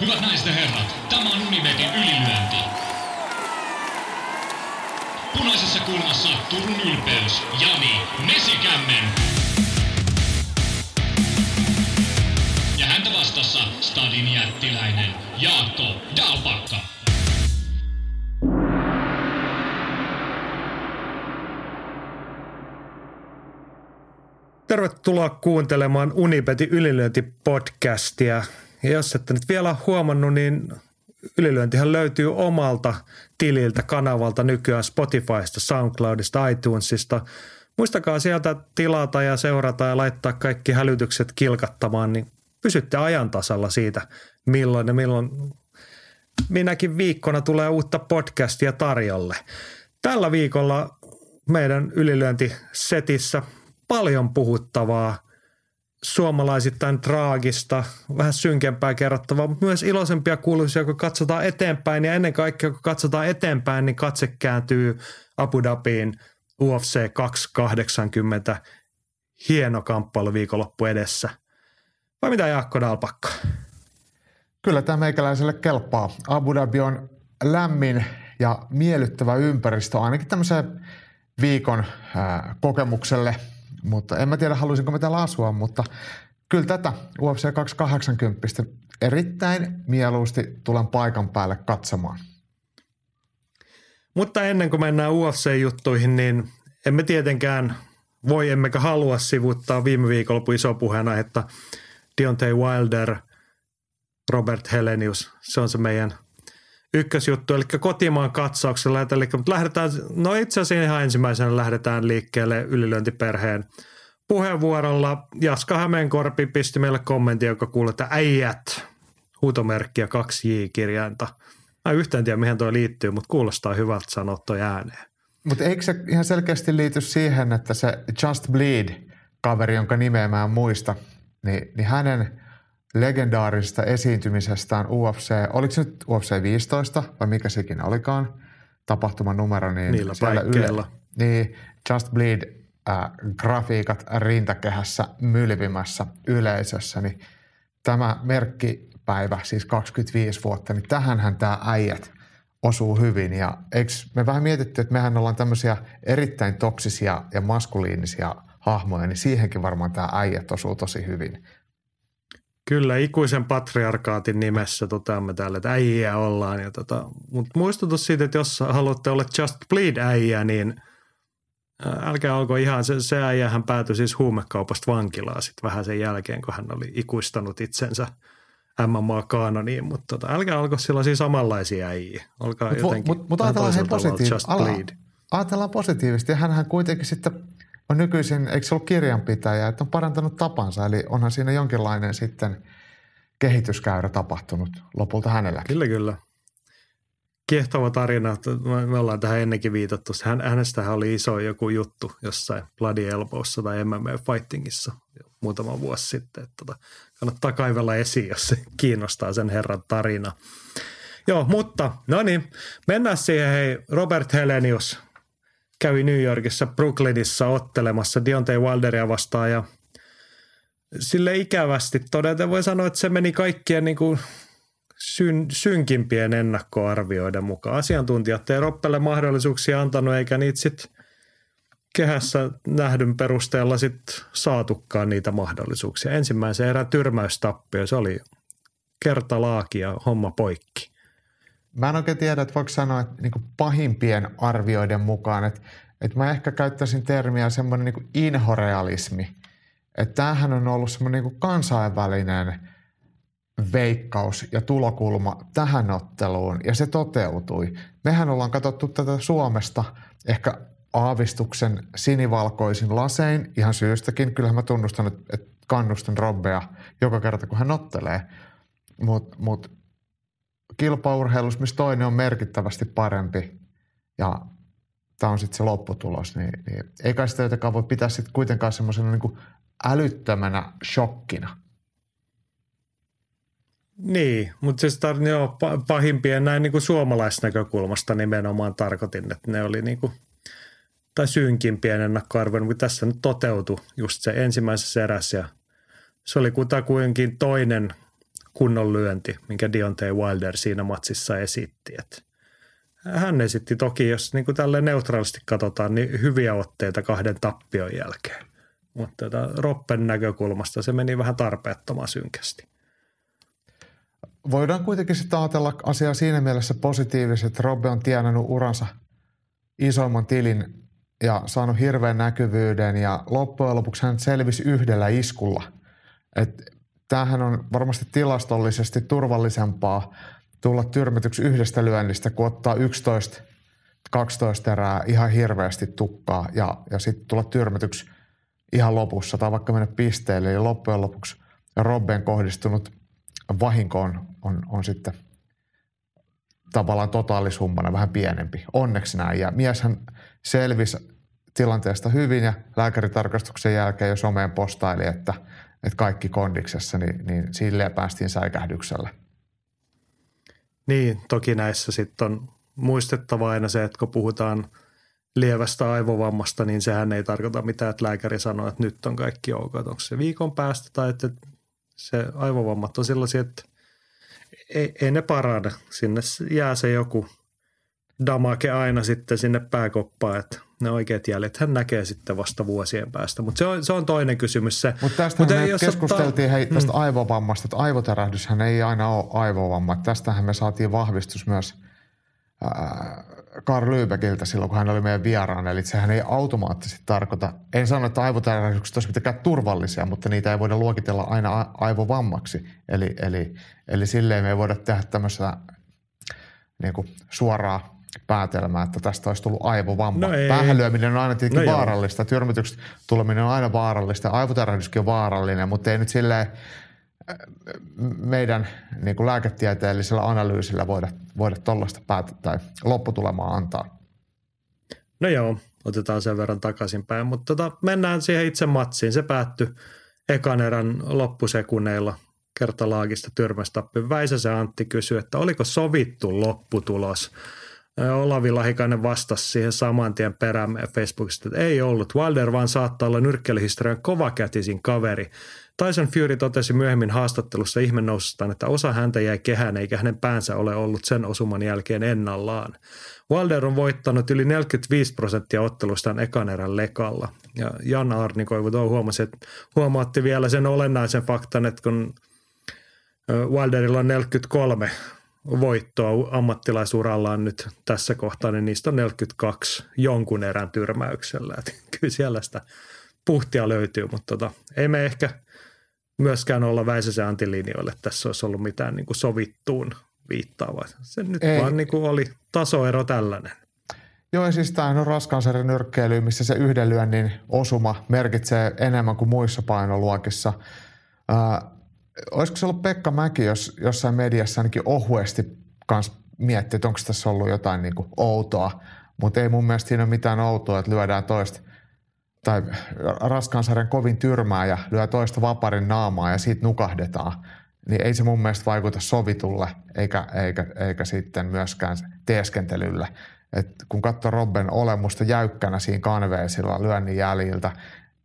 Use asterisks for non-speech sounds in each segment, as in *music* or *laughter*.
Hyvät naiset ja herrat, tämä on Unibetin ylilyönti. Punaisessa kulmassa Turun ylpeys, Jani Mesikämmen. Ja häntä vastassa Stadin jättiläinen Jaakko Dalpakka. Tervetuloa kuuntelemaan Unibetin ylilyöntipodcastia. Ja jos ette nyt vielä huomannut, niin ylilyöntihän löytyy omalta tililtä, kanavalta nykyään Spotifysta, SoundCloudista, iTunesista. Muistakaa sieltä tilata ja seurata ja laittaa kaikki hälytykset kilkattamaan, niin pysytte ajan tasalla siitä, milloin ja milloin minäkin viikkona tulee uutta podcastia tarjolle. Tällä viikolla meidän ylilyöntisetissä paljon puhuttavaa, suomalaisittain traagista, vähän synkempää kerrottavaa, mutta myös iloisempia kuuluisia, kun katsotaan eteenpäin. Ja ennen kaikkea, kun katsotaan eteenpäin, niin katse kääntyy Abu Dhabiin UFC 280. Hieno kamppailu viikonloppu edessä. Vai mitä Jaakko Dalpakka? Kyllä tämä meikäläiselle kelpaa. Abu Dhabi on lämmin ja miellyttävä ympäristö ainakin tämmöiseen viikon ää, kokemukselle – mutta en mä tiedä, haluaisinko mä täällä asua, mutta kyllä tätä UFC 280 erittäin mieluusti tulen paikan päälle katsomaan. Mutta ennen kuin mennään UFC-juttuihin, niin emme tietenkään voi emmekä halua sivuttaa viime viikonloppu iso puheena, että Deontay Wilder, Robert Helenius, se on se meidän – ykkösjuttu, eli kotimaan katsauksella. Eli, mutta lähdetään, no itse asiassa ihan ensimmäisenä lähdetään liikkeelle ylilöintiperheen puheenvuorolla. Jaska Hämeenkorpi pisti meille kommentti, joka kuuluu, että äijät, huutomerkkiä kaksi J-kirjainta. Mä yhtään tiedä, mihin tuo liittyy, mutta kuulostaa hyvältä sanoa toi ääneen. Mutta eikö se ihan selkeästi liity siihen, että se Just Bleed-kaveri, jonka nimeä mä en muista, niin, niin hänen – legendaarisesta esiintymisestään UFC, oliko se nyt UFC 15 vai mikä sekin olikaan, tapahtuman numero, niin Niillä siellä yle, niin Just Bleed äh, grafiikat rintakehässä mylvimässä yleisössä, niin tämä merkkipäivä, siis 25 vuotta, niin tähänhän tämä äijät osuu hyvin. Ja eikö me vähän mietitty, että mehän ollaan tämmöisiä erittäin toksisia ja maskuliinisia hahmoja, niin siihenkin varmaan tämä äijät osuu tosi hyvin. Kyllä, ikuisen patriarkaatin nimessä toteamme täällä, että äijä ollaan. Ja tota, mutta muistutus siitä, että jos haluatte olla Just Bleed äijä, niin älkää olko ihan, se, se äijähän päätyi siis huumekaupasta vankilaan sitten vähän sen jälkeen, kun hän oli ikuistanut itsensä MMA-kaanoniin, mutta tota, älkää olko sellaisia samanlaisia äijiä. Olkaa mut, jotenkin Mutta mut ajatellaan, positiiv- ajatellaan positiivisesti. Ja hänhän kuitenkin sitten on nykyisin, eikö se ollut kirjanpitäjä, että on parantanut tapansa, eli onhan siinä jonkinlainen sitten kehityskäyrä tapahtunut lopulta hänellä. Kyllä, kyllä. Kiehtova tarina. Me ollaan tähän ennenkin viitattu. Hän, hänestähän oli iso joku juttu jossain Bloody Elbowssa tai MMA Fightingissa muutama vuosi sitten. Että tota, kannattaa kaivella esiin, jos se kiinnostaa sen herran tarina. Joo, mutta no niin, mennään siihen. Hei, Robert Helenius, kävi New Yorkissa Brooklynissa ottelemassa Deontay Wilderia vastaan ja sille ikävästi todeten voi sanoa, että se meni kaikkien niin kuin syn, synkimpien ennakkoarvioiden mukaan. Asiantuntijat ei Roppelle mahdollisuuksia antanut eikä niitä sitten kehässä nähdyn perusteella sit saatukaan niitä mahdollisuuksia. Ensimmäisen erän tyrmäystappio, se oli kertalaaki ja homma poikki. Mä en oikein tiedä, että voiko sanoa, että niin pahimpien arvioiden mukaan, että, että mä ehkä käyttäisin termiä semmoinen niin inhorealismi. Että tämähän on ollut semmoinen niin kansainvälinen veikkaus ja tulokulma tähän otteluun, ja se toteutui. Mehän ollaan katsottu tätä Suomesta ehkä aavistuksen sinivalkoisin lasein, ihan syystäkin. Kyllähän mä tunnustan, että kannustan Robbea joka kerta, kun hän ottelee. Mutta mut kilpaurheilussa, missä toinen on merkittävästi parempi ja tämä on sitten se lopputulos, niin, niin ei kai sitä jotenkaan voi pitää sitten kuitenkaan semmoisena niin älyttömänä shokkina. Niin, mutta siis tar- joo, pahimpien näin niin suomalaisnäkökulmasta nimenomaan tarkoitin, että ne oli niin kuin, tai synkimpien ennakkoarvoja, mutta tässä nyt toteutui just se ensimmäisessä erässä ja se oli kutakuinkin toinen kunnon lyönti, minkä Deontay Wilder siinä matsissa esitti. Et hän esitti toki, jos niin tälle neutraalisti katsotaan, niin hyviä otteita kahden tappion jälkeen. Mutta tota, Roppen näkökulmasta se meni vähän tarpeettoman synkästi. Voidaan kuitenkin sitten ajatella asiaa siinä mielessä positiivisesti, että Robbe on tienannut uransa isoimman tilin ja saanut hirveän näkyvyyden ja loppujen lopuksi hän selvisi yhdellä iskulla. Et tämähän on varmasti tilastollisesti turvallisempaa tulla tyrmätyksi yhdestä lyönnistä, kun ottaa 11 12 erää ihan hirveästi tukkaa ja, ja sitten tulla tyrmätyksi ihan lopussa tai vaikka mennä pisteelle. Ja loppujen lopuksi Robben kohdistunut vahinko on, on, on sitten tavallaan totaalisummana vähän pienempi. Onneksi näin. Ja mieshän selvisi tilanteesta hyvin ja lääkäritarkastuksen jälkeen jo someen postaili, että, että kaikki kondiksessa, niin, niin silleen päästiin säikähdyksellä. Niin, toki näissä sitten on muistettava aina se, että kun puhutaan lievästä aivovammasta, niin sehän ei tarkoita mitään, että lääkäri sanoo, että nyt on kaikki ok. Onko se viikon päästä tai että se aivovammat on sellaisia, että ei, ei ne parane. Sinne jää se joku damake aina sitten sinne pääkoppaan, että ne oikeat jäljet hän näkee sitten vasta vuosien päästä. Mutta se on, se on toinen kysymys se. Mutta tästä Mut me keskusteltiin ottaa... hei, tästä hmm. aivovammasta, että aivotärähdyshän ei aina ole aivovamma. Tästähän me saatiin vahvistus myös äh, Karl Lübeckiltä silloin, kun hän oli meidän vieraan. Eli sehän ei automaattisesti tarkoita, en sano, että aivotärähdykset olisivat mitenkään turvallisia, mutta niitä ei voida luokitella aina aivovammaksi. Eli, eli, eli silleen me ei voida tehdä tämmöistä niin kuin suoraa päätelmää, että tästä olisi tullut aivovamma. No Päähänlyöminen on aina tietenkin no vaarallista, tyrmätyksestä tuleminen on aina vaarallista, aivotärähdyskin on vaarallinen, mutta ei nyt silleen äh, meidän niin kuin lääketieteellisellä analyysillä voida, voida tuollaista päätä tai lopputulemaa antaa. No joo, otetaan sen verran takaisinpäin, mutta tota, mennään siihen itse matsiin. Se päättyi ekan erän loppusekunneilla kertalaagista tyrmästappi. Väisäsen Antti kysyi, että oliko sovittu lopputulos – Olavi Lahikainen vastasi siihen saman tien perään Facebookista, että ei ollut. Wilder vaan saattaa olla nyrkkelihistorian kovakätisin kaveri. Tyson Fury totesi myöhemmin haastattelussa ihmennousustaan, että osa häntä jäi kehään eikä hänen päänsä ole ollut sen osuman jälkeen ennallaan. Wilder on voittanut yli 45 prosenttia ottelustaan ekan erän lekalla. Ja Jan Arnikoivu huomasi, että huomaatti vielä sen olennaisen faktan, että kun Wilderilla on 43 voittoa ammattilaisurallaan nyt tässä kohtaa, niin niistä on 42 jonkun erän tyrmäyksellä. Et *laughs* kyllä siellä sitä puhtia löytyy, mutta tota, ei me ehkä myöskään olla Väisäsen antilinjoille. Tässä olisi ollut mitään niin kuin sovittuun viittaavaa. Se nyt ei. vaan niin kuin oli tasoero tällainen. Joo, ja siis tämä on raskansarjan nyrkkeily, missä se yhden lyönnin osuma merkitsee enemmän kuin muissa painoluokissa. Äh, olisiko se ollut Pekka Mäki, jos jossain mediassa ainakin ohuesti kans miettii, että onko tässä ollut jotain niin kuin outoa, mutta ei mun mielestä siinä ole mitään outoa, että lyödään toista tai raskaansarjan kovin tyrmää ja lyö toista vaparin naamaa ja siitä nukahdetaan, niin ei se mun mielestä vaikuta sovitulle eikä, eikä, eikä sitten myöskään teeskentelylle. Et kun katsoo Robben olemusta jäykkänä siinä kanveesilla lyönnin jäljiltä,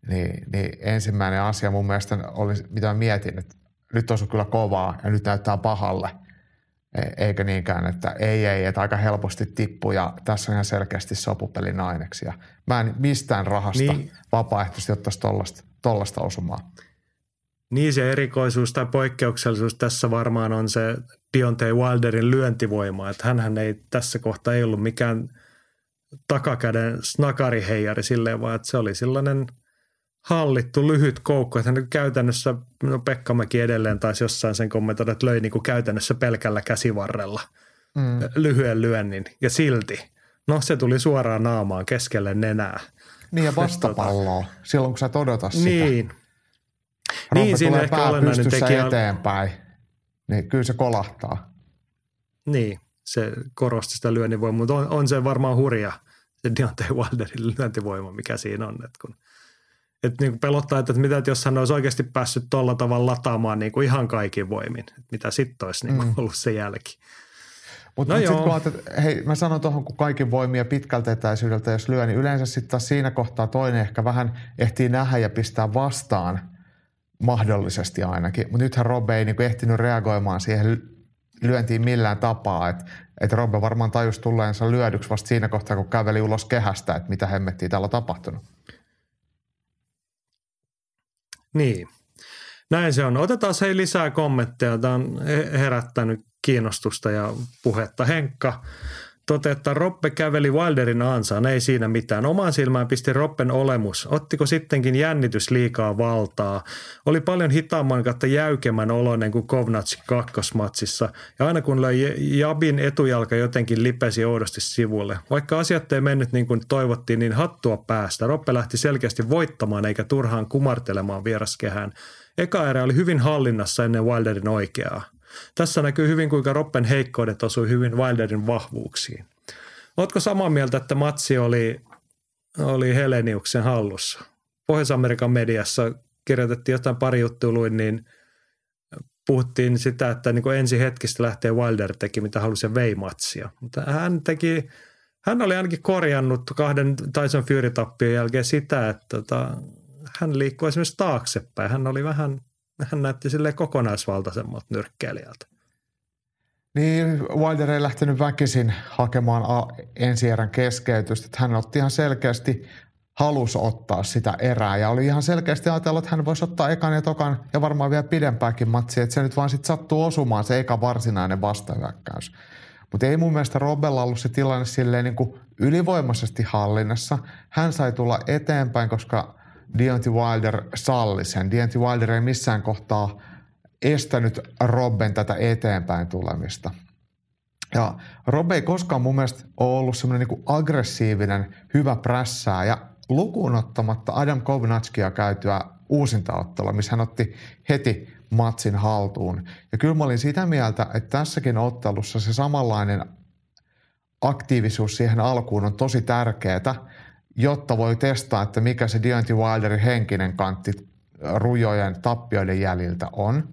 niin, niin ensimmäinen asia mun mielestä oli, mitä mietin, että nyt on kyllä kovaa ja nyt näyttää pahalle. E- eikä niinkään, että ei, ei, että aika helposti tippuu ja tässä on ihan selkeästi sopupelin aineksia. Mä en mistään rahasta niin. vapaaehtoisesti ottaisi tollasta, tollasta osumaa. Niin se erikoisuus tai poikkeuksellisuus tässä varmaan on se Deontay Wilderin lyöntivoima, että hän ei tässä kohtaa ei ollut mikään takakäden snakariheijari silleen, vaan että se oli sellainen – hallittu lyhyt koukku, että hän käytännössä, no Pekka Mäki edelleen taisi jossain sen kommentoida, että löi niin kuin käytännössä pelkällä käsivarrella mm. lyhyen lyönnin ja silti, no se tuli suoraan naamaan keskelle nenää. Niin ja vastapalloa, silloin kun sä odota sitä. Niin. Rompe niin, siinä ehkä olennainen tekijä. eteenpäin, niin kyllä se kolahtaa. Niin, se korosti sitä lyönnin mutta on, on se varmaan hurja, se Deontay Wilderin lyöntivoima, mikä siinä on, että kun – että niin pelottaa, että mitä jos hän olisi oikeasti päässyt tuolla tavalla lataamaan niin kuin ihan kaikin voimin. Että mitä sitten olisi niin kuin mm. ollut se jälki. Mutta no mut sitten kun ajattelet, hei mä sanon tuohon, kun kaikin voimia pitkältä etäisyydeltä jos lyö, niin yleensä sitten taas siinä kohtaa toinen ehkä vähän ehtii nähdä ja pistää vastaan. mahdollisesti ainakin. Mutta nythän Robbe ei niin kuin ehtinyt reagoimaan siihen lyöntiin millään tapaa. Että et Robbe varmaan tajusi tulleensa lyödyksi vasta siinä kohtaa, kun käveli ulos kehästä, että mitä hemmettiä täällä on tapahtunut. Niin. Näin se on. Otetaan hei lisää kommentteja. Tämä on herättänyt kiinnostusta ja puhetta. Henkka toteaa, että Roppe käveli Wilderin ansaan, ei siinä mitään. Omaan silmään pisti Roppen olemus. Ottiko sittenkin jännitys liikaa valtaa? Oli paljon hitaamman kautta jäykemmän oloinen kuin Kovnatsin kakkosmatsissa. Ja aina kun löi Jabin etujalka jotenkin lipesi oudosti sivulle. Vaikka asiat ei mennyt niin kuin toivottiin, niin hattua päästä. Roppe lähti selkeästi voittamaan eikä turhaan kumartelemaan vieraskehään. Eka erä oli hyvin hallinnassa ennen Wilderin oikeaa. Tässä näkyy hyvin, kuinka Roppen heikkoudet osui hyvin Wilderin vahvuuksiin. Oletko samaa mieltä, että matsi oli, oli Heleniuksen hallussa? Pohjois-Amerikan mediassa kirjoitettiin jotain pari juttua luin, niin puhuttiin sitä, että niin kuin ensi hetkistä lähtee Wilder teki mitä halusi vei matsia. Mutta hän teki, hän oli ainakin korjannut kahden Tyson Fury-tappion jälkeen sitä, että tota, hän liikkui esimerkiksi taaksepäin. Hän oli vähän – hän näytti sille kokonaisvaltaisemmalta nyrkkeilijältä. Niin, Wilder ei lähtenyt väkisin hakemaan ensi erän keskeytystä. Että hän otti ihan selkeästi halus ottaa sitä erää ja oli ihan selkeästi ajatellut, että hän voisi ottaa ekan ja tokan ja varmaan vielä pidempääkin matsia, että se nyt vaan sitten sattuu osumaan se eka varsinainen vastahyökkäys. Mutta ei mun mielestä Robella ollut se tilanne silleen niin kuin ylivoimaisesti hallinnassa. Hän sai tulla eteenpäin, koska Deontay Wilder salli sen. Deontay Wilder ei missään kohtaa estänyt Robben tätä eteenpäin tulemista. Ja Robbe ei koskaan mun mielestä ole ollut semmoinen niin aggressiivinen, hyvä prässää ja lukuun ottamatta Adam Kovnatskia käytyä uusintaottelua, missä hän otti heti matsin haltuun. Ja kyllä mä olin sitä mieltä, että tässäkin ottelussa se samanlainen aktiivisuus siihen alkuun on tosi tärkeää jotta voi testaa, että mikä se Deontay Wilderin henkinen kantti rujojen tappioiden jäljiltä on.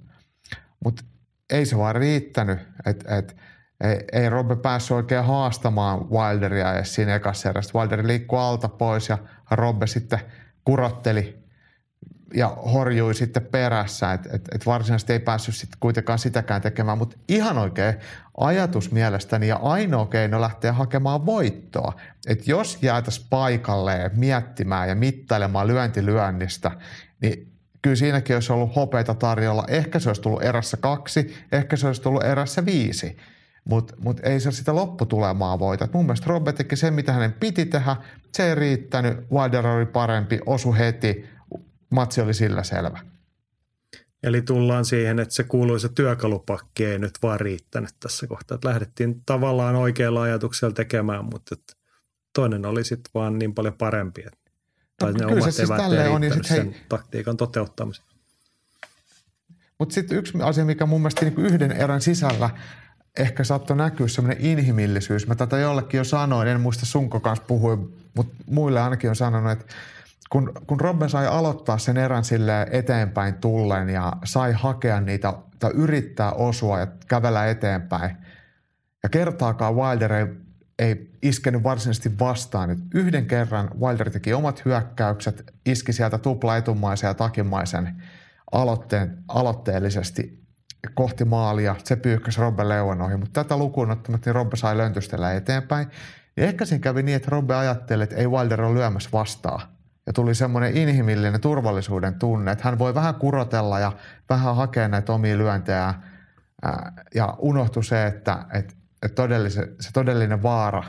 Mutta ei se vaan riittänyt, että et, ei, ei Robbe päässyt oikein haastamaan Wilderia edes siinä ekassa erässä. Wilder liikkui alta pois ja Robbe sitten kurotteli ja horjui sitten perässä, että et, et varsinaisesti ei päässyt sitten kuitenkaan sitäkään tekemään, mutta ihan oikein ajatus mielestäni ja ainoa keino lähteä hakemaan voittoa, että jos jäätäisiin paikalleen miettimään ja mittailemaan lyöntilyönnistä, niin kyllä siinäkin olisi ollut hopeita tarjolla. Ehkä se olisi tullut erässä kaksi, ehkä se olisi tullut erässä viisi, mutta mut ei se sitä lopputulemaa voita. Et mun mielestä Robert teki sen, mitä hänen piti tehdä. Se ei riittänyt, Wilder oli parempi, osu heti, matsi oli sillä selvä. Eli tullaan siihen, että se kuuluisa työkalupakki ei nyt vaan riittänyt tässä kohtaa. Että lähdettiin tavallaan oikealla ajatuksella tekemään, mutta toinen oli sitten vaan niin paljon parempi. Että, tai no, ne omat siis on, ja sit, sen hei, taktiikan toteuttamisen. Mutta sitten yksi asia, mikä mun mielestä niin yhden erän sisällä ehkä saattoi näkyä semmoinen inhimillisyys. Mä tätä jollekin jo sanoin, en muista sunko kanssa puhuin, mutta muille ainakin on sanonut, että kun, kun Robbe sai aloittaa sen erän sille eteenpäin tullen ja sai hakea niitä tai yrittää osua ja kävellä eteenpäin. Ja kertaakaan Wilder ei, ei iskenyt varsinaisesti vastaan. Et yhden kerran Wilder teki omat hyökkäykset, iski sieltä tupla etumaisen ja takimaisen aloitteen, aloitteellisesti kohti maalia. Se pyyhkäsi Robbe leuan ohi, mutta tätä lukuun ottamatta niin Robbe sai löntystellä eteenpäin. Ja ehkä siinä kävi niin, että Robbe ajatteli, että ei Wilder ole lyömässä vastaan ja tuli semmoinen inhimillinen turvallisuuden tunne, että hän voi vähän kurotella ja vähän hakea näitä omia lyöntejä ja unohtui se, että, että, että se todellinen vaara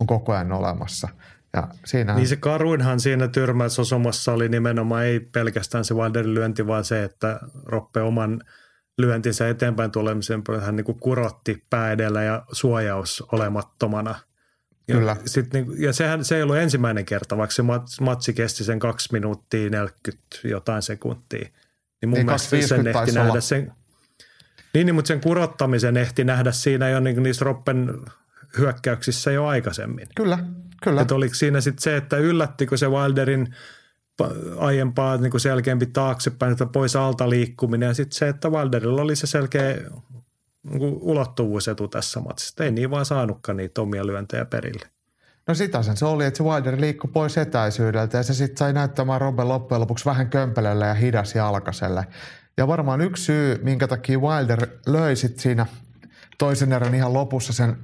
on koko ajan olemassa. Ja siinä... Niin se karuinhan siinä tyrmäysosumassa oli nimenomaan ei pelkästään se Wilderin lyönti, vaan se, että Roppe oman lyöntinsä eteenpäin tulemisen hän niin kurotti pää edellä ja suojaus olemattomana – Kyllä. Ja, sit, niin, ja sehän se ei ollut ensimmäinen kerta, vaikka se matsi kesti sen kaksi minuuttia 40 jotain sekuntia. Niin mun ei mielestä sen ehti nähdä olla. sen, niin, niin, mutta sen kurottamisen ehti nähdä siinä jo niin, niissä Roppen hyökkäyksissä jo aikaisemmin. Kyllä, kyllä. Että oliko siinä sitten se, että yllättikö se Wilderin aiempaa niin kuin selkeämpi taaksepäin, että pois alta liikkuminen ja sitten se, että Wilderilla oli se selkeä niin ulottuvuusetu tässä matsissa. Ei niin vaan saanutkaan niitä omia lyöntejä perille. No sitä sen se oli, että se Wilder liikkui pois etäisyydeltä ja se sitten sai näyttämään Robben loppujen lopuksi vähän kömpelölle ja hidas jalkaselle. Ja varmaan yksi syy, minkä takia Wilder löi sit siinä toisen erän ihan lopussa sen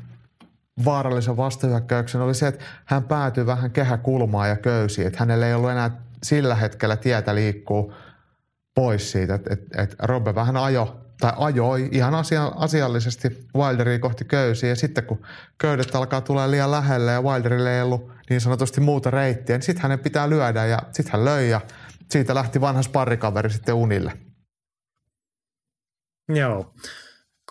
vaarallisen vastahyökkäyksen oli se, että hän päätyi vähän kehäkulmaan ja köysiin. Että hänellä ei ollut enää sillä hetkellä tietä liikkuu pois siitä. Että et, et Robbe vähän ajo tai ajoi ihan asia, asiallisesti Wilderia kohti köysiä. Ja sitten kun köydet alkaa tulla liian lähelle ja Wilderille ei ollut niin sanotusti muuta reittiä, niin sitten hänen pitää lyödä ja sitten hän löi ja siitä lähti vanha sparrikaveri sitten unille. Joo.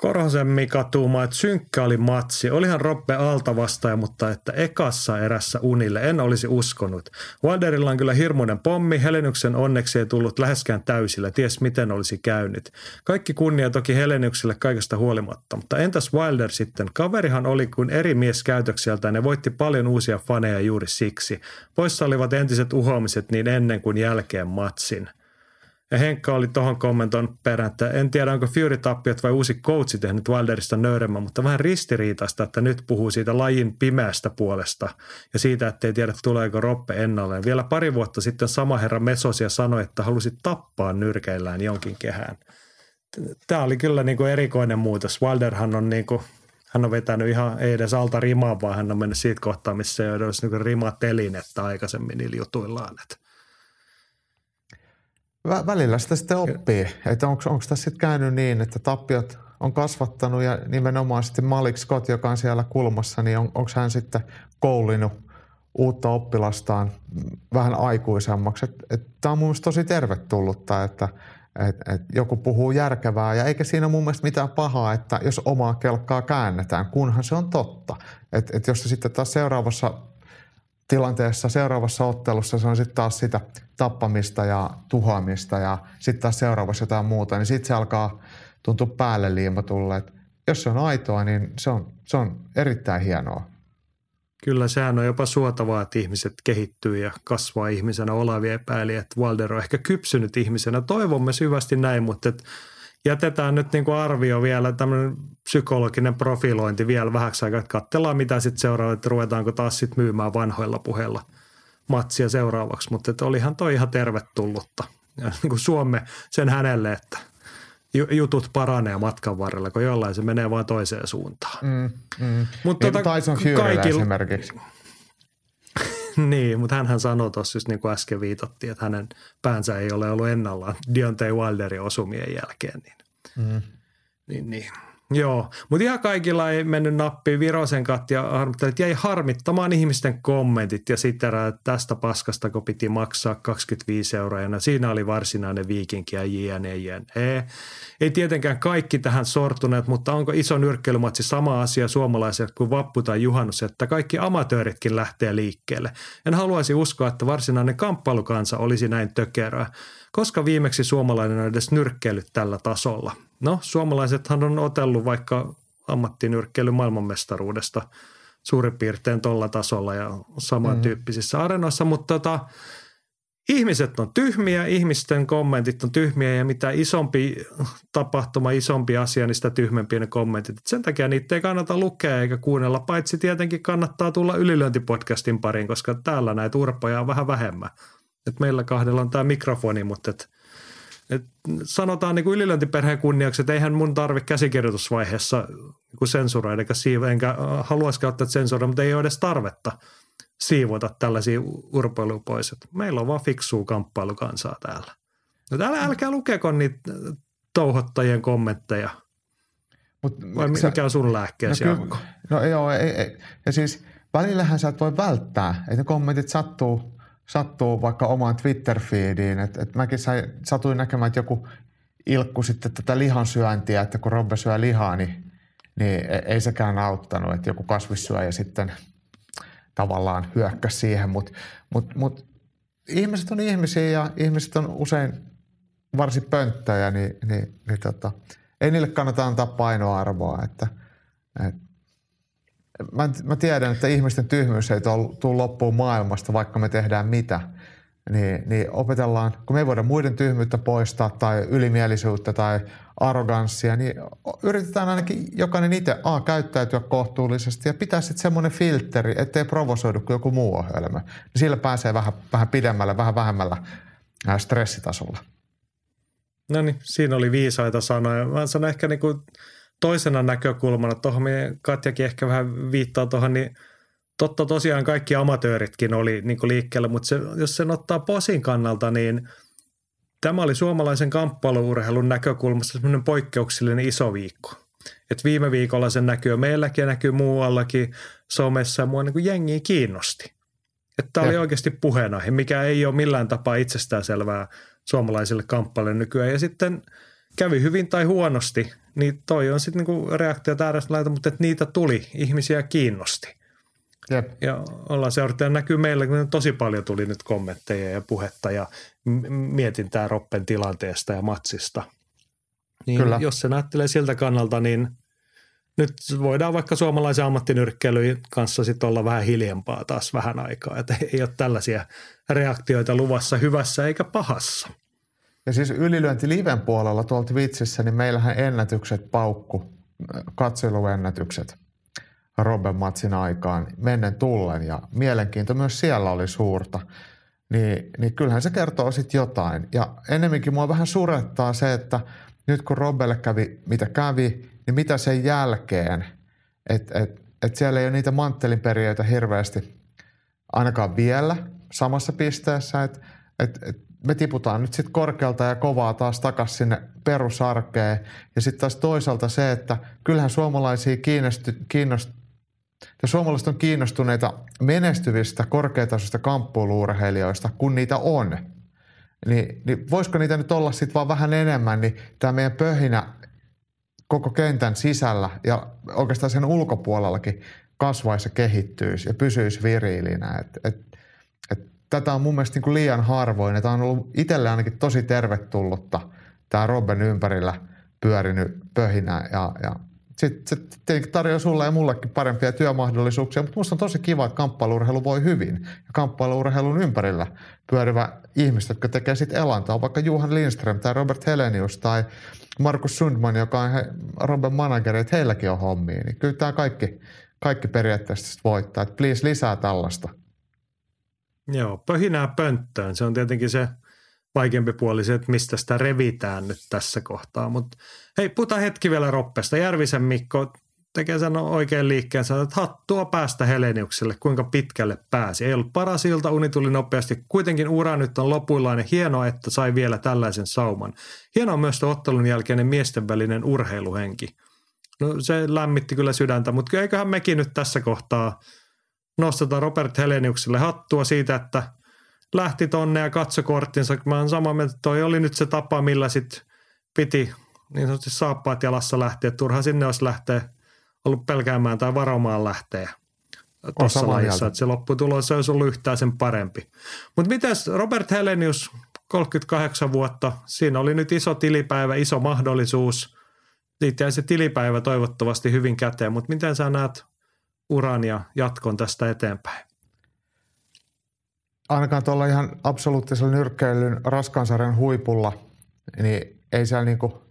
Korhosen Mika tuumaa, että synkkä oli matsi. Olihan Roppe alta vastaaja, mutta että ekassa erässä unille en olisi uskonut. Wilderilla on kyllä hirmuinen pommi. Helenyksen onneksi ei tullut läheskään täysillä. Ties miten olisi käynyt. Kaikki kunnia toki Helenykselle kaikesta huolimatta. Mutta entäs Wilder sitten? Kaverihan oli kuin eri mies käytökseltään ja voitti paljon uusia faneja juuri siksi. Poissa olivat entiset uhoamiset niin ennen kuin jälkeen matsin. Ja Henkka oli tuohon kommentoin perään, että en tiedä onko Fury-tappiot vai uusi coachi tehnyt Wilderista nöyremmän, mutta vähän ristiriitaista, että nyt puhuu siitä lajin pimeästä puolesta ja siitä, että ei tiedä tuleeko Roppe ennalleen. Vielä pari vuotta sitten sama herra Mesosia sanoi, että halusi tappaa nyrkeillään jonkin kehään. Tämä oli kyllä niin kuin erikoinen muutos. Wilderhan on niin kuin, hän on vetänyt ihan ei edes alta rimaa, vaan hän on mennyt siitä kohtaa, missä ei ole niin rimatelinettä aikaisemmin niillä jutuillaan. Että Vä- välillä sitä sitten oppii, että onko tässä sitten käynyt niin, että tappiot on kasvattanut ja nimenomaan sitten Malik Scott, joka on siellä kulmassa, niin on, onko hän sitten koulinut uutta oppilastaan vähän aikuisemmaksi. Tämä on mun mielestä tosi tervetullutta, että et, et joku puhuu järkevää ja eikä siinä mun mielestä mitään pahaa, että jos omaa kelkkaa käännetään, kunhan se on totta. Et, et jos se sitten taas seuraavassa tilanteessa seuraavassa ottelussa se on sitten taas sitä tappamista ja tuhoamista ja sitten taas seuraavassa jotain muuta, niin sitten se alkaa tuntua päälle liimatulle. Et jos se on aitoa, niin se on, se on erittäin hienoa. Kyllä sehän on jopa suotavaa, että ihmiset kehittyy ja kasvaa ihmisenä. Olavi epäili, että Walder on ehkä kypsynyt ihmisenä. Toivomme syvästi näin, mutta että jätetään nyt niin kuin arvio vielä, tämmöinen psykologinen profilointi vielä vähäksi aikaa, että katsellaan mitä sitten seuraavaksi, että ruvetaanko taas sitten myymään vanhoilla puheilla matsia seuraavaksi, mutta että olihan toi ihan tervetullutta. Ja *laughs* niin kuin Suome sen hänelle, että jutut paranee matkan varrella, kun jollain se menee vaan toiseen suuntaan. Mm, mm. Mutta niin, tota, Tyson kaikilla... esimerkiksi. *laughs* niin, mutta hän sanoi tuossa just niin kuin äsken viitattiin, että hänen päänsä ei ole ollut ennallaan Deontay Wilderin osumien jälkeen. Niin, mm. niin, niin. Joo, mutta ihan kaikilla ei mennyt nappiin. Virosen Katja harmitteli, jäi harmittamaan ihmisten kommentit ja sitten tästä paskasta, kun piti maksaa 25 euroa. Ja siinä oli varsinainen viikinki ja jne, jne. Ei tietenkään kaikki tähän sortuneet, mutta onko iso nyrkkeilymatsi sama asia suomalaisille kuin vappu tai juhannus, että kaikki amatööritkin lähtee liikkeelle. En haluaisi uskoa, että varsinainen kamppailukansa olisi näin tökerää. Koska viimeksi suomalainen on edes nyrkkeillyt tällä tasolla? No, suomalaisethan on otellut vaikka ammattinyrkkeily maailmanmestaruudesta suurin piirtein tuolla tasolla ja samantyyppisissä mm. arenoissa, mutta tota, ihmiset on tyhmiä, ihmisten kommentit on tyhmiä ja mitä isompi tapahtuma, isompi asia, niin sitä tyhmempiä ne kommentit. Et sen takia niitä ei kannata lukea eikä kuunnella, paitsi tietenkin kannattaa tulla ylilöintipodcastin pariin, koska täällä näitä urpoja on vähän vähemmän. Et meillä kahdella on tämä mikrofoni, mutta et, et sanotaan niin ylilöintiperheen kunniaksi, että eihän mun tarvi käsikirjoitusvaiheessa niin sensuroida, eikä siivo, enkä haluaisi käyttää sensuroida, mutta ei ole edes tarvetta siivota tällaisia urpoiluja pois. Et meillä on vaan fiksua kamppailukansaa täällä. No täällä älkää lukeko niitä touhottajien kommentteja. Mut, Vai mikä on sun lääkkeesi, no, Jaakko? No joo, ei, ei. ja siis välillähän sä et voi välttää, että ne kommentit sattuu sattuu vaikka omaan Twitter-feediin. Että et mäkin sai, satuin näkemään, että joku ilkku sitten tätä lihansyöntiä, että kun Robbe syö lihaa, niin, niin e, ei sekään auttanut, että joku kasvissyöjä sitten tavallaan hyökkäsi siihen. Mutta mut, mut, ihmiset on ihmisiä ja ihmiset on usein varsin pönttöjä, niin, niin, niin tota, ei niille kannata antaa painoarvoa. Että, et mä, mä tiedän, että ihmisten tyhmyys ei tule loppuun maailmasta, vaikka me tehdään mitä. niin, niin opetellaan, kun me ei voida muiden tyhmyyttä poistaa tai ylimielisyyttä tai arroganssia, niin yritetään ainakin jokainen itse A, käyttäytyä kohtuullisesti ja pitää sitten semmoinen filteri, ettei provosoidu kuin joku muu ohjelma. Niin sillä pääsee vähän, vähän pidemmällä, vähän vähemmällä stressitasolla. No niin, siinä oli viisaita sanoja. Mä sanon ehkä niin kuin toisena näkökulmana, tuohon Katjakin ehkä vähän viittaa tuohon, niin totta tosiaan kaikki amatööritkin oli niin kuin liikkeellä, mutta se, jos sen ottaa posin kannalta, niin tämä oli suomalaisen kamppailuurheilun näkökulmasta semmoinen poikkeuksellinen iso viikko. Et viime viikolla se näkyy meilläkin ja näkyy muuallakin somessa ja mua niin kuin jengiä kiinnosti. Että oli oikeasti puheenaihe, mikä ei ole millään tapaa itsestäänselvää suomalaisille kamppaille nykyään. Ja sitten kävi hyvin tai huonosti, niin toi on sitten niinku reaktio laita, mutta että niitä tuli, ihmisiä kiinnosti. Jep. Ja ollaan seurattu ja näkyy meillä, kun tosi paljon tuli nyt kommentteja ja puhetta ja mietintää Roppen tilanteesta ja matsista. Niin Kyllä. jos se näyttelee siltä kannalta, niin nyt voidaan vaikka suomalaisen ammattinyrkkeilyn kanssa sitten olla vähän hiljempaa taas vähän aikaa. Että ei ole tällaisia reaktioita luvassa hyvässä eikä pahassa. Ja siis ylilyönti liven puolella tuolla Twitchissä, niin meillähän ennätykset paukku, katseluennätykset Robben matsin aikaan mennen tullen ja mielenkiinto myös siellä oli suurta. Niin, niin kyllähän se kertoo sitten jotain. Ja ennemminkin mua vähän surettaa se, että nyt kun Robbelle kävi mitä kävi, niin mitä sen jälkeen, että et, et siellä ei ole niitä manttelinperiöitä hirveästi ainakaan vielä samassa pisteessä, että et, et me tiputaan nyt sitten korkealta ja kovaa taas takaisin sinne perusarkeen. Ja sitten taas toisaalta se, että kyllähän suomalaisia kiinnostu, kiinnost, ja suomalaiset on kiinnostuneita menestyvistä korkeatasoista kamppuuluurheilijoista, kun niitä on. Niin, niin voisiko niitä nyt olla sitten vaan vähän enemmän, niin tämä meidän pöhinä koko kentän sisällä ja oikeastaan sen ulkopuolellakin kasvaisi ja kehittyisi ja pysyisi viriilinä. Et, et tätä on mun mielestä niin kuin liian harvoin. Tämä on ollut itselle ainakin tosi tervetullutta tämä Robben ympärillä pyörinyt pöhinä ja, ja sitten se tietenkin tarjoaa sulle ja mullekin parempia työmahdollisuuksia, mutta musta on tosi kiva, että kamppailuurheilu voi hyvin. Ja kamppailuurheilun ympärillä pyörivä ihmiset, jotka tekee sitten elantoa, vaikka Juhan Lindström tai Robert Helenius tai Markus Sundman, joka on he, Robben manageri, että heilläkin on hommia. Niin kyllä tämä kaikki, kaikki periaatteessa voittaa. Että please lisää tällaista. Joo, pöhinää pönttöön. Se on tietenkin se vaikeampi puoli se, että mistä sitä revitään nyt tässä kohtaa. Mutta hei, puhutaan hetki vielä Roppesta. Järvisen Mikko tekee sen oikein liikkeen, että hattua päästä Heleniukselle, kuinka pitkälle pääsi. Ei ollut paras ilta, uni tuli nopeasti. Kuitenkin ura nyt on lopuillainen. Hienoa, että sai vielä tällaisen sauman. Hienoa myös ottelun jälkeinen miesten välinen urheiluhenki. No se lämmitti kyllä sydäntä, mutta eiköhän mekin nyt tässä kohtaa nosteta Robert Heleniukselle hattua siitä, että lähti tonne ja katsoi korttinsa. Mä oon samaa mieltä, että toi oli nyt se tapa, millä sit piti niin sanotusti saappaat jalassa lähteä. Turha sinne olisi lähteä ollut pelkäämään tai varomaan lähteä tuossa lajissa. Että se lopputulos olisi ollut yhtään sen parempi. Mutta mitäs Robert Helenius, 38 vuotta, siinä oli nyt iso tilipäivä, iso mahdollisuus. Siitä jäi se tilipäivä toivottavasti hyvin käteen, mutta miten sä näet uran ja jatkon tästä eteenpäin? Ainakaan tuolla ihan absoluuttisella nyrkkeilyn raskansarjan huipulla, niin ei siellä niinku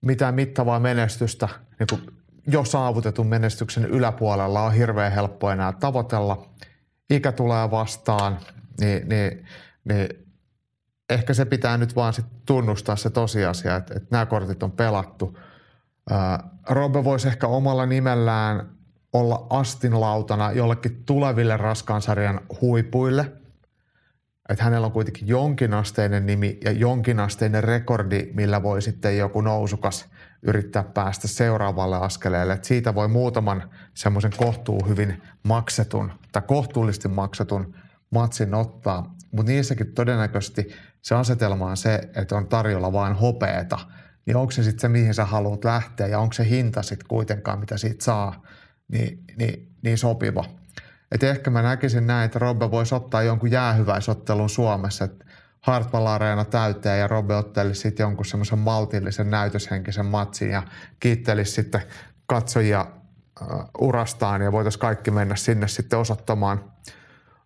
mitään mittavaa menestystä niinku jo saavutetun menestyksen yläpuolella on hirveän helppo enää tavoitella. Ikä tulee vastaan, niin, niin, niin ehkä se pitää nyt vaan sit tunnustaa se tosiasia, että, että nämä kortit on pelattu. Robbe voisi ehkä omalla nimellään olla astinlautana jollekin tuleville raskaansarjan huipuille. Että hänellä on kuitenkin jonkinasteinen nimi ja jonkinasteinen rekordi, millä voi sitten joku nousukas yrittää päästä seuraavalle askeleelle. Että siitä voi muutaman semmoisen kohtuu hyvin maksetun tai kohtuullisesti maksetun matsin ottaa. Mutta niissäkin todennäköisesti se asetelma on se, että on tarjolla vain hopeeta. Niin onko se sitten se, mihin sä haluat lähteä ja onko se hinta sitten kuitenkaan, mitä siitä saa, niin, niin, niin sopiva. Et ehkä mä näkisin näin, että Robbe voisi ottaa jonkun jäähyväisottelun Suomessa, että Hartwall Areena täyteen ja Robbe ottelisi sitten jonkun semmoisen maltillisen näytöshenkisen matsin ja kiittelisi sitten katsojia uh, urastaan ja voitaisiin kaikki mennä sinne sitten osoittamaan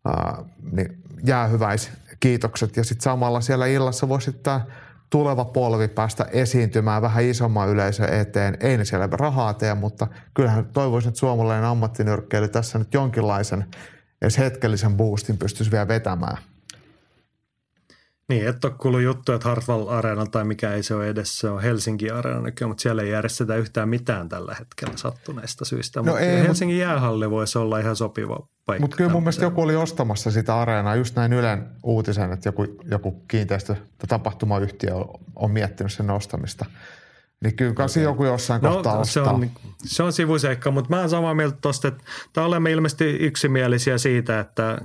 uh, niin jäähyväis kiitokset. Ja sitten samalla siellä illassa voisi sitten tuleva polvi päästä esiintymään vähän isomman yleisön eteen. Ei ne siellä rahaa tee, mutta kyllähän toivoisin, että suomalainen ammattinyrkkeily tässä nyt jonkinlaisen edes hetkellisen boostin pystyisi vielä vetämään. Niin, et ole kuullut juttu, että Hartwall Arena tai mikä ei se ole edes, se on Helsinki Arena nykyään, mutta siellä ei järjestetä yhtään mitään tällä hetkellä sattuneista syistä. No ei, Helsingin mut... jäähalli voisi olla ihan sopiva paikka. Mutta kyllä mun mielestä joku oli ostamassa sitä areenaa, just näin Ylen uutisen, että joku, joku kiinteistö- tai tapahtumayhtiö on, on miettinyt sen ostamista. Niin kyllä okay. joku jossain no, kohtaa se ostaa. On, se on sivuseikka, mutta mä oon samaa mieltä tuosta, että olemme ilmeisesti yksimielisiä siitä, että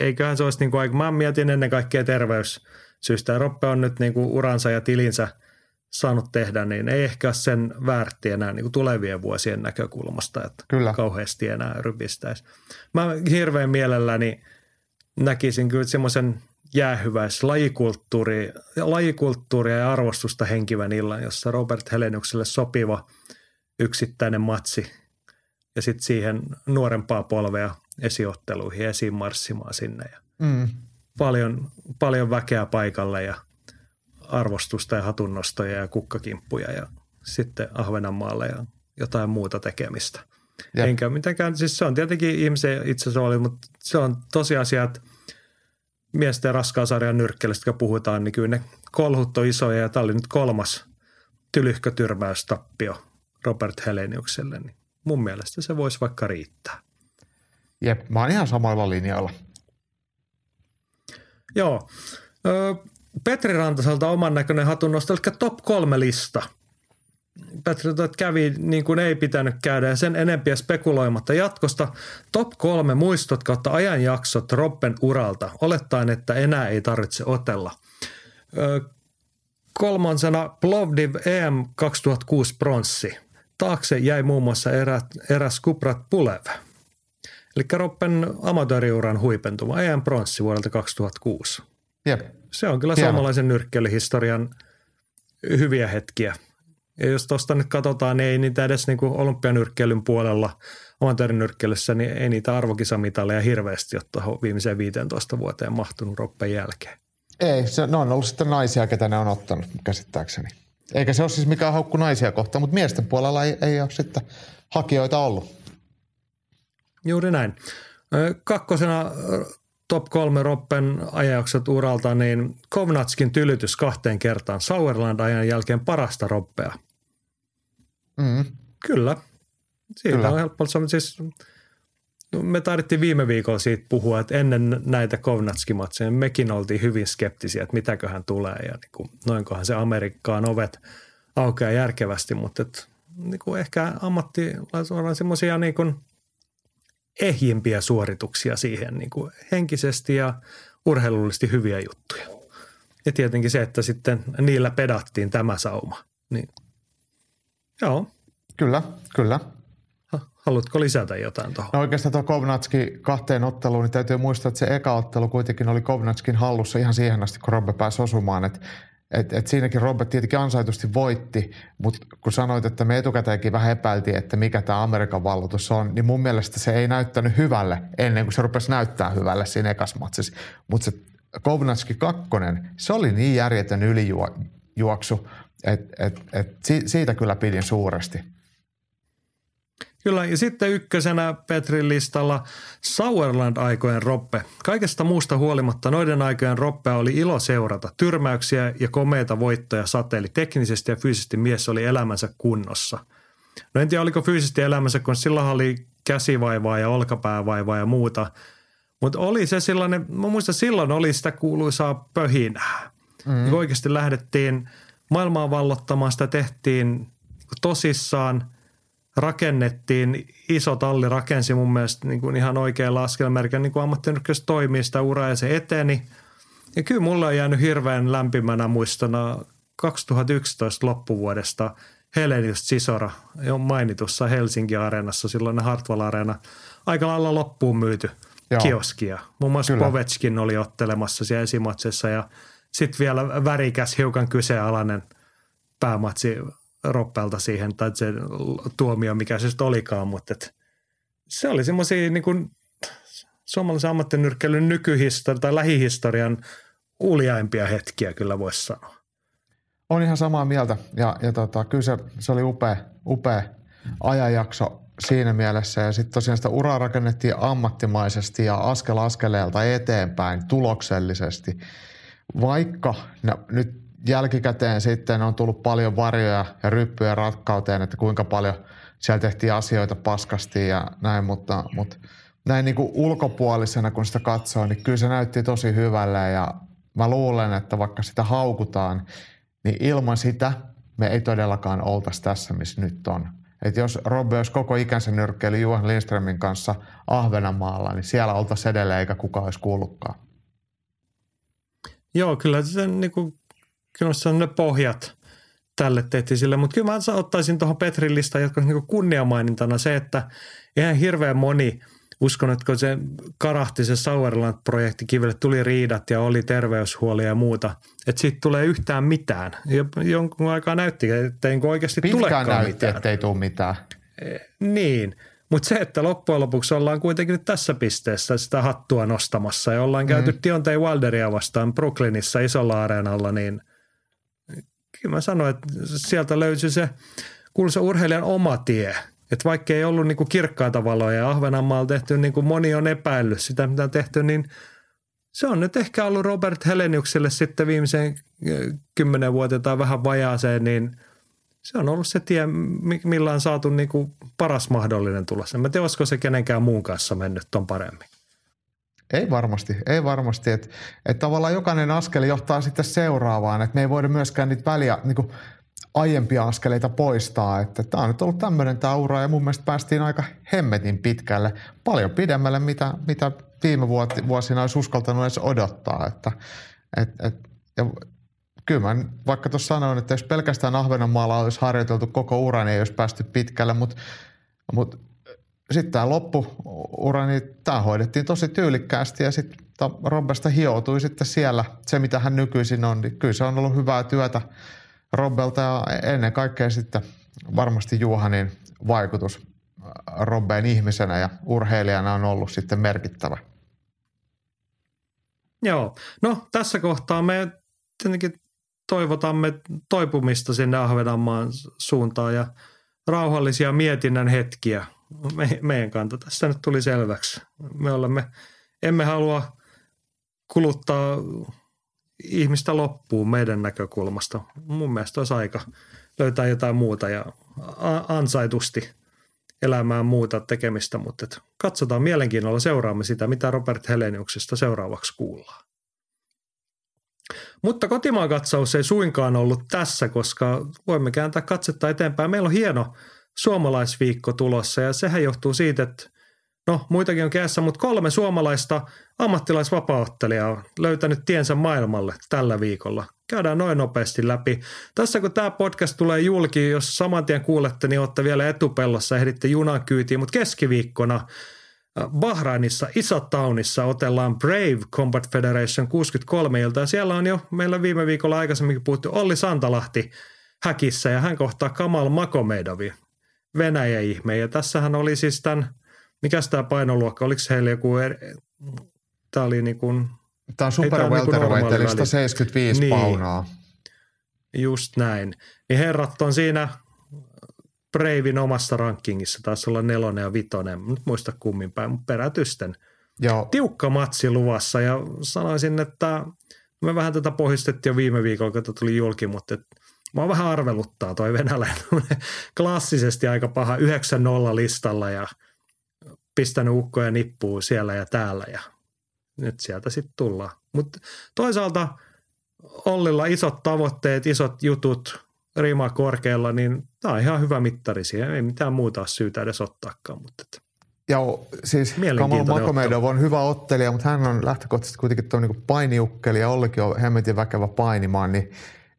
eiköhän se olisi niin kuin, mä mietin ennen kaikkea terveyssyistä. Roppe on nyt niin kuin uransa ja tilinsä saanut tehdä, niin ei ehkä ole sen väärti enää niin kuin tulevien vuosien näkökulmasta, että kyllä. kauheasti enää rypistäisi. Mä hirveän mielelläni näkisin kyllä semmoisen jäähyväis lajikulttuuri, lajikulttuuria ja arvostusta henkivän illan, jossa Robert Heleniukselle sopiva yksittäinen matsi ja sitten siihen nuorempaa polvea esiotteluihin esiin marssimaan sinne. Ja mm. paljon, paljon väkeä paikalle ja arvostusta ja hatunnostoja ja kukkakimppuja ja sitten Ahvenanmaalle ja jotain muuta tekemistä. Ja. Enkä mitenkään, siis se on tietenkin ihmisen itsesuoli, mutta se on tosiasia, että miesten ja raskaasarjan nyrkkeilystä, kun puhutaan, niin kyllä ne kolhut on isoja ja tämä oli nyt kolmas tylyhkötyrmäystappio Robert Heleniukselle, niin mun mielestä se voisi vaikka riittää. Jep, mä oon ihan samoilla linjoilla. Joo. Petri Rantaselta oman näköinen hatunnosto, eli top kolme lista. Petri kävi niin kuin ei pitänyt käydä ja sen enempiä spekuloimatta jatkosta. Top kolme muistot kautta ajanjaksot Robben uralta, olettaen, että enää ei tarvitse otella. kolmansena Plovdiv EM 2006 pronssi. Taakse jäi muun muassa erät, eräs Kuprat Pulev – Eli Roppen amatööriuran huipentuma, EM pronssi vuodelta 2006. Jep. Se on kyllä Hieno. suomalaisen nyrkkeilyhistorian hyviä hetkiä. Ja jos tuosta nyt katsotaan, niin ei niitä edes niin olympianyrkkeilyn puolella amatöörinyrkkeilyssä, niin ei niitä arvokisamitaleja hirveästi ole viimeiseen 15 vuoteen mahtunut Roppen jälkeen. Ei, se, ne on ollut sitten naisia, ketä ne on ottanut käsittääkseni. Eikä se ole siis mikään haukku naisia kohtaan, mutta miesten puolella ei, ei ole sitten hakijoita ollut. Juuri näin. Kakkosena top kolme Roppen ajaukset uralta, niin Kovnatskin tylytys kahteen kertaan Sauerland-ajan jälkeen parasta Roppea. Mm. Kyllä. Siitä Kyllä. on helppo siis me taidettiin viime viikolla siitä puhua, että ennen näitä Kovnatski-matseja mekin oltiin hyvin skeptisiä, että mitäköhän tulee ja niin kuin, noinkohan se Amerikkaan ovet aukeaa järkevästi, mutta et, niin kuin ehkä ammattilaisilla on semmoisia niin kuin – ehjimpiä suorituksia siihen niin kuin henkisesti ja urheilullisesti hyviä juttuja. Ja tietenkin se, että sitten niillä pedattiin tämä sauma. Niin, joo. Kyllä, kyllä. Haluatko lisätä jotain tuohon? No oikeastaan tuo Kovnatski kahteen otteluun, niin täytyy muistaa, että se eka ottelu kuitenkin oli Kovnatskin hallussa ihan siihen asti, kun Robbe pääsi osumaan. Että et, et siinäkin Robert tietenkin ansaitusti voitti, mutta kun sanoit, että me etukäteenkin vähän epäiltiin, että mikä tämä Amerikan valloitus on, niin mun mielestä se ei näyttänyt hyvälle ennen kuin se rupesi näyttää hyvälle siinä ekas matsissa. Mutta se Kovnatski 2, se oli niin järjetön ylijuoksu, että et, et siitä kyllä pidin suuresti. Kyllä, ja sitten ykkösenä Petrin listalla Sauerland-aikojen roppe. Kaikesta muusta huolimatta noiden aikojen roppea oli ilo seurata. Tyrmäyksiä ja komeita voittoja sateeli. Teknisesti ja fyysisesti mies oli elämänsä kunnossa. No en tiedä, oliko fyysisesti elämänsä, kun silloin oli käsivaivaa ja olkapäävaivaa ja muuta. Mutta oli se sellainen, mä muistan silloin oli sitä kuuluisaa pöhinää. Mm. Oikeasti lähdettiin maailmaa vallottamaan, sitä tehtiin tosissaan – rakennettiin, iso talli rakensi mun mielestä niin kuin ihan oikealla askelmerkillä, niin kuin ammattinyrkkäys toimii sitä uraa ja se eteni. Ja kyllä mulle on jäänyt hirveän lämpimänä muistona 2011 loppuvuodesta Helenius Sisora jo mainitussa Helsinki Areenassa, silloin Hartwall Areena, aika lailla loppuun myyty Joo. kioskia. Muun muassa Kyllä. Povetskin oli ottelemassa siellä esimatsessa ja sitten vielä värikäs, hiukan kyseenalainen päämatsi Roppelta siihen, tai se tuomio, mikä se sitten olikaan, mutta et se oli semmoisia niin kuin, suomalaisen ammattinyrkkeilyn nykyhistorian tai lähihistorian uljaimpia hetkiä kyllä voisi sanoa. On ihan samaa mieltä ja, ja tota, kyllä se, se oli upea, upea ajanjakso siinä mielessä. Ja sitten tosiaan sitä uraa rakennettiin ammattimaisesti ja askel askeleelta eteenpäin tuloksellisesti. Vaikka no, nyt jälkikäteen sitten on tullut paljon varjoja ja ryppyjä rakkauteen, että kuinka paljon siellä tehtiin asioita paskasti ja näin, mutta, mutta näin niin kuin ulkopuolisena kun sitä katsoo, niin kyllä se näytti tosi hyvälle ja mä luulen, että vaikka sitä haukutaan, niin ilman sitä me ei todellakaan oltaisi tässä, missä nyt on. Että jos Robbe olisi koko ikänsä nyrkkeili Juhan Lindströmin kanssa Ahvenanmaalla, niin siellä oltaisiin edelleen eikä kukaan olisi kuullutkaan. Joo, kyllä se, niin kuin, kyllä se on ne pohjat tälle tehtiin sille, mutta kyllä mä ottaisin tuohon Petrin listaan jotka niin kunniamainintana se, että ihan hirveän moni – uskon, että kun se karahti se Sauerland-projekti, kivelle tuli riidat ja oli terveyshuolia ja muuta, että siitä tulee yhtään mitään. Jonkun aikaa näytti, että ei oikeasti Pitkään tulekaan näytti, mitään. että ei tule mitään. E, niin, mutta se, että loppujen lopuksi ollaan kuitenkin nyt tässä pisteessä sitä hattua nostamassa ja ollaan mm. käyty Deontay Wilderia vastaan Brooklynissa isolla areenalla, niin kyllä mä sanoin, että sieltä löysi se kuuluisa urheilijan oma tie – että vaikka ei ollut niin kirkkaita valoja ja Ahvenanmaalla tehty, niin kuin moni on epäillyt sitä, mitä on tehty, niin se on nyt ehkä ollut Robert Heleniukselle sitten viimeiseen kymmenen vuoteen tai vähän vajaaseen, niin se on ollut se tie, millä on saatu niin kuin paras mahdollinen tulos. En tiedä, olisiko se kenenkään muun kanssa mennyt ton paremmin. Ei varmasti, ei varmasti. Että et tavallaan jokainen askel johtaa sitten seuraavaan. Että me ei voida myöskään niitä väliä, niin kuin aiempia askeleita poistaa. Että tämä on nyt ollut tämmöinen tämä ura ja mun mielestä päästiin aika hemmetin pitkälle, paljon pidemmälle, mitä, mitä viime vuosina olisi uskaltanut edes odottaa. Että, et, et, ja kyllä mä vaikka tuossa sanoin, että jos pelkästään Ahvenanmaalla olisi harjoiteltu koko ura, niin ei olisi päästy pitkälle, mutta, mutta sitten tämä loppuura, niin tämä hoidettiin tosi tyylikkäästi ja sitten Robbesta hioutui sitten siellä se, mitä hän nykyisin on, niin kyllä se on ollut hyvää työtä Robbelta ja ennen kaikkea sitten varmasti Juhanin vaikutus Robbeen ihmisenä ja urheilijana on ollut sitten merkittävä. Joo, no tässä kohtaa me tietenkin toivotamme toipumista sinne Ahvenanmaan suuntaan ja rauhallisia mietinnän hetkiä. Me, meidän kanta tässä nyt tuli selväksi. Me olemme, emme halua kuluttaa ihmistä loppuun meidän näkökulmasta. Mun mielestä olisi aika löytää jotain muuta ja ansaitusti elämään muuta tekemistä, mutta katsotaan mielenkiinnolla seuraamme sitä, mitä Robert Heleniuksesta seuraavaksi kuullaan. Mutta kotimaan katsaus ei suinkaan ollut tässä, koska voimme kääntää katsetta eteenpäin. Meillä on hieno suomalaisviikko tulossa ja sehän johtuu siitä, että no muitakin on keessä, mutta kolme suomalaista ammattilaisvapauttelijaa on löytänyt tiensä maailmalle tällä viikolla. Käydään noin nopeasti läpi. Tässä kun tämä podcast tulee julki, jos saman tien kuulette, niin olette vielä etupellossa, ehditte junan kyytiin, mutta keskiviikkona äh, Bahrainissa, Isotaunissa otellaan Brave Combat Federation 63 ilta ja siellä on jo meillä viime viikolla aikaisemminkin puhuttu Olli Santalahti häkissä ja hän kohtaa Kamal Makomedovi, Venäjä-ihme. Ja tässähän oli siis tämän mikä tämä painoluokka, oliko heillä joku, er, tämä oli niin kuin, Tämä on super welterweight, eli 175 niin, paunaa. Just näin. Niin herrat on siinä Breivin omassa rankingissa, taisi olla nelonen ja vitonen, nyt muista kummin päin, mutta perätysten. Joo. Tiukka matsi luvassa ja sanoisin, että me vähän tätä pohjistettiin jo viime viikolla, kun tuli julki, mutta et, mä vähän arveluttaa toi venäläinen klassisesti aika paha 9-0 listalla ja – pistänyt ukkoja nippuu siellä ja täällä ja nyt sieltä sitten tullaan. Mutta toisaalta Ollilla isot tavoitteet, isot jutut, rima korkealla, niin tämä on ihan hyvä mittari siihen. Ei mitään muuta syytä edes ottaakaan. Mutta Joo, siis Kamal Makomedov on hyvä ottelija, mutta hän on lähtökohtaisesti kuitenkin tuo niin painiukkeli ja Ollikin on hemmetin väkevä painimaan, niin,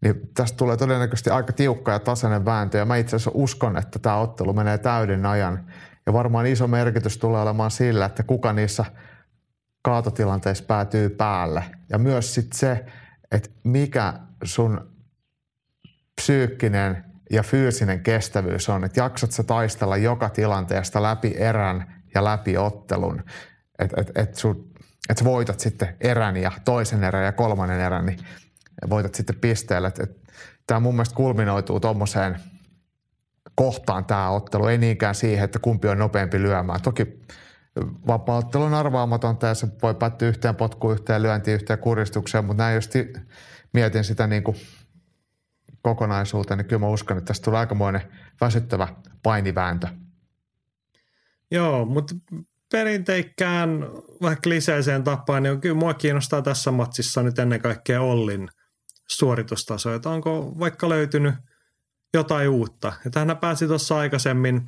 niin tästä tulee todennäköisesti aika tiukka ja tasainen vääntö. Ja mä itse asiassa uskon, että tämä ottelu menee täyden ajan ja varmaan iso merkitys tulee olemaan sillä, että kuka niissä kaatotilanteissa päätyy päälle. Ja myös sit se, että mikä sun psyykkinen ja fyysinen kestävyys on. Että jaksat sä taistella joka tilanteesta läpi erän ja läpi ottelun. että et, et, et sä voitat sitten erän ja toisen erän ja kolmannen erän, niin voitat sitten pisteellä. Tämä mun mielestä kulminoituu tuommoiseen kohtaan tämä ottelu, ei niinkään siihen, että kumpi on nopeampi lyömään. Toki vapaaottelu on arvaamatonta ja se voi päättyä yhteen potkuun, yhteen lyöntiin, yhteen kuristukseen, mutta näin just mietin sitä niin kuin kokonaisuuteen, niin kyllä mä uskon, että tästä tulee aikamoinen väsyttävä painivääntö. Joo, mutta perinteikkään vaikka lisäiseen tapaan, niin kyllä mua kiinnostaa tässä matsissa nyt ennen kaikkea Ollin suoritustaso, että onko vaikka löytynyt jotain uutta. Että hän pääsi tuossa aikaisemmin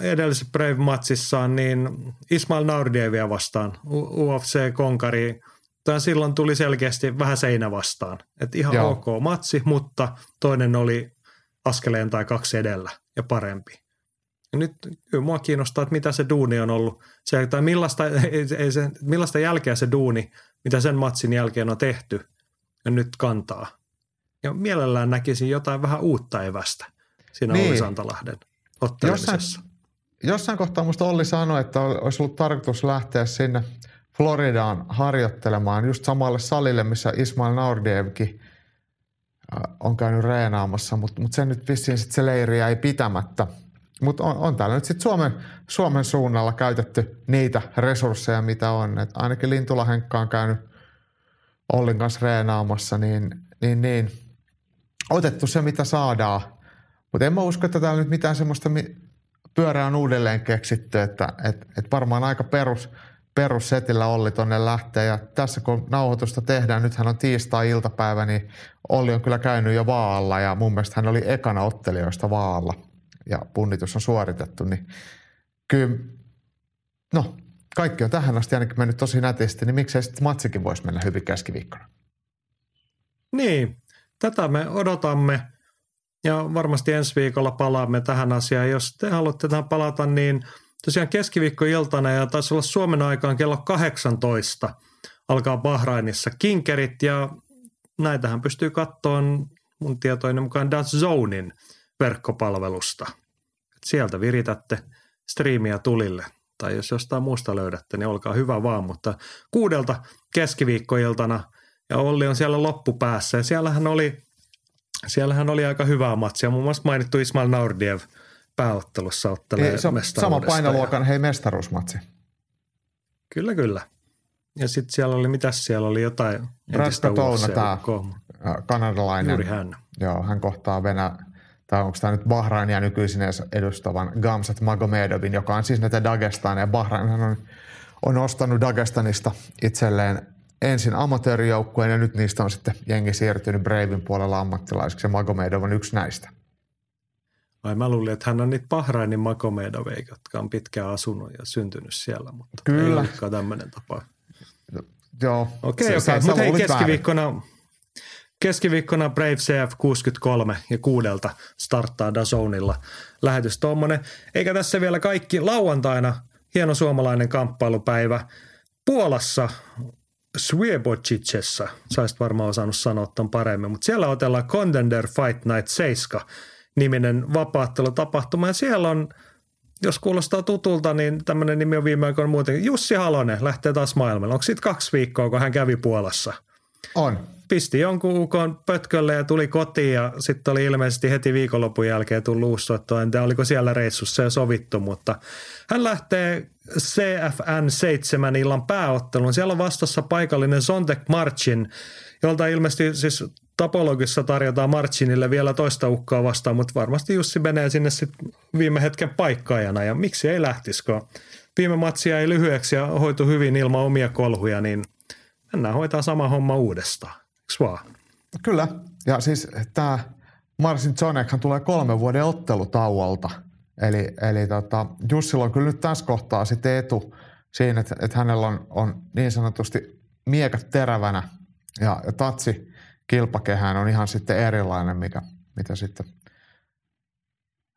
edellisessä Brave-matsissaan niin Ismail Naurdievia vastaan, UFC-konkari. Tämä silloin tuli selkeästi vähän seinä vastaan. Että ihan Joo. ok matsi, mutta toinen oli askeleen tai kaksi edellä ja parempi. Ja nyt kyllä mua kiinnostaa, että mitä se duuni on ollut. Se, tai millaista, *laughs* ei, ei se, millaista jälkeä se duuni, mitä sen matsin jälkeen on tehty ja nyt kantaa. Ja mielellään näkisin jotain vähän uutta evästä siinä niin. Olli Santalahden Jossain, jossain kohtaa minusta Olli sanoi, että olisi ollut tarkoitus lähteä sinne Floridaan harjoittelemaan just samalle salille, missä Ismail Naurdievkin on käynyt reenaamassa, mutta, mutta se nyt vissiin sit se leiri ei pitämättä. Mutta on, on täällä nyt sitten Suomen, Suomen suunnalla käytetty niitä resursseja, mitä on. Et ainakin Lintula Henkka on käynyt Ollin kanssa reenaamassa, niin, niin, niin. Otettu se, mitä saadaan – mutta en mä usko, että täällä nyt mitään semmoista pyörää on uudelleen keksitty, että et, et varmaan aika perus, perussetillä Olli tonne lähtee. Ja tässä kun nauhoitusta tehdään, nythän on tiistai-iltapäivä, niin Olli on kyllä käynyt jo vaalla. Ja mun mielestä hän oli ekana ottelijoista vaalla. Ja punnitus on suoritettu, niin kyllä, no kaikki on tähän asti ainakin mennyt tosi nätisti, niin miksei sitten matsikin voisi mennä hyvin keskiviikkona? Niin, tätä me odotamme – ja varmasti ensi viikolla palaamme tähän asiaan. Jos te haluatte tähän palata, niin tosiaan keskiviikkoiltana ja taisi olla Suomen aikaan kello 18 alkaa Bahrainissa kinkerit ja näitähän pystyy kattoon mun tietoinen mukaan Zonein verkkopalvelusta. Sieltä viritätte striimiä tulille. Tai jos jostain muusta löydätte, niin olkaa hyvä vaan. Mutta kuudelta keskiviikkoiltana ja Olli on siellä loppupäässä. Ja siellähän oli siellähän oli aika hyvää matsia. Muun muassa mainittu Ismail Naurdiev pääottelussa ottelee niin, se on sama painoluokan, ja... hei mestaruusmatsi. Kyllä, kyllä. Ja sitten siellä oli, mitäs siellä oli jotain Raska Touna, tämä kanadalainen. Juuri hän. Joo, hän kohtaa Venä, tai onko tämä nyt Bahrainia nykyisin edustavan Gamsat Magomedovin, joka on siis näitä Dagestania. Bahrain on, on ostanut Dagestanista itselleen ensin amatöörijoukkueen ja nyt niistä on sitten jengi siirtynyt Bravin puolella ammattilaisiksi ja Magomedov on yksi näistä. Ai mä luulin, että hän on niitä Bahrainin Magomedoveja, jotka on pitkään asunut ja syntynyt siellä, mutta Kyllä. ei olekaan tämmöinen tapa. No, joo. Okei, okay, okei. Okay. Mutta hei, keskiviikkona, keskiviikkona Brave CF 63 ja kuudelta starttaa Dazonilla lähetys tuommoinen. Eikä tässä vielä kaikki lauantaina hieno suomalainen kamppailupäivä. Puolassa Swiebocicessa, saisit varmaan osannut sanoa ton paremmin, mutta siellä otellaan Contender Fight Night 7 niminen vapaattelutapahtuma ja siellä on, jos kuulostaa tutulta, niin tämmöinen nimi on viime aikoina muuten. Jussi Halonen lähtee taas maailmalle. Onko siitä kaksi viikkoa, kun hän kävi Puolassa? On. Pisti jonkun ukon pötkölle ja tuli kotiin ja sitten oli ilmeisesti heti viikonlopun jälkeen tullut uussoittoa. En tiedä, oliko siellä reissussa jo sovittu, mutta hän lähtee CFN 7 illan pääottelun. Siellä on vastassa paikallinen Sontek Marchin, jolta ilmeisesti siis tapologissa tarjotaan Marchinille vielä toista ukkoa vastaan, mutta varmasti Jussi menee sinne sitten viime hetken paikkaajana ja miksi ei lähtisi, kun viime matsia ei lyhyeksi ja hoitu hyvin ilman omia kolhuja, niin mennään hoitaa sama homma uudestaan. Vaan? Kyllä. Ja siis tämä Marcin Zonekhan tulee kolmen vuoden ottelutauolta – Eli, eli tota, Jussilla on kyllä nyt tässä kohtaa sitten etu siinä, että, että hänellä on, on niin sanotusti miekat terävänä ja, ja tatsi kilpakehään on ihan sitten erilainen, mikä, mitä sitten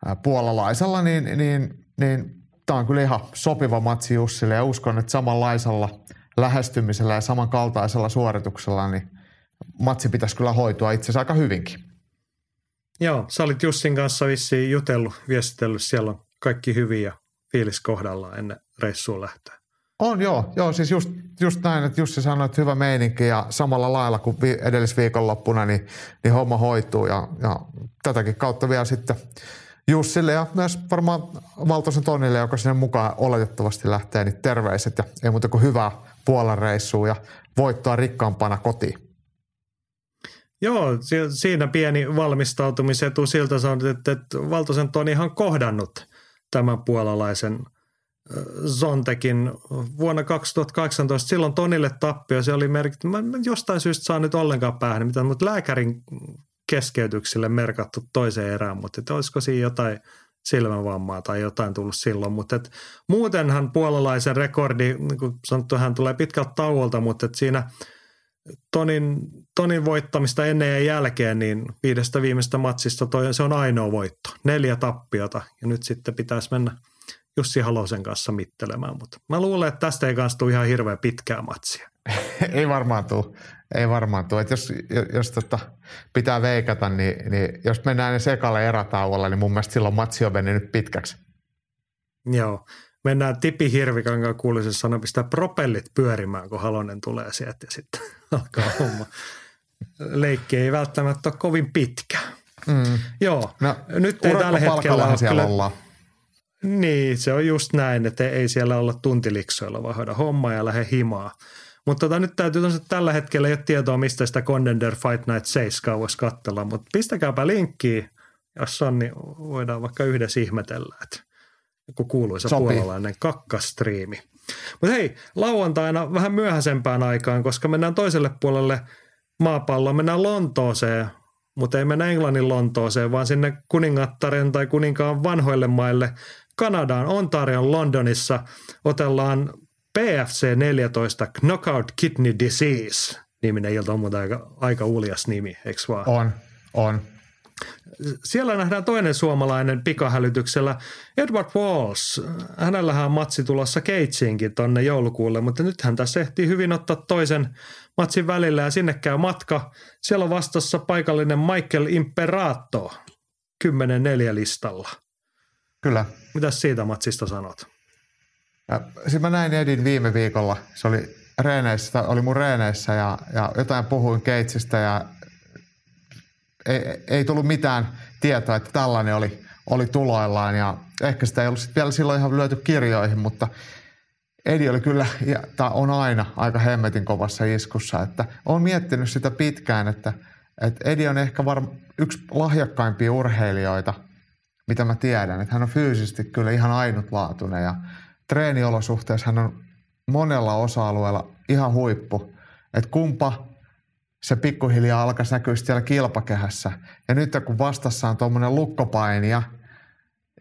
ää, puolalaisella, niin, niin, niin tämä on kyllä ihan sopiva matsi Jussille ja uskon, että samanlaisella lähestymisellä ja samankaltaisella suorituksella niin matsi pitäisi kyllä hoitua itse asiassa aika hyvinkin. Joo, sä olit Jussin kanssa vissiin jutellut, viestitellyt, siellä on kaikki hyvin ja fiilis kohdallaan ennen reissuun lähteä. On joo, joo siis just, just näin, että Jussi sanoi, että hyvä meininki ja samalla lailla kuin vi, edellisviikonloppuna, niin, niin homma hoituu ja, ja tätäkin kautta vielä sitten Jussille ja myös varmaan Valtosen Tonille, joka sinne mukaan oletettavasti lähtee, niin terveiset ja ei muuta kuin hyvää Puolan reissua ja voittoa rikkaampana kotiin. Joo, siinä pieni valmistautumisetu siltä sanot, että, että Valtosen Tonihan kohdannut tämän puolalaisen Zontekin vuonna 2018. Silloin Tonille tappio, se oli merkitty. Mä jostain syystä saa nyt ollenkaan päähän, mutta lääkärin keskeytyksille merkattu toiseen erään, mutta että olisiko siinä jotain silmävammaa tai jotain tullut silloin. Mutta et, muutenhan puolalaisen rekordi, niin kuin sanottu, hän tulee pitkältä tauolta, mutta et siinä Tonin, Tonin voittamista ennen ja jälkeen, niin viidestä viimeistä matsista toi, se on ainoa voitto. Neljä tappiota ja nyt sitten pitäisi mennä Jussi Halosen kanssa mittelemään, mutta mä luulen, että tästä ei kanssa tule ihan hirveän pitkää matsia. *laughs* ei varmaan tule. Ei varmaan tule. Että jos jos tota, pitää veikata, niin, niin jos mennään sekalle erätauolla, niin mun mielestä silloin matsi on mennyt pitkäksi. Joo. Mennään Tipi Hirvikankaan kuuluisessa sana pistää propellit pyörimään, kun Halonen tulee sieltä ja sitten *laughs* alkaa homma. Leikki ei välttämättä ole kovin pitkä. Mm. Joo, no, nyt ei tällä hetkellä ole siellä kyllä, ollaan. Niin, se on just näin, että ei siellä olla tuntiliksoilla, vaan hoida homma ja lähde himaa. Mutta tota, nyt täytyy tosiaan, tällä hetkellä ei ole tietoa, mistä sitä Contender Fight Night 7 voisi katsella, mutta pistäkääpä linkkiä, jos on, niin voidaan vaikka yhdessä ihmetellä, että joku kuuluisa Sopii. puolalainen kakkastriimi. Mutta hei, lauantaina vähän myöhäisempään aikaan, koska mennään toiselle puolelle maapalloa, mennään Lontooseen, mutta ei mennä Englannin Lontooseen, vaan sinne kuningattaren tai kuninkaan vanhoille maille Kanadaan, Ontarion Londonissa otellaan PFC 14 Knockout Kidney Disease niminen ilta on muuten aika, aika uljas nimi, eikö vaan? On, on. Siellä nähdään toinen suomalainen pikahälytyksellä. Edward Walls, hänellähän on matsi tulossa Keitsiinkin tonne joulukuulle, mutta nyt hän tässä ehtii hyvin ottaa toisen matsin välillä ja sinne käy matka. Siellä on vastassa paikallinen Michael Imperato 10-4 listalla. Kyllä. Mitäs siitä matsista sanot? Siis mä näin Edin viime viikolla. Se oli reeneissä, oli mun reeneissä ja, ja jotain puhuin Keitsistä ja ei, ei tullut mitään tietoa, että tällainen oli, oli tuloillaan ja ehkä sitä ei ollut vielä silloin ihan lyöty kirjoihin, mutta Edi oli kyllä, ja on aina aika hemmetin kovassa iskussa, että on miettinyt sitä pitkään, että, että Edi on ehkä varm, yksi lahjakkaimpia urheilijoita, mitä mä tiedän, että hän on fyysisesti kyllä ihan ainutlaatuinen ja treeniolosuhteessa hän on monella osa-alueella ihan huippu. Että kumpa se pikkuhiljaa alkaisi näkyä siellä kilpakehässä. Ja nyt kun vastassa on tuommoinen lukkopainija,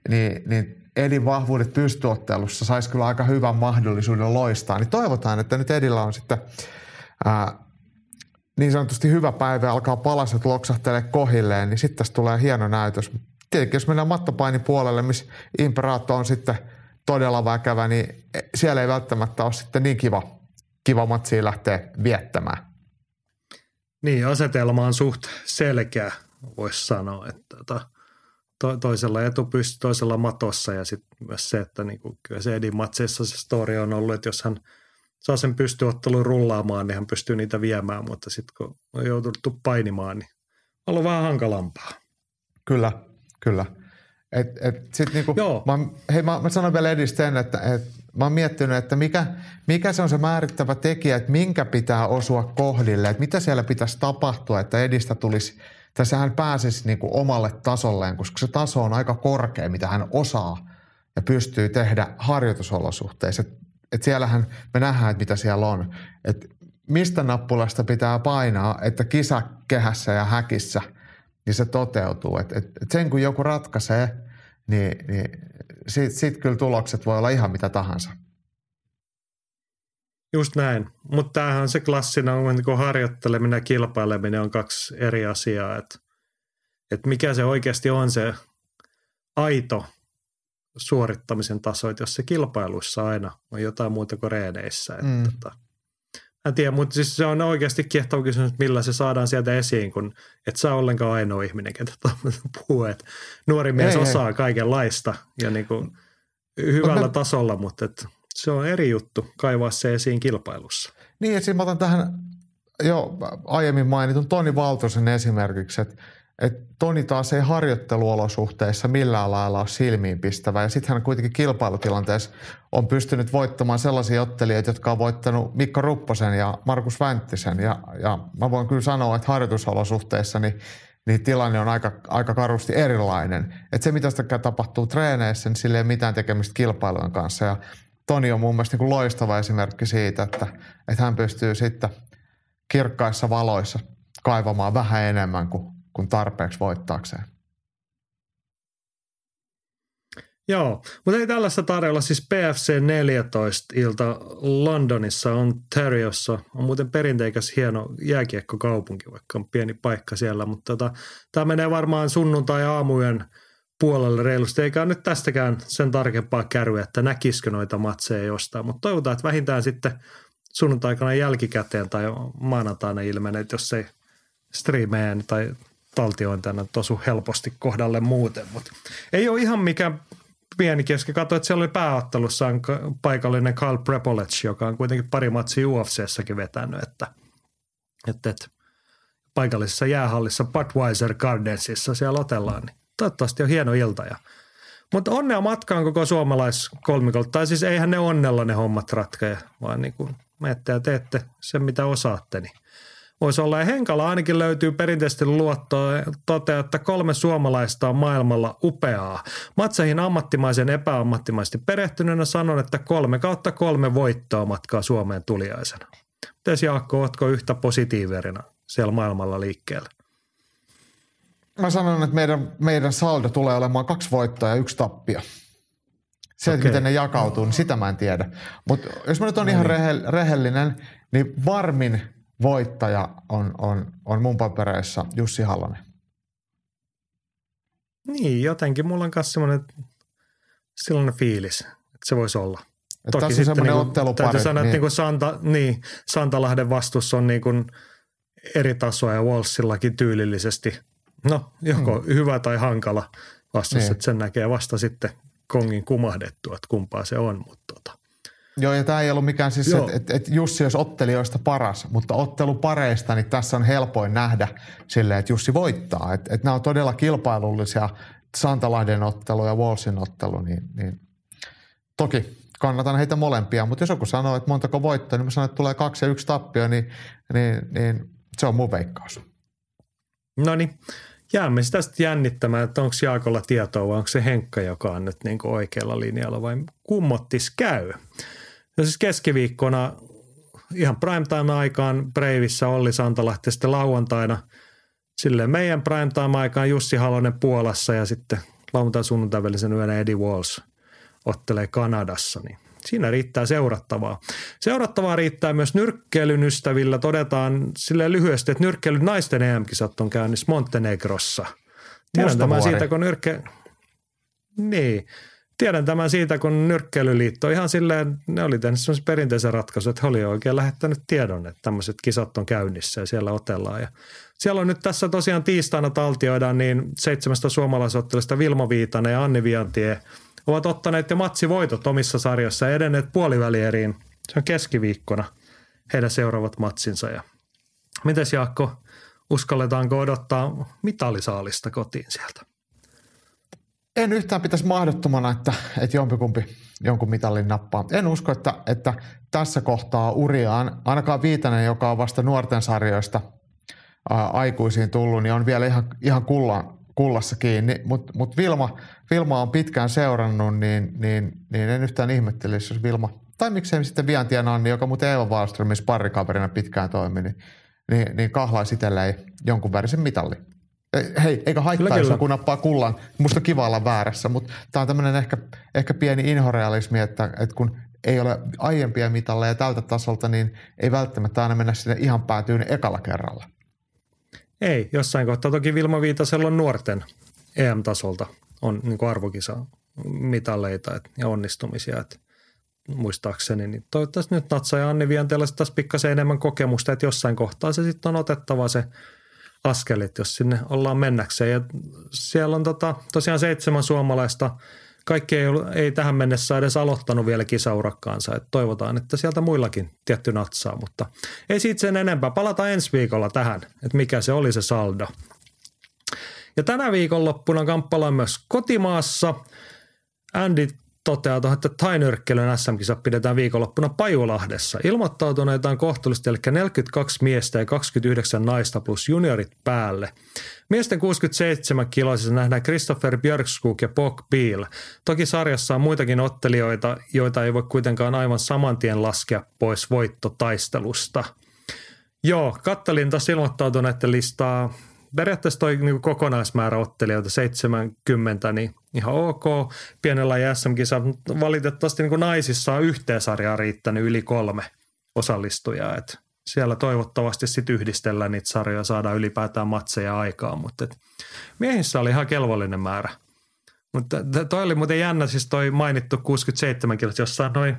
niin, niin Edin vahvuudet pystyottelussa saisi kyllä aika hyvän mahdollisuuden loistaa. Niin toivotaan, että nyt Edillä on sitten ää, niin sanotusti hyvä päivä alkaa palaset loksahtelee kohilleen, niin sitten tässä tulee hieno näytös. Tietenkin jos mennään mattopainin puolelle, missä Imperaatto on sitten – todella väkevä, niin siellä ei välttämättä ole sitten niin kiva, kiva matsia lähteä viettämään. Niin, asetelma on suht selkeä, voisi sanoa, että tota, to, toisella etupysty, toisella matossa ja sitten myös se, että niinku, kyllä se Edin matseissa se story on ollut, että jos hän saa sen pystyottelun rullaamaan, niin hän pystyy niitä viemään, mutta sitten kun on joutunut painimaan, niin on ollut vähän hankalampaa. Kyllä, kyllä. Et, et sit niinku, Joo. Mä, hei, mä, mä sanon vielä Edistä sen, että et, mä oon miettinyt, että mikä, mikä se on se määrittävä tekijä, että minkä pitää osua kohdille, että mitä siellä pitäisi tapahtua, että Edistä tulisi, tässä hän pääsisi niinku omalle tasolleen, koska se taso on aika korkea, mitä hän osaa ja pystyy tehdä harjoitusolosuhteissa. Et, et siellähän me nähdään, että mitä siellä on. Et mistä nappulasta pitää painaa, että kisa kehässä ja häkissä – niin se toteutuu. Et, et, et sen kun joku ratkaisee, niin, niin sitten sit kyllä tulokset voi olla ihan mitä tahansa. Just näin. Mutta tämähän on se klassinen, on, kun harjoitteleminen ja kilpaileminen on kaksi eri asiaa. Että et mikä se oikeasti on se aito suorittamisen taso, että jos se kilpailuissa aina on jotain muuta kuin reeneissä. Että mm. tota, en tiedä, mutta siis se on oikeasti kiehtova kysymys, millä se saadaan sieltä esiin, kun et saa ollenkaan ainoa ihminen, ketä puhuu. Että nuori mies ei, osaa ei. kaikenlaista ja niin kuin hyvällä Mut tasolla, mutta et Se on eri juttu kaivaa se esiin kilpailussa. Niin, ja mä otan tähän jo aiemmin mainitun Toni Valtosen esimerkiksi, että et Toni taas ei harjoitteluolosuhteissa millään lailla ole silmiinpistävä. Ja sitten hän kuitenkin kilpailutilanteessa on pystynyt voittamaan sellaisia ottelijoita, jotka on voittanut Mikko Rupposen ja Markus Vänttisen. Ja, ja mä voin kyllä sanoa, että harjoitusolosuhteissa niin, niin tilanne on aika, aika karusti erilainen. Että se, mitä sitä tapahtuu treeneissä, niin sillä ei ole mitään tekemistä kilpailujen kanssa. Ja Toni on mun mielestä niin kuin loistava esimerkki siitä, että, että hän pystyy sitten kirkkaissa valoissa kaivamaan vähän enemmän kuin, kuin tarpeeksi voittaakseen. Joo, mutta ei tällaista tarjolla. Siis PFC 14 ilta Londonissa, Ontariossa. On muuten perinteikäs hieno jääkiekkokaupunki, vaikka on pieni paikka siellä. Mutta tota, tämä menee varmaan sunnuntai-aamujen puolelle reilusti. Eikä nyt tästäkään sen tarkempaa kärryä, että näkisikö noita matseja jostain. Mutta toivotaan, että vähintään sitten sunnuntaikana jälkikäteen tai maanantaina ilmenee, että jos ei striimeen tai taltiointana tosu helposti kohdalle muuten. Mutta ei ole ihan mikä pieni keski. Katsoin, että siellä oli pääottelussa paikallinen Carl Prepolec, joka on kuitenkin pari matsia UFCssäkin vetänyt, että, että, että paikallisessa jäähallissa Budweiser Gardensissa siellä otellaan, niin toivottavasti on hieno ilta. Ja, mutta onnea matkaan koko suomalaiskolmikolta. Tai siis eihän ne onnella ne hommat ratkeja, vaan niin kuin menette ja teette sen, mitä osaatte, niin voisi olla. Ja Henkala ainakin löytyy perinteisesti luottoa toteaa, että kolme suomalaista on maailmalla upeaa. Matseihin ammattimaisen epäammattimaisesti perehtyneenä sanon, että kolme kautta kolme voittoa matkaa Suomeen tuliaisena. Mites Jaakko, ootko yhtä positiiverina siellä maailmalla liikkeellä? Mä sanon, että meidän, meidän saldo tulee olemaan kaksi voittoa ja yksi tappio. Se, että miten ne jakautuu, niin sitä mä en tiedä. Mutta jos mä nyt on no ihan niin. rehellinen, niin varmin voittaja on, on, on mun papereissa Jussi Halonen. Niin, jotenkin mulla on myös semmoinen sellainen fiilis, että se voisi olla. Että Toki tässä on semmoinen niin ottelupari. Täytyy sanoa, niin. että niin Santa, niin, Santalahden vastus on niin kuin eri tasoa ja Walsillakin tyylillisesti. No, joko hmm. hyvä tai hankala vastus, niin. että sen näkee vasta sitten kongin kumahdettua, että kumpaa se on. Mutta tota. Joo, ja tämä ei ollut mikään siis, että et, et Jussi olisi ottelijoista paras, mutta ottelupareista, niin tässä on helpoin nähdä silleen, että Jussi voittaa. Että et nämä on todella kilpailullisia, Santalahden ottelu ja Walsin ottelu, niin, niin toki kannatan heitä molempia, mutta jos joku sanoo, että montako voittoa, niin mä sanon, että tulee kaksi ja yksi tappio, niin, niin, niin se on mun veikkaus. No niin, jäämme sitä sitten jännittämään, että onko Jaakolla tietoa vai onko se Henkka, joka on nyt niin kuin oikealla linjalla vai kummottis käy. Ja siis keskiviikkona ihan primetime-aikaan Breivissä Olli Santalahti sitten lauantaina sille meidän primetime-aikaan Jussi Halonen Puolassa ja sitten lauantai sunnuntai välisen yönä Eddie Walls ottelee Kanadassa, niin siinä riittää seurattavaa. Seurattavaa riittää myös nyrkkeilyn ystävillä. Todetaan sille lyhyesti, että nyrkkeilyn naisten EM-kisat on käynnissä Montenegrossa. Tiedän tämän siitä, kun nyrkke... Niin. Tiedän tämän siitä, kun nyrkkeilyliitto ihan silleen, ne oli tehnyt semmoisen perinteisen ratkaisun, että he oli oikein lähettänyt tiedon, että tämmöiset kisat on käynnissä ja siellä otellaan. Ja siellä on nyt tässä tosiaan tiistaina taltioidaan niin seitsemästä suomalaisottelusta Vilma Viitanen ja Anni Viantie – ovat ottaneet jo matsivoitot omissa sarjoissa ja edenneet puolivälieriin. Se on keskiviikkona heidän seuraavat matsinsa. Ja mites Jaakko, uskalletaanko odottaa mitalisaalista kotiin sieltä? En yhtään pitäisi mahdottomana, että, että jompikumpi jonkun mitalin nappaa. En usko, että, että tässä kohtaa uriaan, ainakaan Viitanen, joka on vasta nuorten sarjoista ää, aikuisiin tullut, niin on vielä ihan, ihan kullan, kullassa kiinni, mutta mut Vilma, Vilma on pitkään seurannut, niin, niin, niin en yhtään ihmettelisi, jos Vilma, tai miksei sitten Viantien Anni, joka muuten Eeva Wallströmin sparrikaverina pitkään toimi, niin, niin, niin kahlaisi itselleen jonkun värisen mitalli. Hei, eikä haittaa, jos kun nappaa kullan. Musta kiva olla väärässä, mutta tämä on tämmöinen ehkä, ehkä pieni inhorealismi, että, että kun ei ole aiempia mitalleja tältä tasolta, niin ei välttämättä aina mennä sinne ihan päätyyn ekalla kerralla. Ei, jossain kohtaa toki Vilma Viitasella on nuorten EM-tasolta on niin arvokisa mitalleita et, ja onnistumisia, et, muistaakseni. Niin toivottavasti nyt Natsa ja Anni Vianteella taas pikkasen enemmän kokemusta, että jossain kohtaa se sitten on otettava se askelit, jos sinne ollaan mennäkseen. Ja siellä on tota, tosiaan seitsemän suomalaista kaikki ei, ollut, ei tähän mennessä edes aloittanut vielä kisaurakkaansa. Et toivotaan, että sieltä muillakin tietty natsaa, mutta ei siitä sen enempää. Palataan ensi viikolla tähän, että mikä se oli se saldo. Ja tänä viikonloppuna kamppaillaan myös kotimaassa. Andy toteaa tuohon, että tainyrkkelyn SM-kisa pidetään viikonloppuna Pajulahdessa. Ilmoittautuneita on kohtuullisesti, eli 42 miestä ja 29 naista plus juniorit päälle. Miesten 67 kiloisissa nähdään Christopher Björkskog ja Bok Biel. Toki sarjassa on muitakin ottelijoita, joita ei voi kuitenkaan aivan saman tien laskea pois voittotaistelusta. Joo, kattelin taas ilmoittautuneiden listaa periaatteessa toi niin kokonaismäärä ottelijoita 70, niin ihan ok. Pienellä SM-kisa, mutta valitettavasti niin naisissa on yhteen sarjaan riittänyt yli kolme osallistujaa. Et siellä toivottavasti sitten yhdistellään niitä sarjoja, saadaan ylipäätään matseja aikaan, mutta et miehissä oli ihan kelvollinen määrä. Mutta toi oli muuten jännä, siis toi mainittu 67 kilot, jossa noin,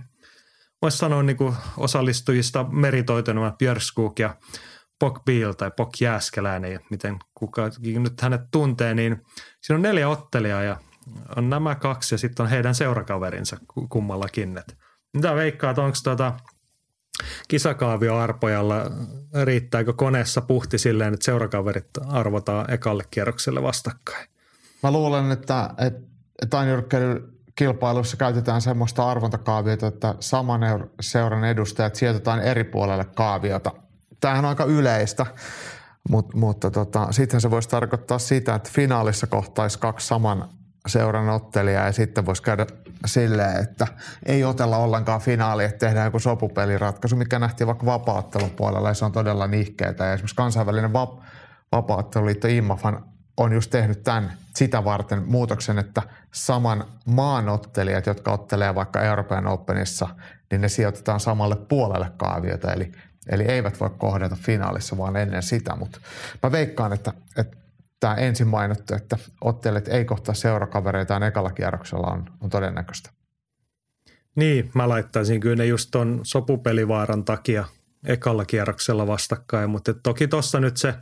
voisi sanoa niin osallistujista meritoitunemat Björskuk ja Pok Biel tai Pok Jääskeläinen, miten kuka nyt hänet tuntee, niin siinä on neljä ottelijaa ja on nämä kaksi ja sitten on heidän seurakaverinsa kummallakin. Et mitä veikkaat, onko tuota kisakaavio Arpojalla, riittääkö koneessa puhti silleen, että seurakaverit arvotaan ekalle kierrokselle vastakkain? Mä luulen, että, että, että kilpailussa käytetään semmoista arvontakaaviota, että saman seuran edustajat sijoitetaan eri puolelle kaaviota – tämähän on aika yleistä, Mut, mutta tota, sittenhän se voisi tarkoittaa sitä, että finaalissa kohtaisi kaksi saman seuran ottelijaa ja sitten voisi käydä silleen, että ei otella ollenkaan finaali, että tehdään joku sopupeliratkaisu, mikä nähtiin vaikka vapaattelun puolella ja se on todella nihkeetä. Ja esimerkiksi kansainvälinen va- vapaatteluliitto IMAFan on just tehnyt tämän sitä varten muutoksen, että saman maan ottelijat, jotka ottelee vaikka Euroopan Openissa, niin ne sijoitetaan samalle puolelle kaaviota. Eli Eli eivät voi kohdata finaalissa vaan ennen sitä, mutta mä veikkaan, että, että tämä ensin mainittu, että ottelet ei kohtaa seurakavereitaan ekalla kierroksella on, on todennäköistä. Niin, mä laittaisin kyllä ne just ton sopupelivaaran takia ekalla kierroksella vastakkain, mutta toki tuossa nyt se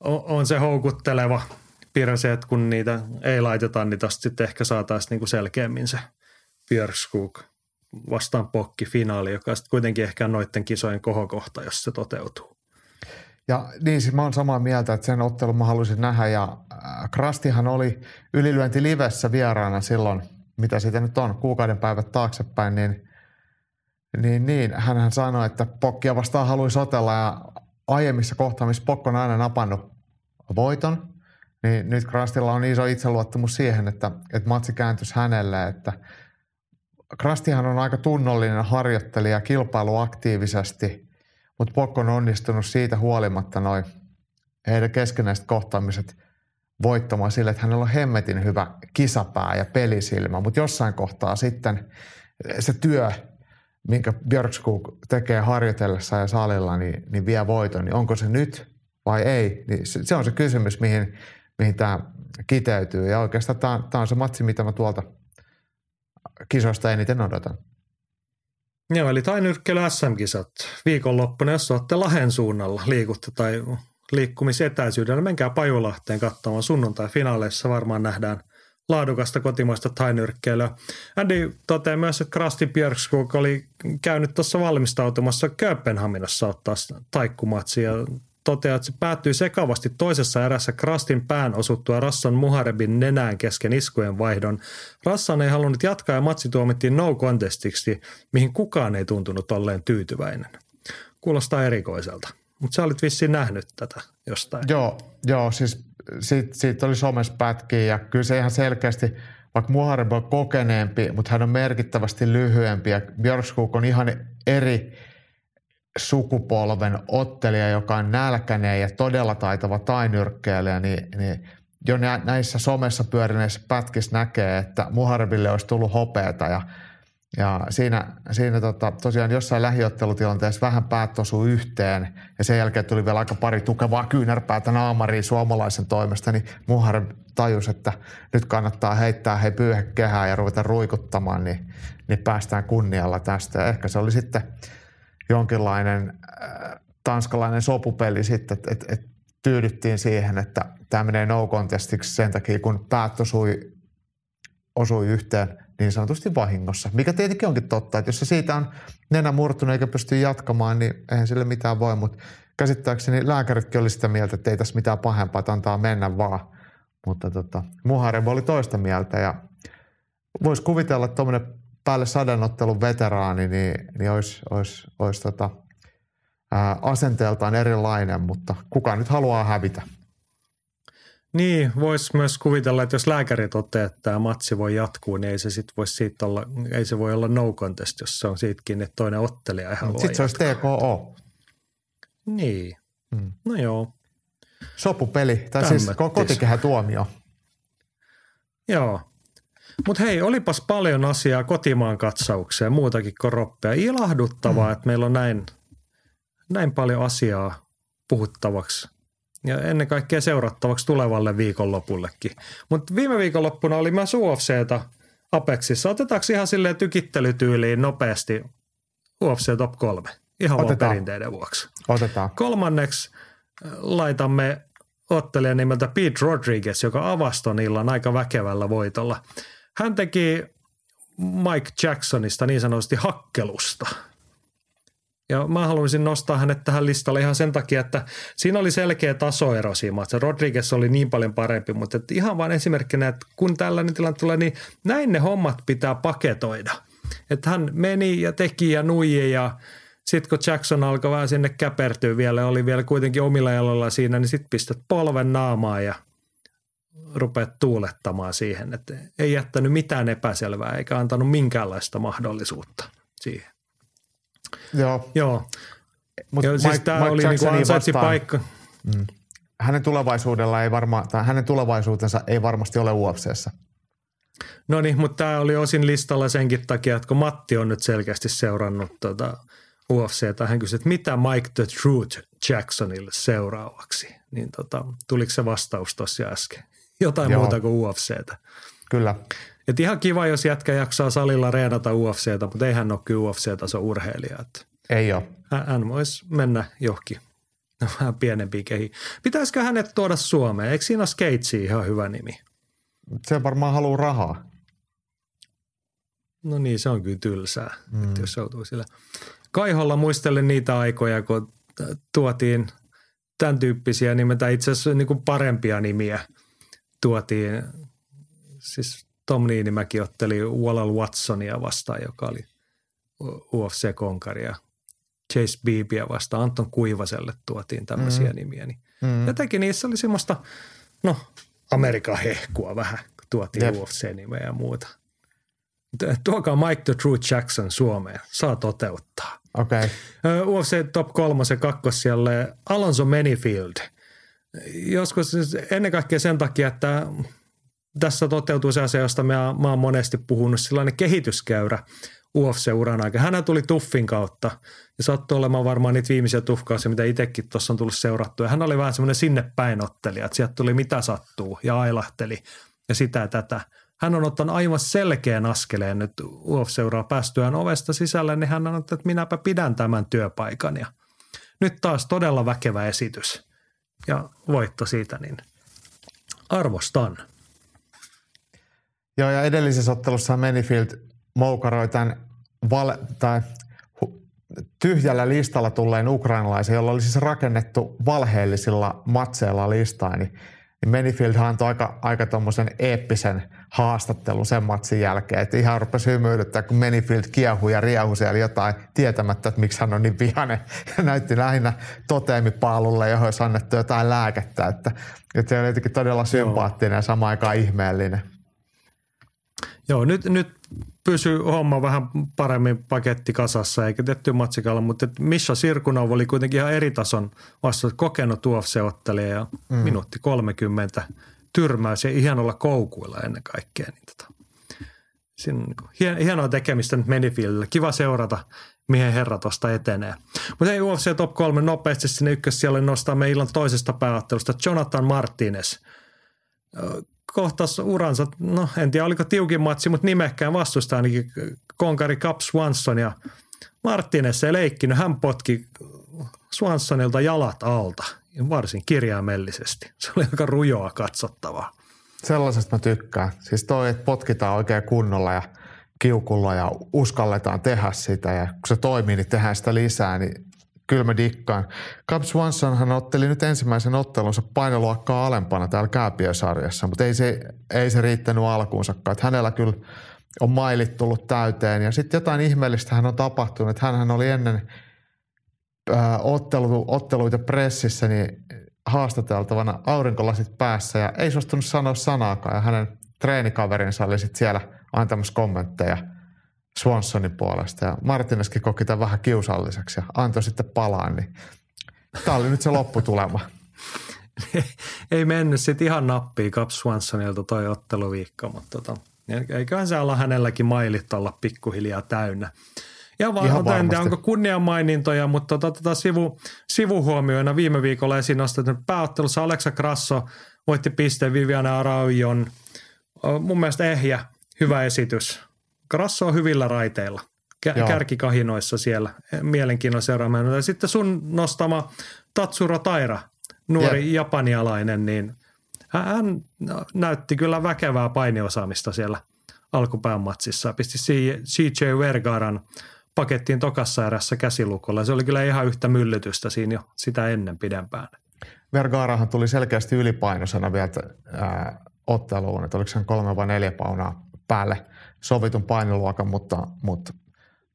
on, se houkutteleva piirre että kun niitä ei laiteta, niin tosta sitten ehkä saataisiin niinku selkeämmin se Björkskog vastaan pokki finaali, joka sitten kuitenkin ehkä noiden kisojen kohokohta, jos se toteutuu. Ja niin, siis mä oon samaa mieltä, että sen ottelun mä haluaisin nähdä. Ja äh, Krastihan oli ylilyönti livessä vieraana silloin, mitä siitä nyt on, kuukauden päivät taaksepäin, niin, niin, niin hän sanoi, että Pokkia vastaan haluaisi otella. Ja aiemmissa kohtaamissa Pokko on aina napannut voiton, niin nyt Krastilla on iso itseluottamus siihen, että, että matsi kääntyisi hänelle, että – Krastihan on aika tunnollinen harjoittelija, kilpailu aktiivisesti, mutta Pokko on onnistunut siitä huolimatta noin heidän keskenäiset kohtaamiset voittamaan sille, että hänellä on hemmetin hyvä kisapää ja pelisilmä, mutta jossain kohtaa sitten se työ, minkä Björkskog tekee harjoitellessa ja salilla, niin, niin vie voiton, niin onko se nyt vai ei? Niin se, on se kysymys, mihin, mihin tämä kiteytyy. Ja oikeastaan tämä on se matsi, mitä mä tuolta – kisoista eniten odotan. Joo, eli tainyrkkeily SM-kisat viikonloppuna, jos olette Lahen suunnalla liikutte tai liikkumisetäisyydellä, menkää Pajulahteen katsomaan sunnuntai-finaaleissa varmaan nähdään laadukasta kotimaista tainyrkkeilyä. Andy toteaa myös, että Krasti Björkskog oli käynyt tuossa valmistautumassa Kööpenhaminassa ottaa taikkumatsia toteaa, että se päättyi sekavasti toisessa erässä Krastin pään osuttua Rassan Muharebin nenään kesken iskujen vaihdon. Rassan ei halunnut jatkaa ja matsi tuomittiin no contestiksi, mihin kukaan ei tuntunut olleen tyytyväinen. Kuulostaa erikoiselta, mutta sä olit vissiin nähnyt tätä jostain. Joo, joo siis siitä, siitä oli somessa pätkiä ja kyllä se ihan selkeästi, vaikka Muhareb on kokeneempi, mutta hän on merkittävästi lyhyempi ja Björkskuk on ihan eri – sukupolven ottelija, joka on nälkäinen ja todella taitava tainyrkkeilijä, niin, niin jo näissä somessa pyörineissä pätkissä näkee, että Muharbille olisi tullut hopeeta ja, ja siinä, siinä tota, tosiaan jossain lähiottelutilanteessa vähän päät osui yhteen ja sen jälkeen tuli vielä aika pari tukevaa kyynärpäätä naamariin suomalaisen toimesta, niin Muhareb tajus, että nyt kannattaa heittää he pyyhekehää ja ruveta ruikuttamaan, niin, niin päästään kunnialla tästä. Ja ehkä se oli sitten – jonkinlainen äh, tanskalainen sopupeli sitten, että et, et tyydyttiin siihen, että tämä menee no contestiksi sen takia, kun päät osui osui yhteen niin sanotusti vahingossa. Mikä tietenkin onkin totta, että jos se siitä on nenä murtunut eikä pysty jatkamaan, niin eihän sille mitään voi, mutta käsittääkseni lääkäritkin oli sitä mieltä, että ei tässä mitään pahempaa, että antaa mennä vaan. Mutta tota, Muharem oli toista mieltä ja voisi kuvitella, että tuommoinen päälle sadanottelun veteraani, niin, niin olisi, olisi, olisi tota, ää, asenteeltaan erilainen, mutta kuka nyt haluaa hävitä? Niin, voisi myös kuvitella, että jos lääkäri toteaa, että tämä matsi voi jatkuu, niin ei se sit voi siitä olla, ei se voi olla no contest, jos se on siitäkin, että toinen ottelija ei halua Sitten se olisi TKO. Niin, mm. no joo. Sopupeli, tai siis kotikehä tuomio. Joo. Mutta hei, olipas paljon asiaa kotimaan katsaukseen, muutakin kuin roppea. Ilahduttavaa, mm. että meillä on näin, näin paljon asiaa puhuttavaksi ja ennen kaikkea seurattavaksi tulevalle viikonlopullekin. Mutta viime viikonloppuna oli myös UFCtä Apexissa. Otetaanko ihan silleen tykittelytyyliin nopeasti UFC Top 3? Ihan Otetaan. vaan perinteiden vuoksi. Otetaan. Kolmanneksi äh, laitamme ottelijan nimeltä Pete Rodriguez, joka avasi ton illan aika väkevällä voitolla. Hän teki Mike Jacksonista niin sanotusti hakkelusta – ja mä haluaisin nostaa hänet tähän listalle ihan sen takia, että siinä oli selkeä tasoero siinä että Rodriguez oli niin paljon parempi, mutta että ihan vain esimerkkinä, että kun tällainen tilanne tulee, niin näin ne hommat pitää paketoida. Että hän meni ja teki ja nuiji ja sitten kun Jackson alkoi vähän sinne käpertyä vielä, oli vielä kuitenkin omilla jaloilla siinä, niin sitten pistät polven naamaa ja rupeat tuulettamaan siihen. Että ei jättänyt mitään epäselvää eikä antanut minkäänlaista mahdollisuutta siihen. Joo. Joo. Mut Joo, siis tämä oli niinku ansaitsi paikka. Mm. Hänen tulevaisuudella ei varma, tai hänen tulevaisuutensa ei varmasti ole UFCssä. No niin, mutta tämä oli osin listalla senkin takia, että kun Matti on nyt selkeästi seurannut tuota UFCtä, hän kysyi, että mitä Mike the Truth Jacksonille seuraavaksi. Niin tota, tuliko se vastaus tuossa äsken? Jotain Joo. muuta kuin UFCtä. Kyllä. Et ihan kiva, jos jätkä jaksaa salilla reenata UFCtä, mutta ei hän ole kyllä UFC-taso urheilija. Että ei ole. Hän voisi mennä johonkin vähän *laughs* pienempiin kehiin. Pitäisikö hänet tuoda Suomeen? Eikö siinä ole Skatesi ihan hyvä nimi? Se varmaan haluaa rahaa. No niin, se on kyllä tylsää, mm. että jos joutuu sillä. Kaiholla muistelen niitä aikoja, kun tuotiin tämän tyyppisiä nimetä itse asiassa niin kuin parempia nimiä tuotiin. Siis Tom Niinimäki otteli Wallal Watsonia vastaan, joka oli UFC-konkari ja Chase Beebia vastaan. Anton Kuivaselle tuotiin tämmöisiä mm. nimiä. Niin mm. Jotenkin niissä oli semmoista, no Amerikan hehkua vähän, kun tuotiin yep. UFC-nimeä ja muuta. Tuokaa Mike the True Jackson Suomeen. Saa toteuttaa. Okay. UFC Top 3 ja kakkosjalle Alonso Manyfield. Joskus siis ennen kaikkea sen takia, että tässä toteutuu se asia, josta mä, mä oon monesti puhunut, sellainen kehityskäyrä UFC-uran aikana. Hän tuli tuffin kautta ja sattui olemaan varmaan niitä viimeisiä tuffkausia, mitä itsekin tuossa on tullut seurattua. Hän oli vähän semmoinen sinne päin ottelija, että sieltä tuli mitä sattuu ja ailahteli ja sitä ja tätä. Hän on ottanut aivan selkeän askeleen nyt UFC-uraa päästyään ovesta sisälle, niin hän on ottanut, että minäpä pidän tämän työpaikan. Ja nyt taas todella väkevä esitys ja voitto siitä, niin arvostan – Joo, ja edellisessä ottelussa Manifield moukaroi tämän vale, tai tyhjällä listalla tulleen ukrainalaisen, jolla oli siis rakennettu valheellisilla matseilla listaa, niin, Manifield antoi aika, aika tuommoisen eeppisen haastattelun sen matsin jälkeen, että ihan rupesi hymyilyttää, kun Manifield kiehui ja riehui siellä jotain tietämättä, että miksi hän on niin vihainen. *laughs* Ja näytti lähinnä toteemipaalulle, johon olisi annettu jotain lääkettä, että, että se oli jotenkin todella sympaattinen ja samaan aikaan ihmeellinen. Joo, nyt, nyt pysyy homma vähän paremmin paketti kasassa eikä tehty matsikalla, mutta Misha Sirkunov oli kuitenkin ihan eri tason vasta kokenut UFC-ottelija ja mm. minuutti 30 tyrmäys ja hienolla koukuilla ennen kaikkea. Niin tota, siinä on niin hienoa tekemistä nyt Menifieldille. Kiva seurata, mihin herra tuosta etenee. Mutta ei UFC Top 3 nopeasti sinne ykkössijalle nostaa me illan toisesta pääottelusta Jonathan Martinez – kohtas uransa, no en tiedä oliko tiukin matsi, mutta nimekkään vastusta ainakin konkari Cap Swanson ja Martinez ei leikkinyt. Hän potki Swansonilta jalat alta varsin kirjaimellisesti. Se oli aika rujoa katsottavaa. sellaisesta mä tykkään. Siis toi, että potkitaan oikein kunnolla ja kiukulla ja uskalletaan tehdä sitä ja kun se toimii, niin tehdään sitä lisää, niin kyllä mä dikkaan. Cub Swansonhan otteli nyt ensimmäisen ottelunsa painoluokkaa alempana täällä kääpiösarjassa, mutta ei se, ei se riittänyt alkuunsakaan. Että hänellä kyllä on mailit tullut täyteen ja sitten jotain ihmeellistä hän on tapahtunut. Hän oli ennen ää, ottelu, otteluita pressissä niin haastateltavana aurinkolasit päässä ja ei suostunut sanoa sanaakaan ja hänen treenikaverinsa oli sitten siellä antamassa kommentteja Swansonin puolesta ja Martineskin koki tämän vähän kiusalliseksi ja antoi sitten palaa, niin tämä oli nyt se lopputulema. *laughs* ei mennyt sitten ihan nappiin Cap Swansonilta toi otteluviikko, mutta tota, eiköhän se olla hänelläkin mailit olla pikkuhiljaa täynnä. Ja vaan, en tiedä, onko kunniamainintoja, mutta tota, tota sivu, sivuhuomioina viime viikolla esiin nostettu pääottelussa Alexa Grasso voitti pisteen Viviana Araujon. Mun mielestä ehjä, hyvä esitys. Grasso on hyvillä raiteilla. Kä- kärkikahinoissa siellä. Mielenkiinnolla seuraamaan. Ja sitten sun nostama Tatsuro Taira, nuori Jep. japanialainen, niin hän näytti kyllä väkevää painiosaamista siellä alkupään matsissa. Pisti CJ Vergaran pakettiin tokassa erässä käsilukolla. Se oli kyllä ihan yhtä myllytystä siinä jo sitä ennen pidempään. Vergarahan tuli selkeästi ylipainoisena vielä ää, otteluun, että oliko se kolme vai neljä paunaa päälle sovitun painoluokan, mutta, mutta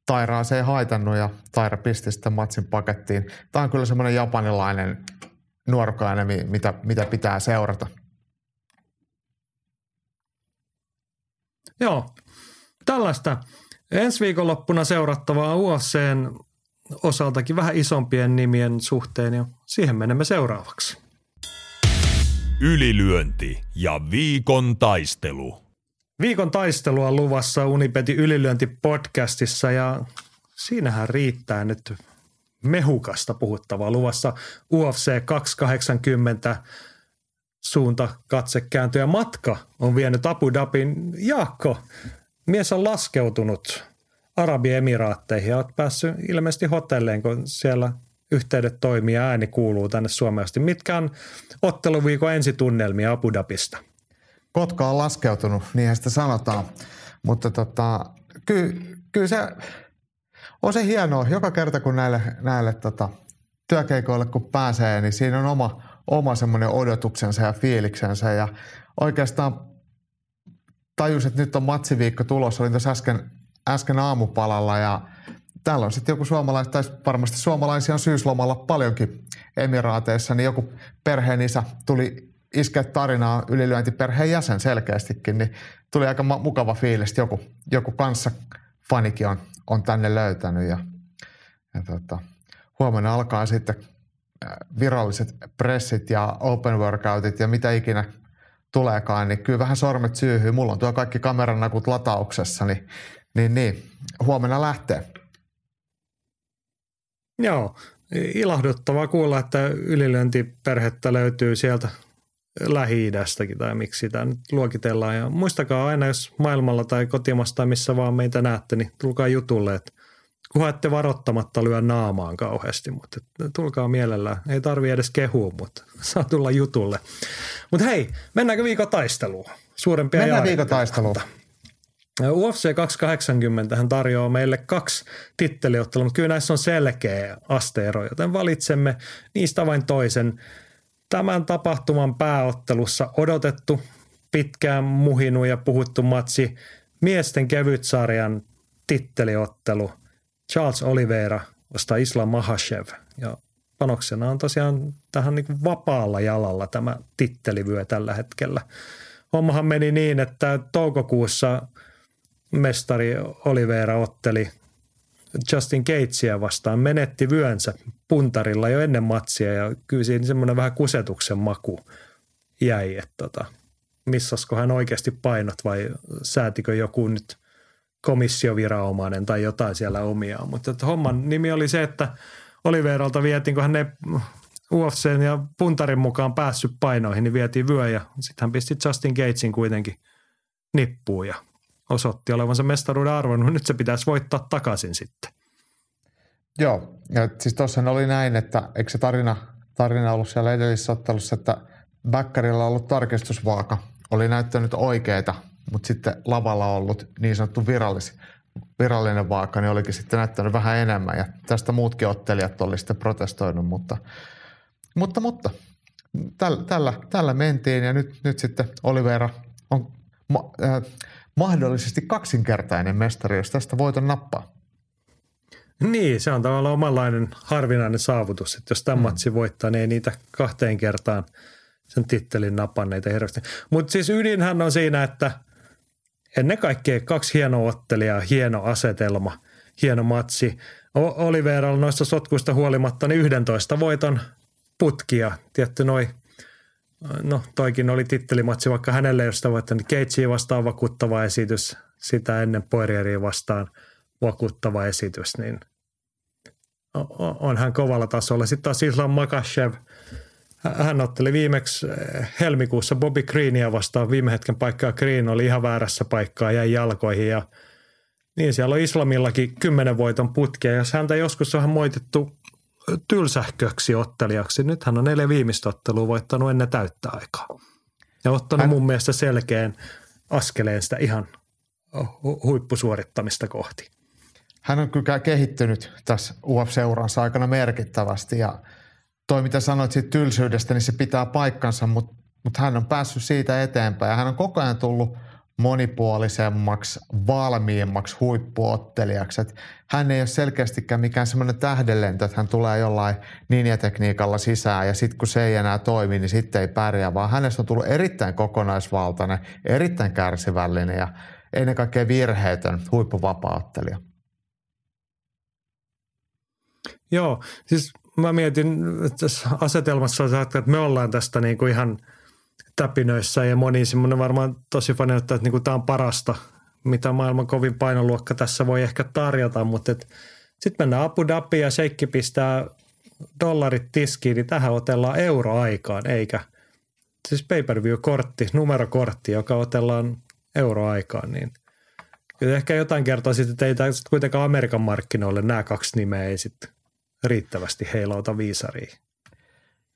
Tairaa se ei haitannut ja Taira pisti sitten matsin pakettiin. Tämä on kyllä semmoinen japanilainen nuorukainen, mitä, mitä pitää seurata. Joo, tällaista Ensi viikonloppuna seurattavaa UFCn osaltakin vähän isompien nimien suhteen ja siihen menemme seuraavaksi. Ylilyönti ja viikon taistelu. Viikon taistelua luvassa Unipeti ylilyönti podcastissa ja siinähän riittää nyt mehukasta puhuttavaa luvassa UFC 280 suunta katse kääntyä matka on vienyt Abu Dhabin Jaakko mies on laskeutunut Arabiemiraatteihin ja olet päässyt ilmeisesti hotelleen, kun siellä yhteydet toimii ja ääni kuuluu tänne Suomeen Mitkä on otteluviikon ensitunnelmia Abu Dhabista? Kotka on laskeutunut, niinhän sitä sanotaan. Mutta tota, kyllä, kyllä se on se hienoa. Joka kerta kun näille, näille tota, työkeikoille kun pääsee, niin siinä on oma, oma semmoinen odotuksensa ja fiiliksensä. Ja oikeastaan tajus, että nyt on matsiviikko tulossa. Olin tässä äsken, äsken aamupalalla ja täällä on sitten joku suomalainen, tai varmasti suomalaisia on syyslomalla paljonkin Emiraateissa, niin joku perheen isä tuli iskeä tarinaa ylilyöntiperheen jäsen selkeästikin, niin tuli aika mukava fiilis, että joku, joku kanssa fanikin on, on tänne löytänyt ja, ja tota, huomenna alkaa sitten äh, viralliset pressit ja open workoutit ja mitä ikinä tuleekaan, niin kyllä vähän sormet syyhyy. Mulla on tuo kaikki kameranakut latauksessa, niin, niin, niin huomenna lähtee. Joo, ilahduttavaa kuulla, että ylilöintiperhettä löytyy sieltä Lähi-idästäkin tai miksi sitä nyt luokitellaan. Ja muistakaa aina, jos maailmalla tai kotimassa tai missä vaan meitä näette, niin tulkaa jutulle, että kunhan ette varoittamatta lyö naamaan kauheasti, mutta tulkaa mielellään. Ei tarvi edes kehua, mutta *laughs* saa tulla jutulle. Mutta hei, mennäänkö viikon taisteluun? Suurempia Mennään viikon taisteluun. UFC 280 hän tarjoaa meille kaksi titteliottelua, mutta kyllä näissä on selkeä asteero, joten valitsemme niistä vain toisen. Tämän tapahtuman pääottelussa odotettu, pitkään muhinu ja puhuttu matsi, miesten kevytsarjan titteliottelu – Charles Oliveira vastaa Islam Mahashev. Ja panoksena on tosiaan tähän niin vapaalla jalalla tämä tittelivyö tällä hetkellä. Hommahan meni niin, että toukokuussa mestari Oliveira otteli Justin Gatesia vastaan, menetti vyönsä puntarilla jo ennen matsia ja kyllä siinä semmoinen vähän kusetuksen maku jäi, että tota, missasko hän oikeasti painot vai säätikö joku nyt – komissioviranomainen tai jotain siellä omiaan. Mutta että homman nimi oli se, että Oliveralta vietiin, kun hän ei UFCn ja puntarin mukaan päässyt painoihin, niin vietiin vyö ja sitten hän pisti Justin Gatesin kuitenkin nippuun ja osoitti olevansa mestaruuden arvon. Nyt se pitäisi voittaa takaisin sitten. Joo, ja siis tuossa oli näin, että eikö se tarina, tarina ollut siellä edellisessä ottelussa, että Bäkkärillä ollut tarkistusvaaka oli näyttänyt oikeita, mutta sitten lavalla ollut niin sanottu virallis, virallinen vaaka, niin olikin sitten näyttänyt vähän enemmän. Ja tästä muutkin ottelijat oli sitten protestoinut, mutta, mutta, mutta tällä, tällä, tällä mentiin ja nyt, nyt sitten Olivera on ma, äh, mahdollisesti kaksinkertainen mestari, jos tästä voiton nappaa. Niin, se on tavallaan omanlainen harvinainen saavutus, että jos tämän mm. matsi voittaa, niin ei niitä kahteen kertaan sen tittelin napanneita hirveästi. Mutta siis ydinhän on siinä, että ennen kaikkea kaksi hienoa ottelijaa, hieno asetelma, hieno matsi. Oliveralla noista sotkuista huolimatta niin 11 voiton putkia. Tietty noi, no toikin oli tittelimatsi, vaikka hänelle ei ole voittanut Keitsiä vastaan vakuuttava esitys, sitä ennen Poirieria vastaan vakuuttava esitys, niin on hän kovalla tasolla. Sitten taas Islam Makashev, hän otteli viimeksi eh, helmikuussa Bobby Greenia vastaan viime hetken paikkaa. Green oli ihan väärässä paikkaa, jäi jalkoihin ja niin siellä on Islamillakin kymmenen voiton putkia. Jos häntä joskus on moitettu tylsähköksi ottelijaksi, nyt hän on neljä viimeistä ottelua voittanut ennen täyttä aikaa. Ja ottanut hän... mun mielestä selkeän askeleen sitä ihan huippusuorittamista kohti hän on kyllä kehittynyt tässä UFC-uransa aikana merkittävästi ja toi mitä sanoit siitä tylsyydestä, niin se pitää paikkansa, mutta, mutta hän on päässyt siitä eteenpäin ja hän on koko ajan tullut monipuolisemmaksi, valmiimmaksi huippuottelijaksi. Et hän ei ole selkeästikään mikään semmoinen tähdenlento, että hän tulee jollain linjatekniikalla sisään ja sitten kun se ei enää toimi, niin sitten ei pärjää, vaan hänestä on tullut erittäin kokonaisvaltainen, erittäin kärsivällinen ja ennen kaikkea virheetön huippuvapaa-ottelija. Joo, siis mä mietin tässä asetelmassa, että me ollaan tästä niin kuin ihan täpinöissä ja moni semmoinen varmaan tosi fani, että niin kuin tämä on parasta, mitä maailman kovin painoluokka tässä voi ehkä tarjota, mutta sitten mennään Abu Dhabi ja Sheikki pistää dollarit tiskiin, niin tähän otellaan euroaikaan, eikä siis pay-per-view-kortti, numerokortti, joka otellaan euroaikaan, niin ehkä jotain kertoo sitten, että ei tämä kuitenkaan Amerikan markkinoille nämä kaksi nimeä ei sitten riittävästi heilauta viisariin.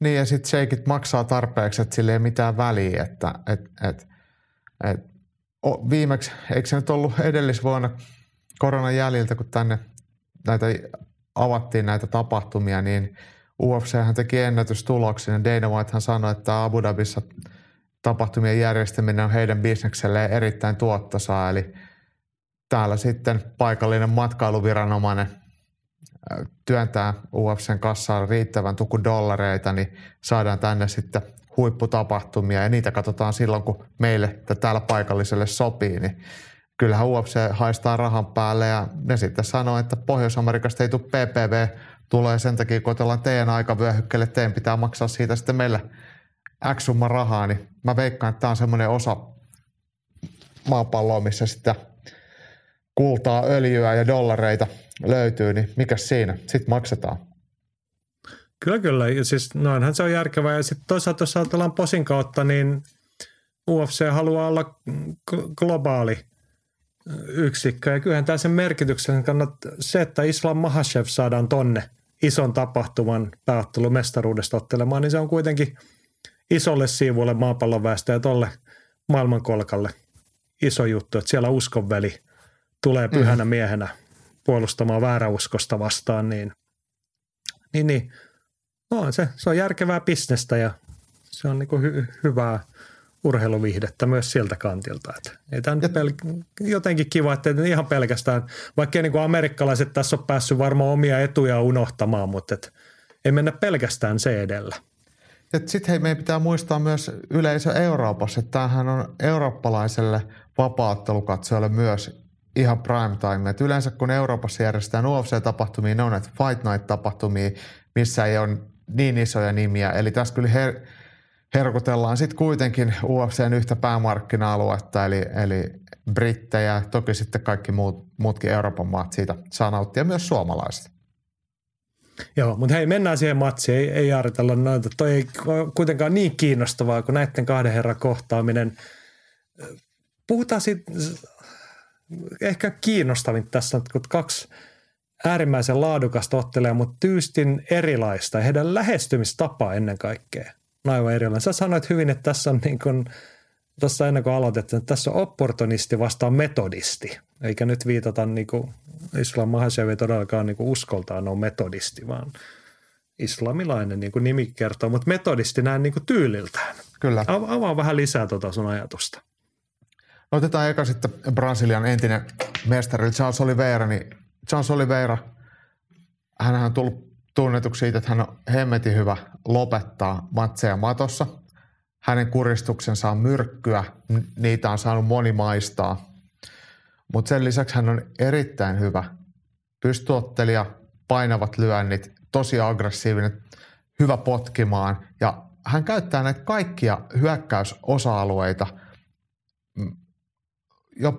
Niin ja sitten seikit maksaa tarpeeksi, että sille ei mitään väliä, että et, et, et, o, viimeksi, eikö se nyt ollut edellisvuonna koronan jäljiltä, kun tänne näitä avattiin näitä tapahtumia, niin UFC hän teki ennätystuloksen Dana White hän sanoi, että Abu Dhabissa tapahtumien järjestäminen on heidän bisnekselleen erittäin tuottosaa, eli täällä sitten paikallinen matkailuviranomainen – työntää UFCn kassaan riittävän tuku dollareita, niin saadaan tänne sitten huipputapahtumia ja niitä katsotaan silloin, kun meille täällä paikalliselle sopii, niin kyllähän UFC haistaa rahan päälle ja ne sitten sanoo, että Pohjois-Amerikasta ei tule PPV, tulee sen takia, kun otellaan teidän aikavyöhykkeelle, teidän pitää maksaa siitä sitten meille X rahaa, niin mä veikkaan, että tämä on semmoinen osa maapalloa, missä sitä kultaa, öljyä ja dollareita löytyy, niin mikä siinä? Sitten maksetaan. Kyllä, kyllä. Ja siis noinhan se on järkevää. Ja sitten toisaalta, jos ajatellaan posin kautta, niin UFC haluaa olla globaali yksikkö. Ja kyllähän tämä sen merkityksen kannattaa se, että Islam Mahashev saadaan tonne ison tapahtuman pääottelumestaruudesta ottelemaan, niin se on kuitenkin isolle siivulle maapallon väestöä ja tolle maailmankolkalle iso juttu, että siellä uskonveli tulee pyhänä mm. miehenä puolustamaan vääräuskosta vastaan, niin, niin, niin no, se, se on järkevää bisnestä ja se on niin hy, hyvää urheiluvihdettä myös sieltä kantilta. Että ei tämä pel- jotenkin kiva, että ihan pelkästään, vaikka niin kuin amerikkalaiset tässä on päässyt varmaan omia etuja unohtamaan, mutta et, ei mennä pelkästään se edellä. Sitten hei, meidän pitää muistaa myös yleisö Euroopassa, että tämähän on eurooppalaiselle vapaattelukatsojalle myös ihan prime time. Et yleensä kun Euroopassa järjestetään UFC-tapahtumia, ne on näitä Fight Night-tapahtumia, missä ei ole niin isoja nimiä. Eli tässä kyllä her- herkutellaan sitten kuitenkin UFCn yhtä päämarkkina-aluetta, eli, eli brittejä, toki sitten kaikki muut, muutkin Euroopan maat siitä saa nauttia, myös suomalaiset. Joo, mutta hei, mennään siihen matsiin. Ei, ei ajatella noita. Toi ei kuitenkaan niin kiinnostavaa kuin näiden kahden herran kohtaaminen. Puhutaan sitten ehkä kiinnostavin tässä, kun kaksi äärimmäisen laadukasta ottelee, mutta tyystin erilaista heidän lähestymistapa ennen kaikkea on aivan erilainen. Sä sanoit hyvin, että tässä on niin kuin tuossa ennen kuin aloitettiin, että tässä on opportunisti vastaan metodisti. Eikä nyt viitata niin kuin Islam Mahashev ei todellakaan niin kuin uskoltaan ole metodisti, vaan islamilainen niin kuin nimi kertoo, mutta metodisti näin niin kuin tyyliltään. Kyllä. Avaa vähän lisää tuota sun ajatusta. No otetaan eka sitten Brasilian entinen mestari Charles Oliveira. Niin Charles Oliveira, hän on tullut tunnetuksi siitä, että hän on hemmetin hyvä lopettaa matseja matossa. Hänen kuristuksensa on myrkkyä, niitä on saanut moni maistaa. Mutta sen lisäksi hän on erittäin hyvä pystyottelija, painavat lyönnit, tosi aggressiivinen, hyvä potkimaan ja hän käyttää näitä kaikkia hyökkäysosa-alueita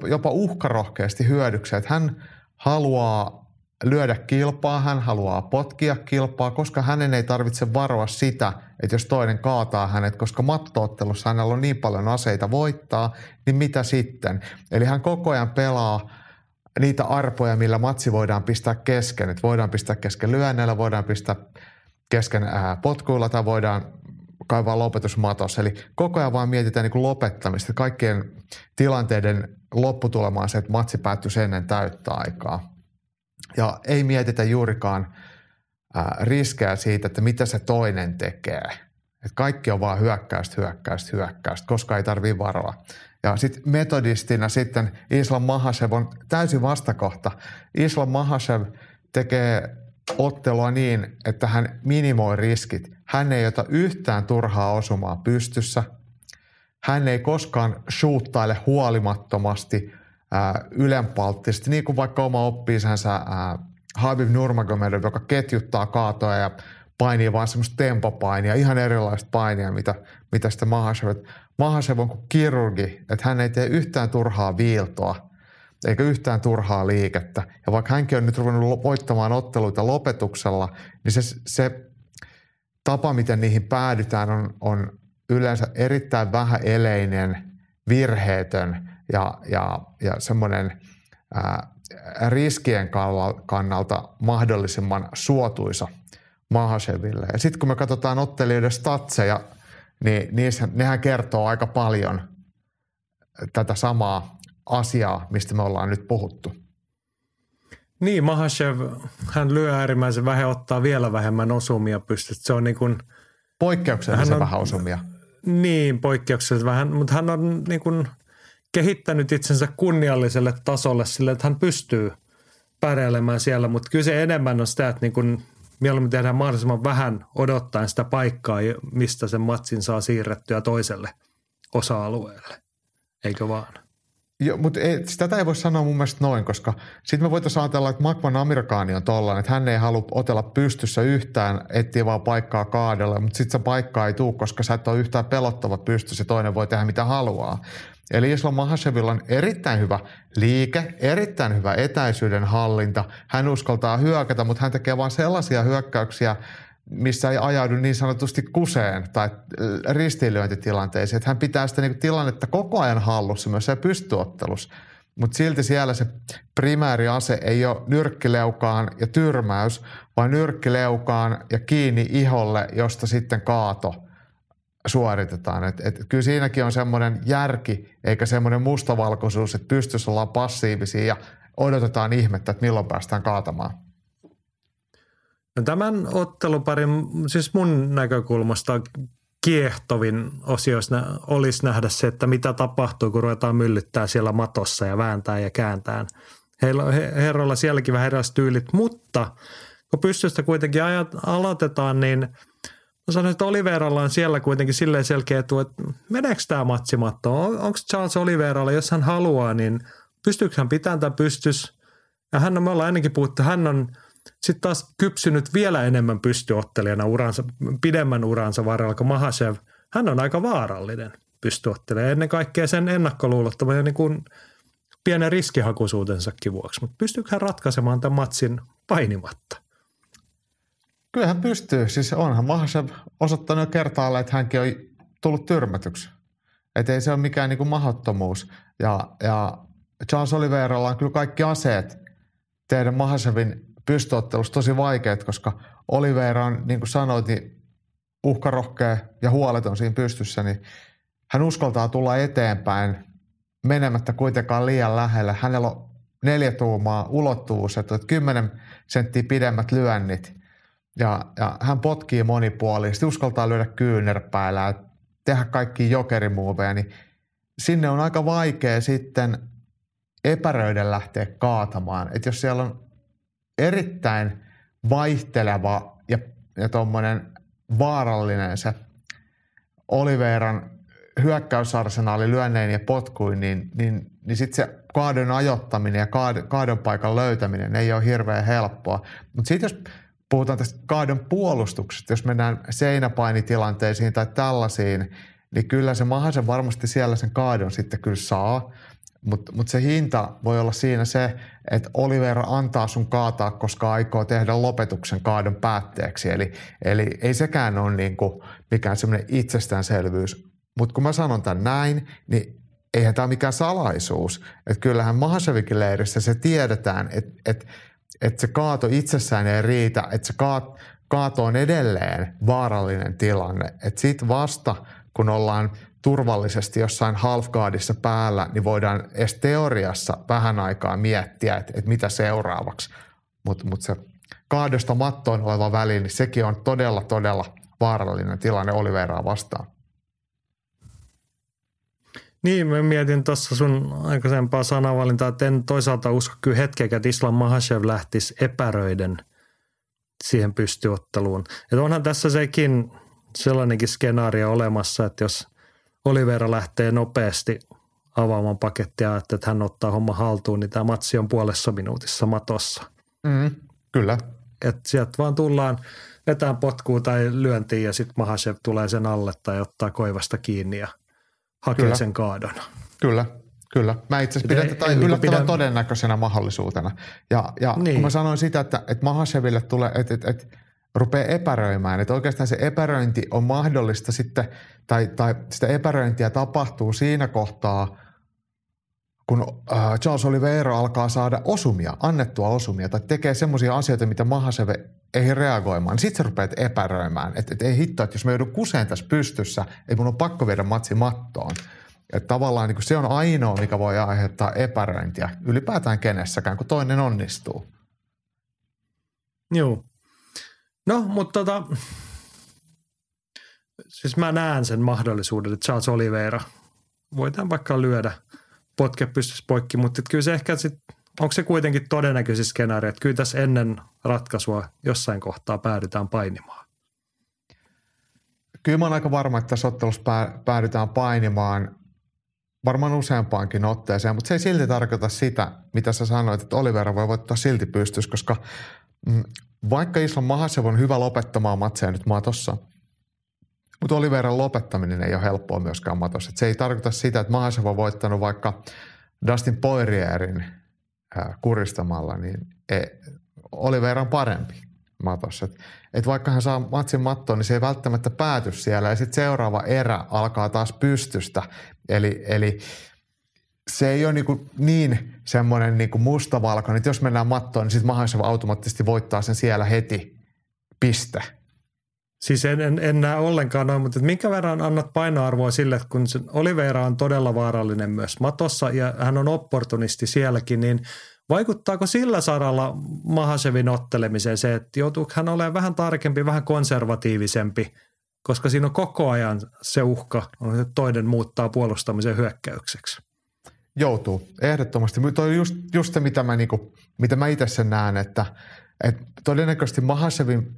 jopa uhkarohkeasti hyödyksi. Että hän haluaa lyödä kilpaa, hän haluaa potkia kilpaa, koska hänen ei tarvitse varoa sitä, että jos toinen kaataa hänet, koska mattoottelussa hänellä on niin paljon aseita voittaa, niin mitä sitten? Eli hän koko ajan pelaa niitä arpoja, millä matsi voidaan pistää kesken. Että voidaan pistää kesken lyönneillä, voidaan pistää kesken ää, potkuilla tai voidaan kaivaa lopetusmatossa. Eli koko ajan vaan mietitään niin kuin lopettamista. Kaikkien tilanteiden lopputulema on se, että matsi päättyy ennen täyttä aikaa. Ja ei mietitä juurikaan riskejä siitä, että mitä se toinen tekee. Et kaikki on vaan hyökkäystä, hyökkäystä, hyökkäystä, koska ei tarvitse varoa. Ja sitten metodistina sitten Islam Mahashev on täysin vastakohta. Islam Mahashev tekee ottelua niin, että hän minimoi riskit. Hän ei ota yhtään turhaa osumaa pystyssä. Hän ei koskaan shoottaile huolimattomasti – ylenpalttisesti, niin kuin vaikka oma oppiisänsä Habib Nurmagomedov, joka ketjuttaa kaatoja ja painii vaan semmoista tempopainia, ihan erilaista painia, mitä, mitä sitä Mahashev. Mahashev on kuin kirurgi, että hän ei tee yhtään turhaa viiltoa, eikä yhtään turhaa liikettä. Ja vaikka hänkin on nyt ruvennut voittamaan otteluita lopetuksella, niin se, se tapa, miten niihin päädytään, on, on yleensä erittäin vähäeleinen, virheetön ja, ja, ja semmoinen riskien kannalta mahdollisimman suotuisa Mahasheville. Ja sitten kun me katsotaan ottelijoiden statseja, niin niissä, nehän kertoo aika paljon tätä samaa asiaa, mistä me ollaan nyt puhuttu. Niin, Mahashev, hän lyö äärimmäisen vähän, ottaa vielä vähemmän osumia pystyt. Se on niin kuin, Poikkeuksellisen on, vähän osumia. Niin, poikkeuksellisen vähän, mutta hän on niin kuin kehittänyt itsensä kunnialliselle tasolle sille, että hän pystyy pärjäälemään siellä, mutta kyllä se enemmän on sitä, että niin kuin mieluummin tehdään mahdollisimman vähän odottaen sitä paikkaa, mistä sen matsin saa siirrettyä toiselle osa-alueelle. Eikö vaan? Joo, mutta ei, tätä ei voi sanoa mun mielestä noin, koska sitten me voitaisiin ajatella, että Makvan Amerikaani on tollainen, että hän ei halua otella pystyssä yhtään, etsiä vaan paikkaa kaadella, mutta sitten se paikka ei tule, koska sä et ole yhtään pelottava pystyssä ja toinen voi tehdä mitä haluaa. Eli Islam Mahashevilla on erittäin hyvä liike, erittäin hyvä etäisyyden hallinta. Hän uskaltaa hyökätä, mutta hän tekee vain sellaisia hyökkäyksiä, missä ei ajaudu niin sanotusti kuseen tai ristiinlyöntitilanteisiin. Että hän pitää sitä niin tilannetta koko ajan hallussa myös se pystyottelussa. Mutta silti siellä se primääriase ei ole nyrkkileukaan ja tyrmäys, vaan nyrkkileukaan ja kiinni iholle, josta sitten kaato – suoritetaan. Et, et kyllä siinäkin on semmoinen järki, eikä semmoinen mustavalkoisuus, että pystyssä ollaan passiivisia ja odotetaan ihmettä, että milloin päästään kaatamaan. No tämän otteluparin, siis mun näkökulmasta kiehtovin osio olisi nähdä se, että mitä tapahtuu, kun ruvetaan myllyttää siellä matossa ja vääntää ja kääntää. Heillä on herroilla sielläkin vähän erilaiset tyylit, mutta kun pystystä kuitenkin ajat, aloitetaan, niin – Mä sanoin, että Oliveralla on siellä kuitenkin silleen selkeä etu, että meneekö tämä matsimatto? On, Onko Charles Oliveralla, jos hän haluaa, niin pystyykö hän pitämään tämän pystys? Ja hän on, me ollaan ennenkin puhuttu, hän on sitten taas kypsynyt vielä enemmän pystyottelijana uransa, pidemmän uransa varrella kuin Mahashev. Hän on aika vaarallinen pystyottelija. Ennen kaikkea sen ennakkoluulottoman ja niin kuin pienen riskihakuisuutensakin vuoksi. Mutta pystyykö hän ratkaisemaan tämän matsin painimatta? Kyllähän pystyy. Siis onhan Mahashev osoittanut kertaalle, että hänkin on tullut tyrmätyksi. Että ei se ole mikään niin kuin mahdottomuus. Ja, ja Charles Oliveiralla on kyllä kaikki aseet tehdä Mahashevin pystyottelusta tosi vaikeat, koska Oliveira on, niin kuin sanoit, niin uhkarohkea ja huoleton siinä pystyssä, niin hän uskaltaa tulla eteenpäin menemättä kuitenkaan liian lähelle. Hänellä on neljä tuumaa ulottuvuus, että kymmenen senttiä pidemmät lyönnit. Ja, ja hän potkii monipuolisesti, uskaltaa lyödä kyynärpäällä ja tehdä kaikki jokerimuoveja, niin sinne on aika vaikea sitten epäröiden lähteä kaatamaan. Että jos siellä on erittäin vaihteleva ja, ja tuommoinen vaarallinen se Oliveran hyökkäysarsenaali lyönnein ja potkuin, niin, niin, niin sitten se kaadon ajottaminen ja kaad, kaadon paikan löytäminen ei ole hirveän helppoa. Mutta sitten jos puhutaan tästä kaadon puolustuksesta, jos mennään seinäpainitilanteisiin tai tällaisiin, niin kyllä se Mahasen varmasti siellä sen kaadon sitten kyllä saa. Mutta mut se hinta voi olla siinä se, että Oliver antaa sun kaataa, koska aikoo tehdä lopetuksen kaadon päätteeksi. Eli, eli ei sekään ole niinku mikään semmoinen itsestäänselvyys. Mutta kun mä sanon tämän näin, niin eihän tämä ole mikään salaisuus. Että kyllähän Mahasevikin leirissä se tiedetään, että et, et se kaato itsessään ei riitä, että se kaat, kaato on edelleen vaarallinen tilanne. Että sit vasta, kun ollaan turvallisesti jossain halfguardissa päällä, niin voidaan edes teoriassa vähän aikaa miettiä, että, että mitä seuraavaksi. Mutta mut se kaadosta mattoon oleva väli, niin sekin on todella, todella vaarallinen tilanne Oliveraa vastaan. Niin, mä mietin tuossa sun aikaisempaa sanavalintaa, että en toisaalta usko kyllä hetkeäkään, että Islam Mahashev lähtisi epäröiden siihen pystyotteluun. Että onhan tässä sekin sellainenkin skenaario olemassa, että jos Olivera lähtee nopeasti avaamaan pakettia, että hän ottaa homma haltuun, niin tämä matsi on puolessa minuutissa matossa. Mm, kyllä. Että sieltä vaan tullaan vetään potkuun tai lyöntiin ja sitten Mahashev tulee sen alle tai ottaa koivasta kiinni ja hakee kyllä. sen kaadon. Kyllä, kyllä. Mä itse asiassa pidän tätä yllättävän pidän... todennäköisenä mahdollisuutena. Ja, ja niin. kun mä sanoin sitä, että, että Mahasheville tulee, että, että, että rupeaa epäröimään. Että oikeastaan se epäröinti on mahdollista sitten, tai, tai sitä epäröintiä tapahtuu siinä kohtaa, kun äh, Charles Oliveira alkaa saada osumia, annettua osumia, tai tekee semmoisia asioita, mitä Mahaseve ei reagoimaan, sitten se rupeat epäröimään. Että et ei hitto, että jos mä joudun kuseen tässä pystyssä, ei mun on pakko viedä matsi mattoon. Että tavallaan niin se on ainoa, mikä voi aiheuttaa epäröintiä ylipäätään kenessäkään, kun toinen onnistuu. Joo. No, mutta tota, siis mä näen sen mahdollisuuden, että Charles Oliveira voidaan vaikka lyödä potke pystyisi poikki, mutta kyllä se ehkä sit, onko se kuitenkin todennäköisesti skenaario, että kyllä tässä ennen ratkaisua jossain kohtaa päädytään painimaan. Kyllä mä oon aika varma, että tässä ottelussa päädytään painimaan varmaan useampaankin otteeseen, mutta se ei silti tarkoita sitä, mitä sä sanoit, että Olivera voi voittaa silti pystyssä, koska mm, vaikka Islam Mahasev on hyvä lopettamaan matseja nyt matossa, mutta Oliveran lopettaminen ei ole helppoa myöskään matossa. Et se ei tarkoita sitä, että Mahasev on voittanut vaikka Dustin Poirierin kuristamalla, niin e, Oliveira on parempi matossa. Et, et vaikka hän saa matsin mattoon, niin se ei välttämättä pääty siellä. Ja sitten seuraava erä alkaa taas pystystä. Eli, eli se ei ole niin, niin semmoinen niin mustavalkoinen, että jos mennään mattoon, niin sitten mahdollisimman automaattisesti voittaa sen siellä heti. Piste. Siis en, en, en näe ollenkaan noin, mutta minkä verran annat painoarvoa sille, että kun Oliveira on todella vaarallinen myös matossa ja hän on opportunisti sielläkin, niin vaikuttaako sillä saralla Mahasevin ottelemiseen se, että joutuuko hän olemaan vähän tarkempi, vähän konservatiivisempi, koska siinä on koko ajan se uhka, että toinen muuttaa puolustamisen hyökkäykseksi? Joutuu, ehdottomasti. Tuo on just, just se, mitä mä, niinku, mitä mä itse sen näen, että, että todennäköisesti Mahasevin,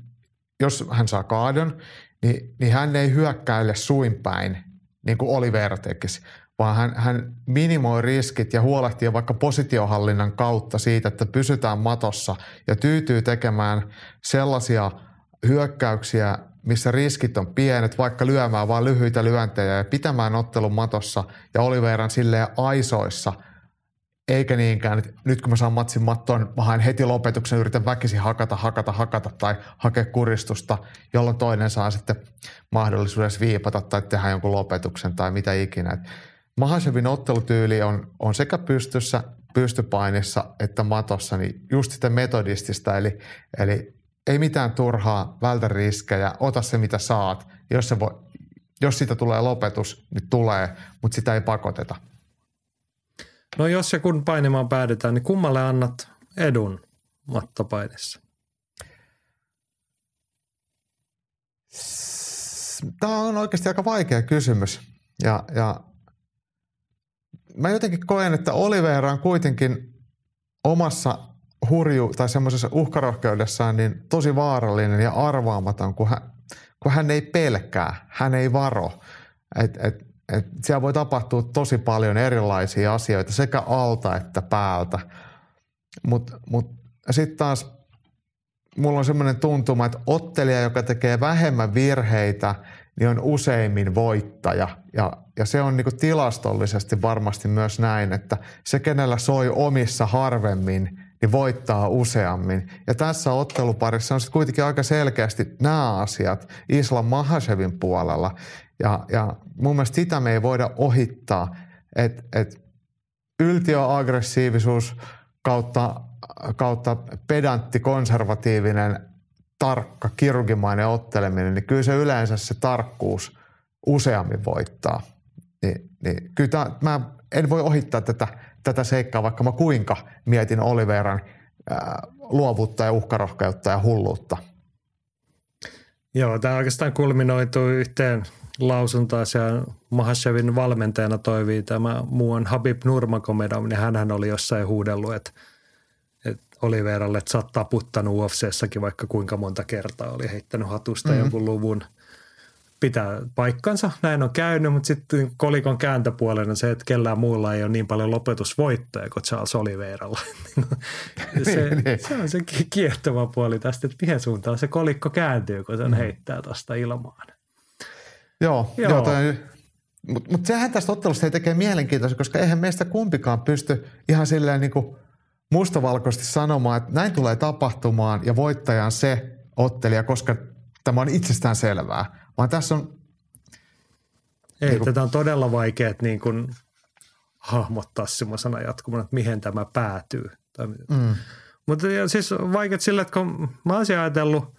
jos hän saa kaadon, niin, niin hän ei hyökkäile suinpäin, niin kuin Oliver tekisi, vaan hän, hän minimoi riskit ja huolehtii vaikka positiohallinnan kautta siitä, että pysytään matossa ja tyytyy tekemään sellaisia hyökkäyksiä, missä riskit on pienet, vaikka lyömään vain lyhyitä lyöntejä ja pitämään ottelun matossa ja Oliveran silleen aisoissa, eikä niinkään, että nyt kun mä saan matsin mattoon, mä haen heti lopetuksen, yritän väkisin hakata, hakata, hakata tai hakea kuristusta, jolloin toinen saa sitten mahdollisuuden viipata tai tehdä jonkun lopetuksen tai mitä ikinä. Mahasevin ottelutyyli on, on sekä pystyssä, pystypainissa että matossa, niin just sitä metodistista, eli, eli ei mitään turhaa, vältä riskejä, ota se mitä saat. Jos se voi, Jos siitä tulee lopetus, niin tulee, mutta sitä ei pakoteta. No jos ja kun painimaan päädytään, niin kummalle annat edun mattopainissa? Tämä on oikeasti aika vaikea kysymys. Ja, ja mä jotenkin koen, että Oliveira on kuitenkin omassa hurju tai semmoisessa uhkarohkeudessaan niin tosi vaarallinen ja arvaamaton, kun hän, kun hän ei pelkää, hän ei varo. Et, et, et siellä voi tapahtua tosi paljon erilaisia asioita sekä alta että päältä. Mutta mut, mut sitten taas mulla on semmoinen tuntuma, että ottelija, joka tekee vähemmän virheitä, niin on useimmin voittaja. Ja, ja se on niin tilastollisesti varmasti myös näin, että se, kenellä soi omissa harvemmin, niin voittaa useammin. Ja tässä otteluparissa on sitten kuitenkin aika selkeästi nämä asiat Islam Mahashevin puolella. Ja, ja mun mielestä sitä me ei voida ohittaa, että et yltiöaggressiivisuus kautta, kautta pedantti, konservatiivinen, tarkka, kirurgimainen otteleminen, niin kyllä se yleensä se tarkkuus useammin voittaa. Niin, niin kyllä tämä, mä en voi ohittaa tätä, tätä seikkaa, vaikka mä kuinka mietin Oliveran ää, luovuutta ja uhkarohkeutta ja hulluutta. Joo, tämä oikeastaan kulminoituu yhteen lausuntaan siellä Mahashevin valmentajana toivii tämä muuan Habib Nurmagomedov, niin hän oli jossain huudellut, että, että Oliveralle, että sä oot taputtanut UFCssäkin vaikka kuinka monta kertaa, oli heittänyt hatusta mm-hmm. jonkun luvun – pitää paikkansa, näin on käynyt, mutta sitten kolikon kääntöpuolena se, että kellään muulla ei ole niin paljon lopetusvoittoja kuin Charles Oliveiralla. *laughs* se, se on se kiehtova puoli tästä, että mihin suuntaan se kolikko kääntyy, kun sen mm. heittää tuosta ilmaan. Joo, joo. joo toi, mutta mut sehän tästä ottelusta ei tekee mielenkiintoista, koska eihän meistä kumpikaan pysty ihan silleen niin kuin mustavalkoisesti sanomaan, että näin tulee tapahtumaan ja voittaja on se ottelija, koska tämä on itsestään selvää vaan tässä on... Ei, niin kuin, tätä on todella vaikea niin kuin, hahmottaa semmoisena jatkumana, että mihin tämä päätyy. Mm. Mutta siis vaikea sillä, että kun mä olisin ajatellut,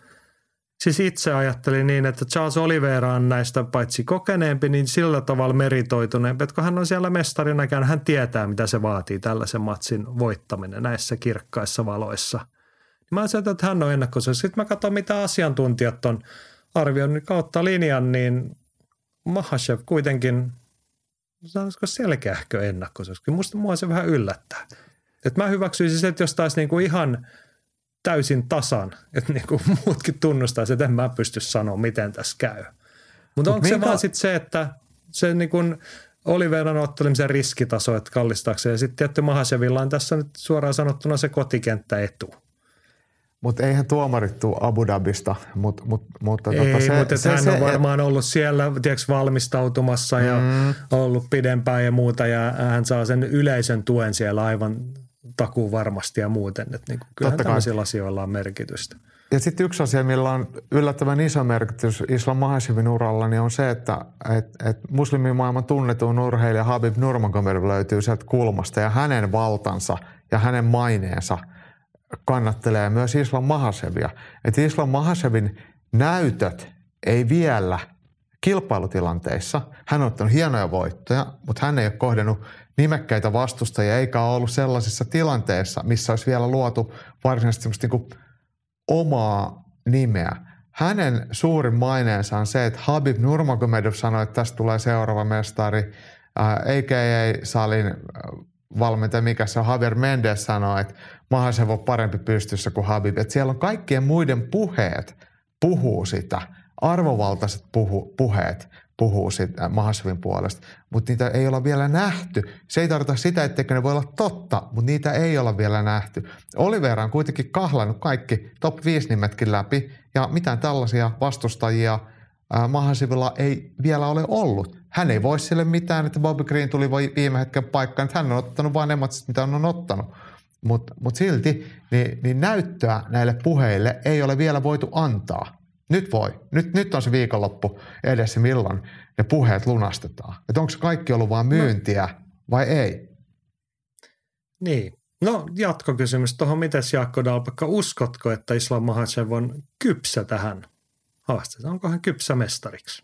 siis itse ajattelin niin, että Charles Oliveira on näistä paitsi kokeneempi, niin sillä tavalla meritoituneempi, että kun hän on siellä mestarina käynyt, hän tietää, mitä se vaatii tällaisen matsin voittaminen näissä kirkkaissa valoissa. Niin mä ajattelin, että hän on ennakkoisuus. Sitten mä katson, mitä asiantuntijat on arvioinnin kautta linjan, niin Mahashev kuitenkin, sanoisiko selkeähkö ennakkosuus. Musta mua se vähän yllättää. Et mä hyväksyisin se, että jos taisi niinku ihan täysin tasan, että niinku *laughs* muutkin tunnustaisi, että en mä pysty sanoa, miten tässä käy. Mutta onko minkä... se vaan sitten se, että se niinku Oliveran ottelemisen riskitaso, että kallistaako se. Ja sitten tietty Mahasevilla on tässä nyt suoraan sanottuna se kotikenttä etu. Mutta eihän tuomarit tule Abu Dhabista. Mut, mut, mutta Ei, tota se, mutta se, hän se, on varmaan ollut siellä tiedätkö, valmistautumassa ja mm. ollut pidempään ja muuta ja hän saa sen yleisön tuen siellä aivan takuu varmasti ja muuten. Että niin kyllähän tämmöisillä asioilla on merkitystä. Ja sitten yksi asia, millä on yllättävän iso merkitys Islam Mahashevin uralla, niin on se, että et, et muslimimaailman tunnetuin urheilija Habib Nurmagomedov löytyy sieltä kulmasta ja hänen valtansa ja hänen maineensa – kannattelee myös Islam Mahasevia. Että Islam Mahasevin näytöt ei vielä kilpailutilanteissa, hän on ottanut hienoja voittoja, mutta hän ei ole kohdennut nimekkäitä vastustajia eikä ole ollut sellaisissa tilanteissa, missä olisi vielä luotu varsinaisesti niin omaa nimeä. Hänen suurin maineensa on se, että Habib Nurmagomedov sanoi, että tästä tulee seuraava mestari. A.k.a. Salin valmentaja, mikä se on, Javier Mendes sanoi, että Mahasev on parempi pystyssä kuin Habib. Että siellä on kaikkien muiden puheet puhuu sitä, arvovaltaiset puhu, puheet puhuu sitä äh, Mahasevin puolesta, mutta niitä ei olla vielä nähty. Se ei tarkoita sitä, etteikö ne voi olla totta, mutta niitä ei olla vielä nähty. Olivera on kuitenkin kahlannut kaikki top 5 nimetkin läpi ja mitään tällaisia vastustajia äh, Mahasevilla ei vielä ole ollut. Hän ei voi sille mitään, että Bobby Green tuli viime hetken paikkaan, että hän on ottanut vain ne matsit, mitä hän on ottanut. Mutta mut silti niin, niin näyttöä näille puheille ei ole vielä voitu antaa. Nyt voi. Nyt, nyt on se viikonloppu edessä, milloin ne puheet lunastetaan. Että onko se kaikki ollut vain no. myyntiä no. vai ei? Niin. No jatkokysymys tuohon. Mites Jaakko Dalpakka, uskotko, että Islam Mahachev on kypsä tähän haasteeseen? Onko hän kypsä mestariksi?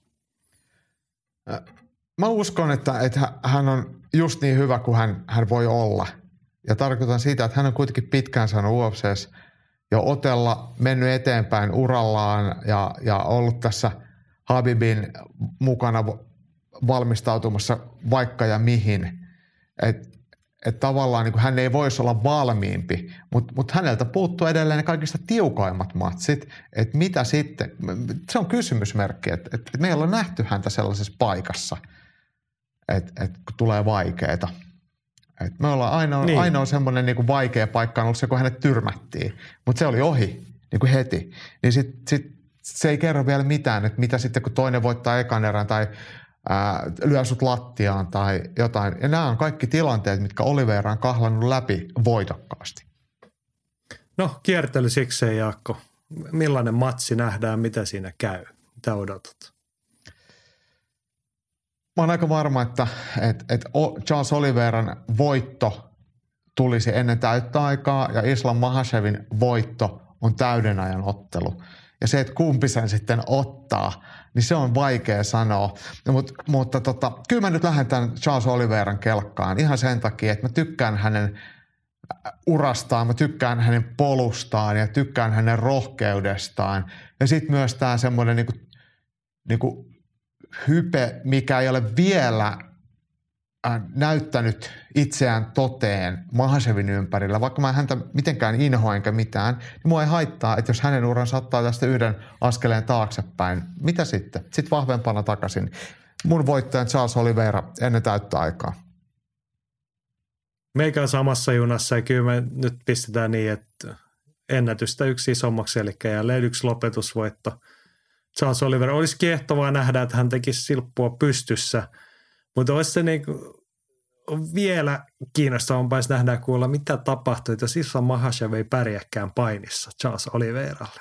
Mä uskon, että, että hän on just niin hyvä kuin hän, hän voi olla. Ja tarkoitan sitä, että hän on kuitenkin pitkään saanut UFCs jo otella, mennyt eteenpäin urallaan ja, ja ollut tässä Habibin mukana valmistautumassa vaikka ja mihin. Että et tavallaan niin hän ei voisi olla valmiimpi, mutta mut häneltä puuttuu edelleen ne kaikista tiukoimmat matsit. Että mitä sitten, se on kysymysmerkki, että et, et me ei olla nähty häntä sellaisessa paikassa, että et, tulee vaikeita. Et me ollaan ainoa, niin. ainoa semmoinen niin vaikea paikka on ollut se, kun hänet tyrmättiin, mutta se oli ohi niin kuin heti. Niin sit, sit, se ei kerro vielä mitään, että mitä sitten kun toinen voittaa ekan erän tai ää, lyö sut lattiaan tai jotain. Ja nämä on kaikki tilanteet, mitkä Oliveira on kahlannut läpi voitokkaasti. No kiertely sikseen Jaakko. Millainen matsi nähdään, mitä siinä käy? Mitä odotat? Mä oon aika varma, että, että, että Charles Oliveran voitto tulisi ennen täyttä aikaa ja Islam Mahashevin voitto on täyden ajan ottelu. Ja se, että kumpi sen sitten ottaa, niin se on vaikea sanoa. No, mutta, tota, kyllä mä nyt lähden tämän Charles Oliveran kelkkaan ihan sen takia, että mä tykkään hänen urastaan, mä tykkään hänen polustaan ja tykkään hänen rohkeudestaan. Ja sitten myös tämä semmoinen niinku, niinku hype, mikä ei ole vielä Äh, näyttänyt itseään toteen Mahasevin ympärillä, vaikka mä häntä mitenkään inhoa enkä mitään, niin mua ei haittaa, että jos hänen uran saattaa tästä yhden askeleen taaksepäin, mitä sitten? Sitten vahvempana takaisin. Mun voittajan Charles Oliveira ennen täyttä aikaa. Meikä on samassa junassa ja kyllä me nyt pistetään niin, että ennätystä yksi isommaksi, eli jälleen yksi lopetusvoitto. Charles Oliver olisi kiehtovaa nähdä, että hän tekisi silppua pystyssä – mutta olisi se niin kuin, vielä kiinnostavampaa, jos nähdään kuulla, mitä tapahtui, jos Islam Mahashev ei pärjääkään painissa Charles Oliveiralle.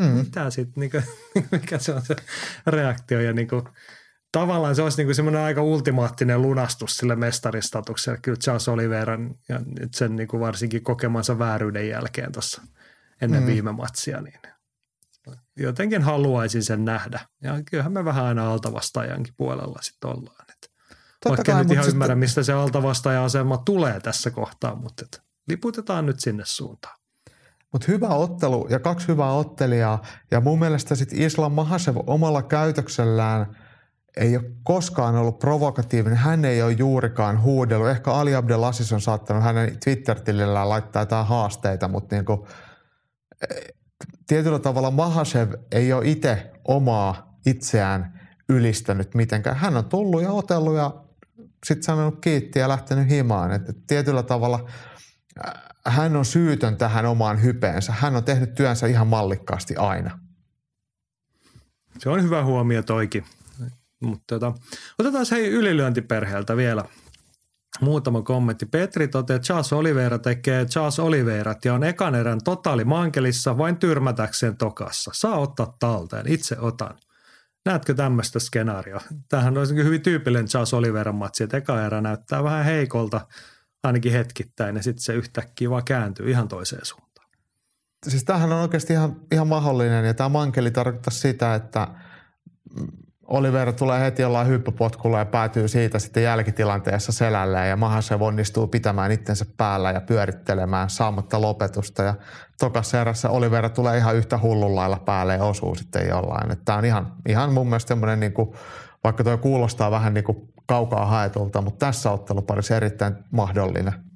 Mm. Mitä sitten, niin kuin, *laughs* mikä se on se reaktio ja niin kuin, tavallaan se olisi niin semmoinen aika ultimaattinen lunastus sille mestarin statukselle kyllä Charles Oliveran ja sen niin kuin varsinkin kokemansa vääryyden jälkeen tuossa ennen mm. viime matsia, niin jotenkin haluaisin sen nähdä. Ja kyllähän me vähän aina altavastaajankin puolella sitten ollaan. Totta Vaikka kai, nyt ihan sitten... ymmärrä, mistä se altavastaaja-asema tulee tässä kohtaa, mutta et liputetaan nyt sinne suuntaan. Mutta hyvä ottelu ja kaksi hyvää ottelijaa. Ja mun mielestä sitten Islam Mahasev omalla käytöksellään ei ole koskaan ollut provokatiivinen. Hän ei ole juurikaan huudellut. Ehkä Ali Abdelaziz on saattanut hänen Twitter-tilillään laittaa jotain haasteita, mutta niinku, e, tietyllä tavalla Mahasev ei ole itse omaa itseään ylistänyt mitenkään. Hän on tullut ja otellut ja sitten sanonut kiitti ja lähtenyt himaan. Et, tietyllä tavalla äh, hän on syytön tähän omaan hypeensä. Hän on tehnyt työnsä ihan mallikkaasti aina. Se on hyvä huomio toikin. Mutta tota, otetaan se ylilyöntiperheeltä vielä muutama kommentti. Petri toteaa, että Charles Oliveira tekee Charles Oliveirat ja on ekan erän totaali mankelissa vain tyrmätäkseen tokassa. Saa ottaa talteen, itse otan. Näetkö tämmöistä skenaarioa? Tämähän olisi hyvin tyypillinen Charles Oliveran matsi, että eka erä näyttää vähän heikolta ainakin hetkittäin ja sitten se yhtäkkiä vaan kääntyy ihan toiseen suuntaan. Siis tämähän on oikeasti ihan, ihan mahdollinen ja tämä mankeli tarkoittaa sitä, että Oliver tulee heti jollain hyppypotkulla ja päätyy siitä sitten jälkitilanteessa selälleen ja Mahasev onnistuu pitämään itsensä päällä ja pyörittelemään saamatta lopetusta. Ja tokassa erässä Oliver tulee ihan yhtä hullun lailla päälle ja osuu sitten jollain. Tämä on ihan, ihan mun mielestä semmoinen, niin vaikka tuo kuulostaa vähän niin kuin kaukaa haetulta, mutta tässä otteluparissa erittäin mahdollinen.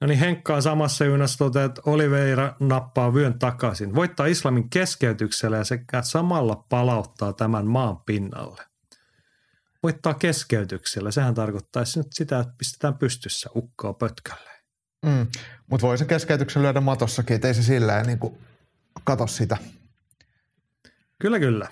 No niin Henkka on samassa junassa toteaa, että Oliveira nappaa vyön takaisin. Voittaa islamin keskeytyksellä ja sekä samalla palauttaa tämän maan pinnalle. Voittaa keskeytyksellä. Sehän tarkoittaisi nyt sitä, että pistetään pystyssä ukkoa pötkälle. Mm, mutta voi se keskeytyksen lyödä matossakin, että ei se silleen niin kuin kato sitä. Kyllä, kyllä.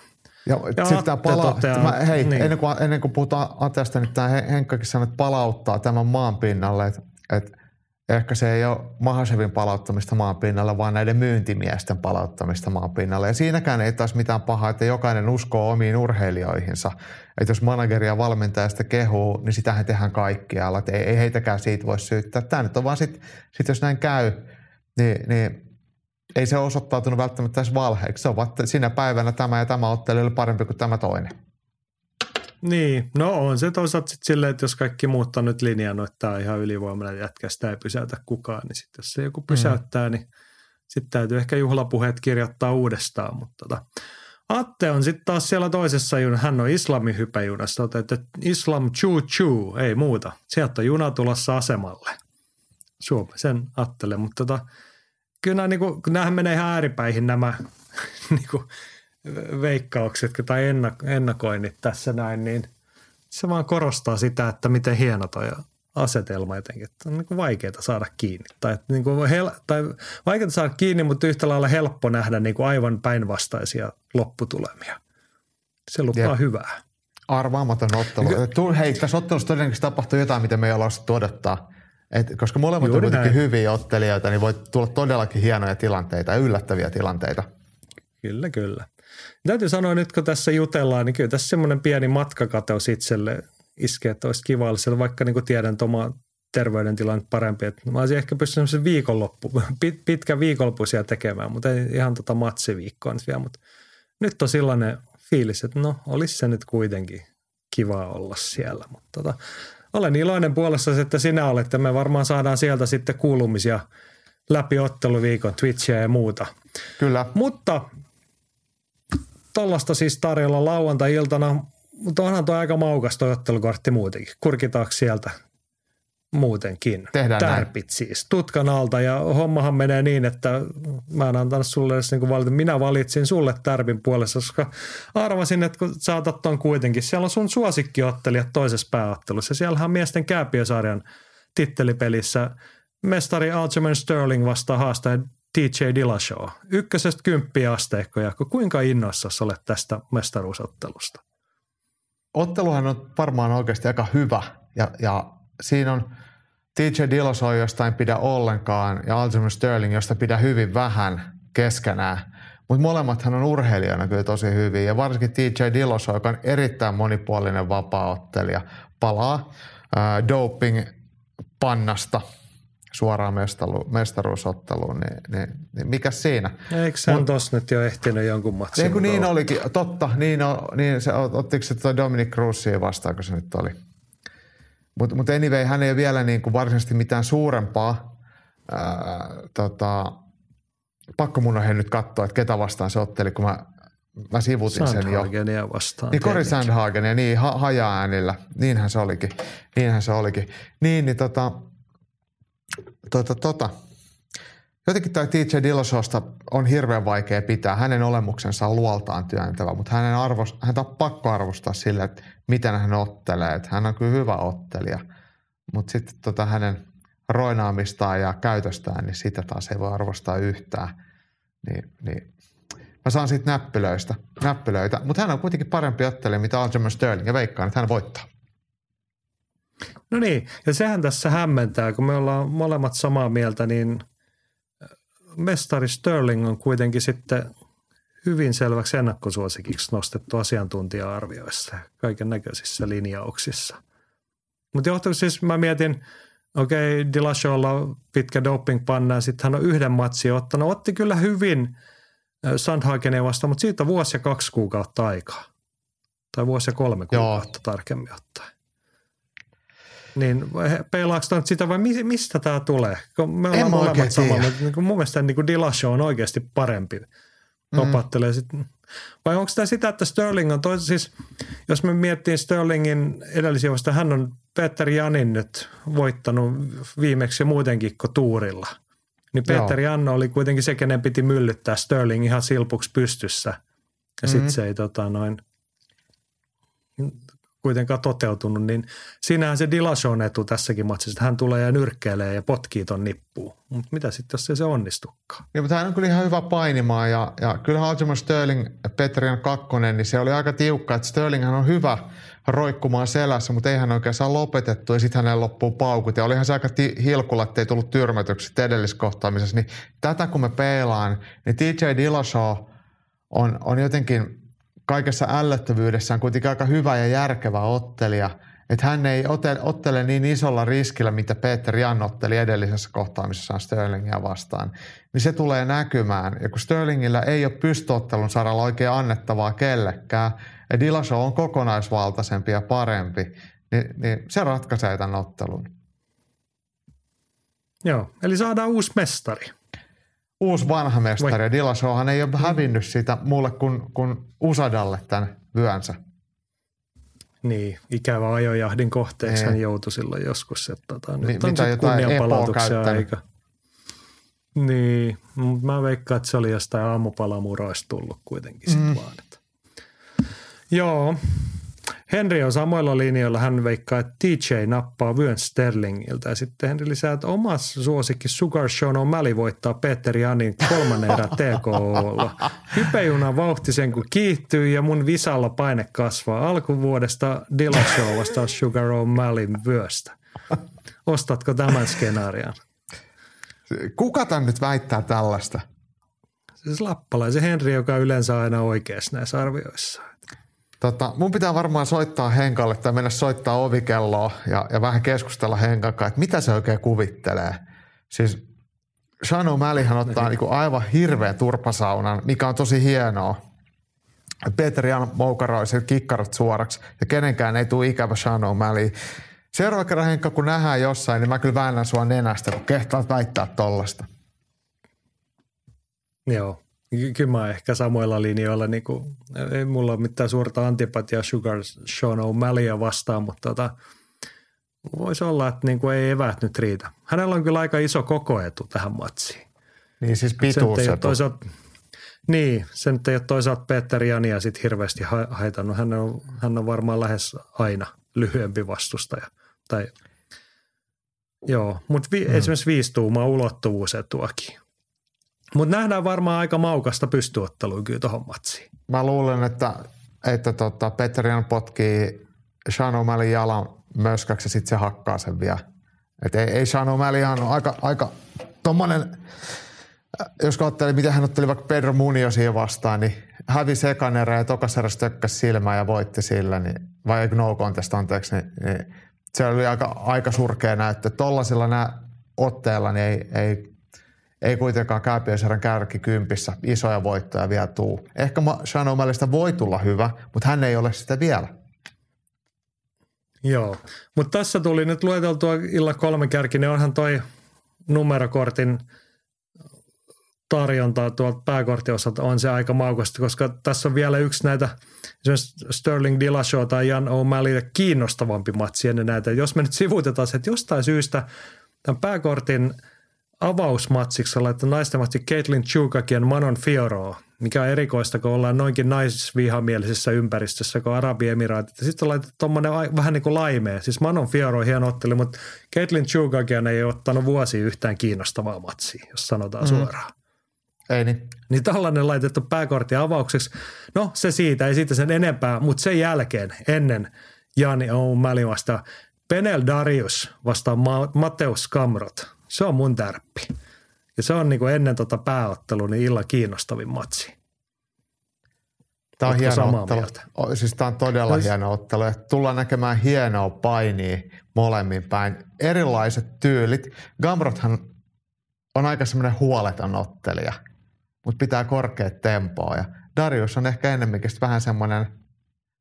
Ja, ja sitten tämä pala- toteaa, tämä, hei, niin. ennen, kuin, ennen kuin puhutaan Ateasta, niin tämä Henkkakin sanoi, että palauttaa tämän maan pinnalle, että, että ehkä se ei ole Mahasevin palauttamista maan pinnalle, vaan näiden myyntimiesten palauttamista maan pinnalle. Ja siinäkään ei taas mitään pahaa, että jokainen uskoo omiin urheilijoihinsa. Että jos manageri ja valmentaja sitä kehuu, niin sitähän tehdään kaikkialla. Että ei, ei heitäkään siitä voi syyttää. Tämä nyt on vaan sitten, sit jos näin käy, niin, niin ei se osoittautunut välttämättä edes valheeksi. Se on vaan, sinä päivänä tämä ja tämä ottelu oli parempi kuin tämä toinen. Niin, no on se toisaalta sitten silleen, että jos kaikki muut on nyt linjannut, että tämä on ihan ylivoimainen jätkä, sitä ei pysäytä kukaan, niin sitten jos se joku pysäyttää, mm. niin sitten täytyy ehkä juhlapuheet kirjoittaa uudestaan. Mutta tota. Atte on sitten taas siellä toisessa junassa, hän on islamin hypäjunassa, että islam choo choo, ei muuta. Sieltä on juna tulossa asemalle. Suomi sen Attele, mutta tota, kyllä nämä, niin kuin, menee ihan ääripäihin nämä *laughs* niin kuin, veikkaukset tai ennakoinnit tässä näin, niin se vaan korostaa sitä, että miten hieno toi asetelma jotenkin, että on niin vaikeaa saada kiinni. Tai, että niin kuin hel- tai vaikeaa saada kiinni, mutta yhtä lailla helppo nähdä niin kuin aivan päinvastaisia lopputulemia. Se lupaa Jep. hyvää. Arvaamaton ottelu. Niin, hei, tässä ottelussa todennäköisesti tapahtuu jotain, mitä me ei olla odottaa. Et, koska molemmat Juuri on kuitenkin näin. hyviä ottelijoita, niin voi tulla todellakin hienoja tilanteita ja yllättäviä tilanteita. Kyllä, kyllä. Täytyy sanoa nyt, kun tässä jutellaan, niin kyllä tässä semmoinen pieni matkakateus itselle iskee, että olisi kiva olla vaikka niin kuin tiedän, että oma terveydentilanne parempi. Että mä olisin ehkä pystynyt semmoisen viikonloppu, *laughs* pit, pitkä viikonloppu siellä tekemään, mutta ei ihan tota matsiviikkoa nyt vielä. Mutta nyt on sellainen fiilis, että no olisi se nyt kuitenkin kiva olla siellä. Mutta tota, olen iloinen puolessa, että sinä olet, että me varmaan saadaan sieltä sitten kuulumisia läpi otteluviikon, Twitchiä ja muuta. Kyllä. Mutta tollasta siis tarjolla lauantai-iltana, mutta onhan tuo aika maukas toi ottelukortti muutenkin. Kurkitaanko sieltä muutenkin? Tehdään Tärpit näin. siis, tutkan alta ja hommahan menee niin, että mä en antanut sulle edes niin valita. Minä valitsin sulle tärpin puolesta, koska arvasin, että kun saatat ton kuitenkin. Siellä on sun suosikkiottelijat toisessa pääottelussa. Siellähän miesten kääpiösarjan tittelipelissä mestari Aljamain Sterling vastaa haastaja TJ Dillashaw. Ykkösestä kymppiä asteikkoja. Kuinka innoissa olet tästä mestaruusottelusta? Otteluhan on varmaan oikeasti aika hyvä ja, ja siinä on TJ Dillashaw, josta en pidä ollenkaan ja Aljamain Sterling, josta pidä hyvin vähän keskenään. Mutta molemmathan on urheilijana kyllä tosi hyvin ja varsinkin TJ Dillashaw, joka on erittäin monipuolinen vapaaottelija, palaa ää, doping pannasta – suoraan mestaru, mestaruusotteluun, niin, niin, niin mikä siinä? Eikö hän Mut, tossa nyt jo ehtinyt jonkun matsin? Niin, niin olikin, totta, niin, niin se, ottiko se tuo Dominic Cruzia vastaan, kun se nyt oli? Mutta mut anyway, hän ei ole vielä niin kuin varsinaisesti mitään suurempaa. Ää, tota, pakko mun on nyt katsoa, että ketä vastaan se otteli, kun mä, mä sivutin sen jo. vastaan. Niin Cory Sandhagenia, niin ha, haja-äänillä. Niinhän se olikin. Niinhän se olikin. Niin, niin tota, tota, tota. Jotenkin tämä TJ Dillashawsta on hirveän vaikea pitää. Hänen olemuksensa on luoltaan työntävä, mutta hänen arvos, häntä on pakko arvostaa sillä, että miten hän ottelee. Että hän on kyllä hyvä ottelija, mutta sitten tota hänen roinaamistaan ja käytöstään, niin sitä taas ei voi arvostaa yhtään. Niin, niin mä saan siitä näppylöistä, näppylöitä. Mutta hän on kuitenkin parempi ottelija, mitä Aljamain Sterling, ja veikkaan, että hän voittaa. No niin, ja sehän tässä hämmentää, kun me ollaan molemmat samaa mieltä, niin mestari Sterling on kuitenkin sitten hyvin selväksi ennakkosuosikiksi nostettu asiantuntija-arvioissa, kaiken näköisissä linjauksissa. Mutta johtuuko siis, mä mietin, okei, okay, Dillasholla pitkä doping-panna ja sitten hän on yhden matsin ottanut. Otti kyllä hyvin Sandhagenia vastaan, mutta siitä on vuosi ja kaksi kuukautta aikaa. Tai vuosi ja kolme kuukautta Joo. tarkemmin ottaen. Niin peilaako nyt sitä vai mistä tämä tulee? Kun me ollaan molemmat samaa, niin kuin mun mielestä niin kuin Dillashaw on oikeasti parempi topattelee. Mm. Sit. Vai onko tämä sitä, että Sterling on toisaalta siis, jos me miettii Sterlingin edellisiä vasta, hän on Peter Janin nyt voittanut viimeksi ja muutenkin kuin tuurilla. Niin Peter Janno oli kuitenkin se, kenen piti myllyttää Sterling ihan silpuksi pystyssä. Ja mm-hmm. sitten se ei tota, noin kuitenkaan toteutunut, niin siinähän se Dillashawn etu tässäkin matsissa, että hän tulee ja nyrkkeilee ja potkii ton nippuun. Mutta mitä sitten, jos ei se onnistukaan? Niin, mutta hän on kyllä ihan hyvä painimaan ja, ja kyllä Aljamain Sterling, Petrian kakkonen, niin se oli aika tiukka, että Sterling on hyvä roikkumaan selässä, mutta ei hän saa lopetettu ja sitten hänelle loppuu paukut. Ja olihan se aika ti- hilkulla, että ei tullut tyrmätyksi edelliskohtaamisessa. Niin tätä kun me peilaan, niin TJ Dillashaw on, on jotenkin – kaikessa ällöttävyydessään kuitenkin aika hyvä ja järkevä ottelija. että hän ei ottele, ottele niin isolla riskillä, mitä Peter Jan otteli edellisessä kohtaamisessaan Sterlingia vastaan, niin se tulee näkymään. Ja kun Sterlingillä ei ole pystyottelun saralla oikein annettavaa kellekään, ja Dillashaw on kokonaisvaltaisempi ja parempi, niin, niin se ratkaisee tämän ottelun. Joo, eli saadaan uusi mestari. Uusi vanha mestari. Vai... Ei ole hävinnyt sitä mulle kuin, kuin Usadalle tämän vyönsä. Niin, ikävä ajojahdin kohteeksi hän joutui silloin joskus. Että, tota, nyt Mi- on jotain kunnianpalautuksia aika. Niin, mutta mä veikkaan, että se oli jostain aamupalamuroista tullut kuitenkin mm. vaan. Että. Joo, Henri on samoilla linjoilla. Hän veikkaa, että TJ nappaa vyön Sterlingiltä. Ja sitten Henri lisää, että omas suosikki Sugar Sean O'Malley voittaa Peter Janin kolmannen erän TKOlla. Hypejunan vauhti sen kun kiihtyy ja mun visalla paine kasvaa. Alkuvuodesta Dillashaw vastaa Sugar O'Malleyn vyöstä. Ostatko tämän skenaarion? Kuka tämän nyt väittää tällaista? Siis lappalaisen Henri, joka yleensä aina oikeassa näissä arvioissa. Tota, mun pitää varmaan soittaa Henkalle tai mennä soittaa ovikelloa ja, ja vähän keskustella Henkan kanssa, että mitä se oikein kuvittelee. Siis Sean O'Malleyhan ottaa niin aivan hirveän turpasaunan, mikä on tosi hienoa. Peter Jan moukaroi sen kikkarat suoraksi ja kenenkään ei tule ikävä Sean O'Malley. Seuraava kerran Henkka, kun nähdään jossain, niin mä kyllä väännän sua nenästä, kun kehtaat väittää tollasta. Joo, Kyllä mä ehkä samoilla linjoilla, niin kuin, ei mulla ole mitään suurta antipatiaa Sugar Sean O'Malleya vastaan, mutta tota, voisi olla, että niin kuin ei eväät nyt riitä. Hänellä on kyllä aika iso kokoetu tähän matsiin. Niin siis pituusetu. Toisaalta, niin, se nyt ei ole toisaalta Peter Jania sit hirveästi haitannut. Hän on, hän on varmaan lähes aina lyhyempi vastustaja. Tai, joo, mutta vi, mm. esimerkiksi viisi tuumaa ulottuvuusetuakin mutta nähdään varmaan aika maukasta pystyottelua kyllä tuohon matsiin. Mä luulen, että, että tota Petrian potkii Sean O'Malley jalan möskäksi ja sitten se hakkaa sen vielä. Et ei, ei Sean O'Malley on aika, aika tommonen, jos katselee, miten hän otteli vaikka Pedro Muniosia vastaan, niin hävisi ekan erä ja tokas eräs tökkäsi silmää ja voitti sillä, niin, vai no contest anteeksi, niin, niin se oli aika, aika surkea näyttö. Tollasilla nämä otteella niin ei, ei ei kuitenkaan kärki kympissä isoja voittoja vielä tuu. Ehkä Sean O'Malleystä voi tulla hyvä, mutta hän ei ole sitä vielä. Joo, mutta tässä tuli nyt lueteltua illa kolme kärki, niin onhan toi numerokortin tarjonta tuolta pääkorttiosalta on se aika maukasta, koska tässä on vielä yksi näitä esimerkiksi Sterling Dillashaw tai Jan O'Malley kiinnostavampi matsi ennen näitä. Jos me nyt sivutetaan se, että jostain syystä tämän pääkortin – avausmatsiksi laittaa naisten matsi Caitlin Chukaki ja Manon Fioroa, mikä on erikoista, kun ollaan noinkin naisvihamielisessä ympäristössä kuin Arabiemiraatit. Sitten laitettu tuommoinen vähän niin kuin laimea. Siis Manon Fioro on hieno otteli, mutta Caitlin Chukakian ei ole ottanut vuosi yhtään kiinnostavaa matsia, jos sanotaan mm. suoraan. Ei niin. Niin tällainen laitettu pääkortti avaukseksi. No se siitä, ei siitä sen enempää, mutta sen jälkeen ennen Jani O'Malley vastaa Penel Darius vastaa Mateus Kamrot – se on mun tärppi. Ja se on niin kuin ennen tota pääottelua niin illan kiinnostavin matsi. Tämä on hieno ottelu. Mieltä? Siis tämä on todella Ois... hieno ottelu. Tullaan näkemään hienoa painia molemmin päin. Erilaiset tyylit. Gamrothan on aika semmoinen huoleton ottelija, mutta pitää korkeat tempoa. Ja Darius on ehkä enemmänkin vähän semmoinen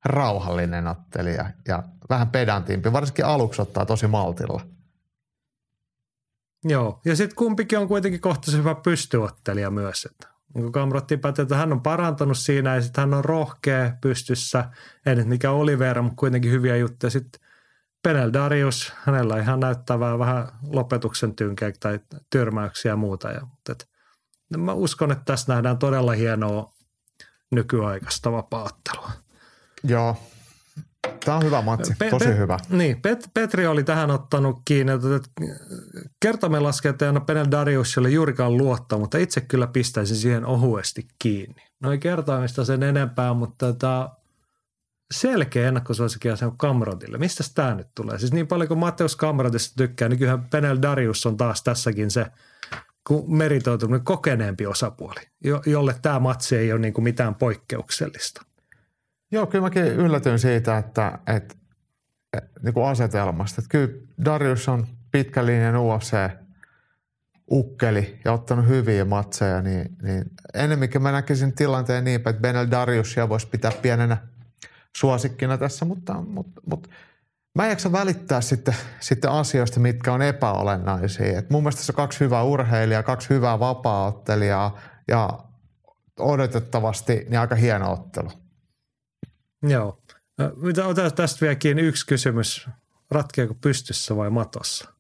rauhallinen ottelija ja vähän pedantimpi. Varsinkin aluksi ottaa tosi maltilla. Joo, ja sitten kumpikin on kuitenkin kohtaisen hyvä pystyottelija myös. Että niin kuin Kamrotti päättää, että hän on parantanut siinä ja sitten hän on rohkea pystyssä. Ei nyt mikä Olivera, mutta kuitenkin hyviä juttuja. Sitten Penel Darius, hänellä ihan näyttävää vähän lopetuksen tynkeä tai tyrmäyksiä ja muuta. Ja, että, mä uskon, että tässä nähdään todella hienoa nykyaikaista vapaattelua. Joo, Tämä on hyvä matsi, Pe- tosi Pe- hyvä. Niin, Pet- Petri oli tähän ottanut kiinni, että kertamme laskeutajana Penel Darius oli juurikaan luottaa, mutta itse kyllä pistäisin siihen ohuesti kiinni. Noin kertaamista sen enempää, mutta tota, selkeä ennakkosuosikin on Kamrotille. Mistä tämä nyt tulee? Siis niin paljon kuin Mateus Kamrotista tykkää, niin kyllähän Penel Darius on taas tässäkin se meritoitunut kokeneempi osapuoli, jolle tämä matsi ei ole niin kuin mitään poikkeuksellista. Joo, kyllä mäkin yllätyin siitä, että, että niin kuin asetelmasta. Että kyllä Darius on pitkä linjan UFC ukkeli ja ottanut hyviä matseja, niin, niin enemmänkin mä näkisin tilanteen niin, että Benel Dariusia voisi pitää pienenä suosikkina tässä, mutta, mutta, mutta mä en jaksa välittää sitten, sitten asioista, mitkä on epäolennaisia. Et mun mielestä tässä on kaksi hyvää urheilijaa, kaksi hyvää vapaa-ottelijaa ja odotettavasti niin aika hieno ottelu. Joo. Otetaan tästä vieläkin yksi kysymys. Ratkeako pystyssä vai matossa?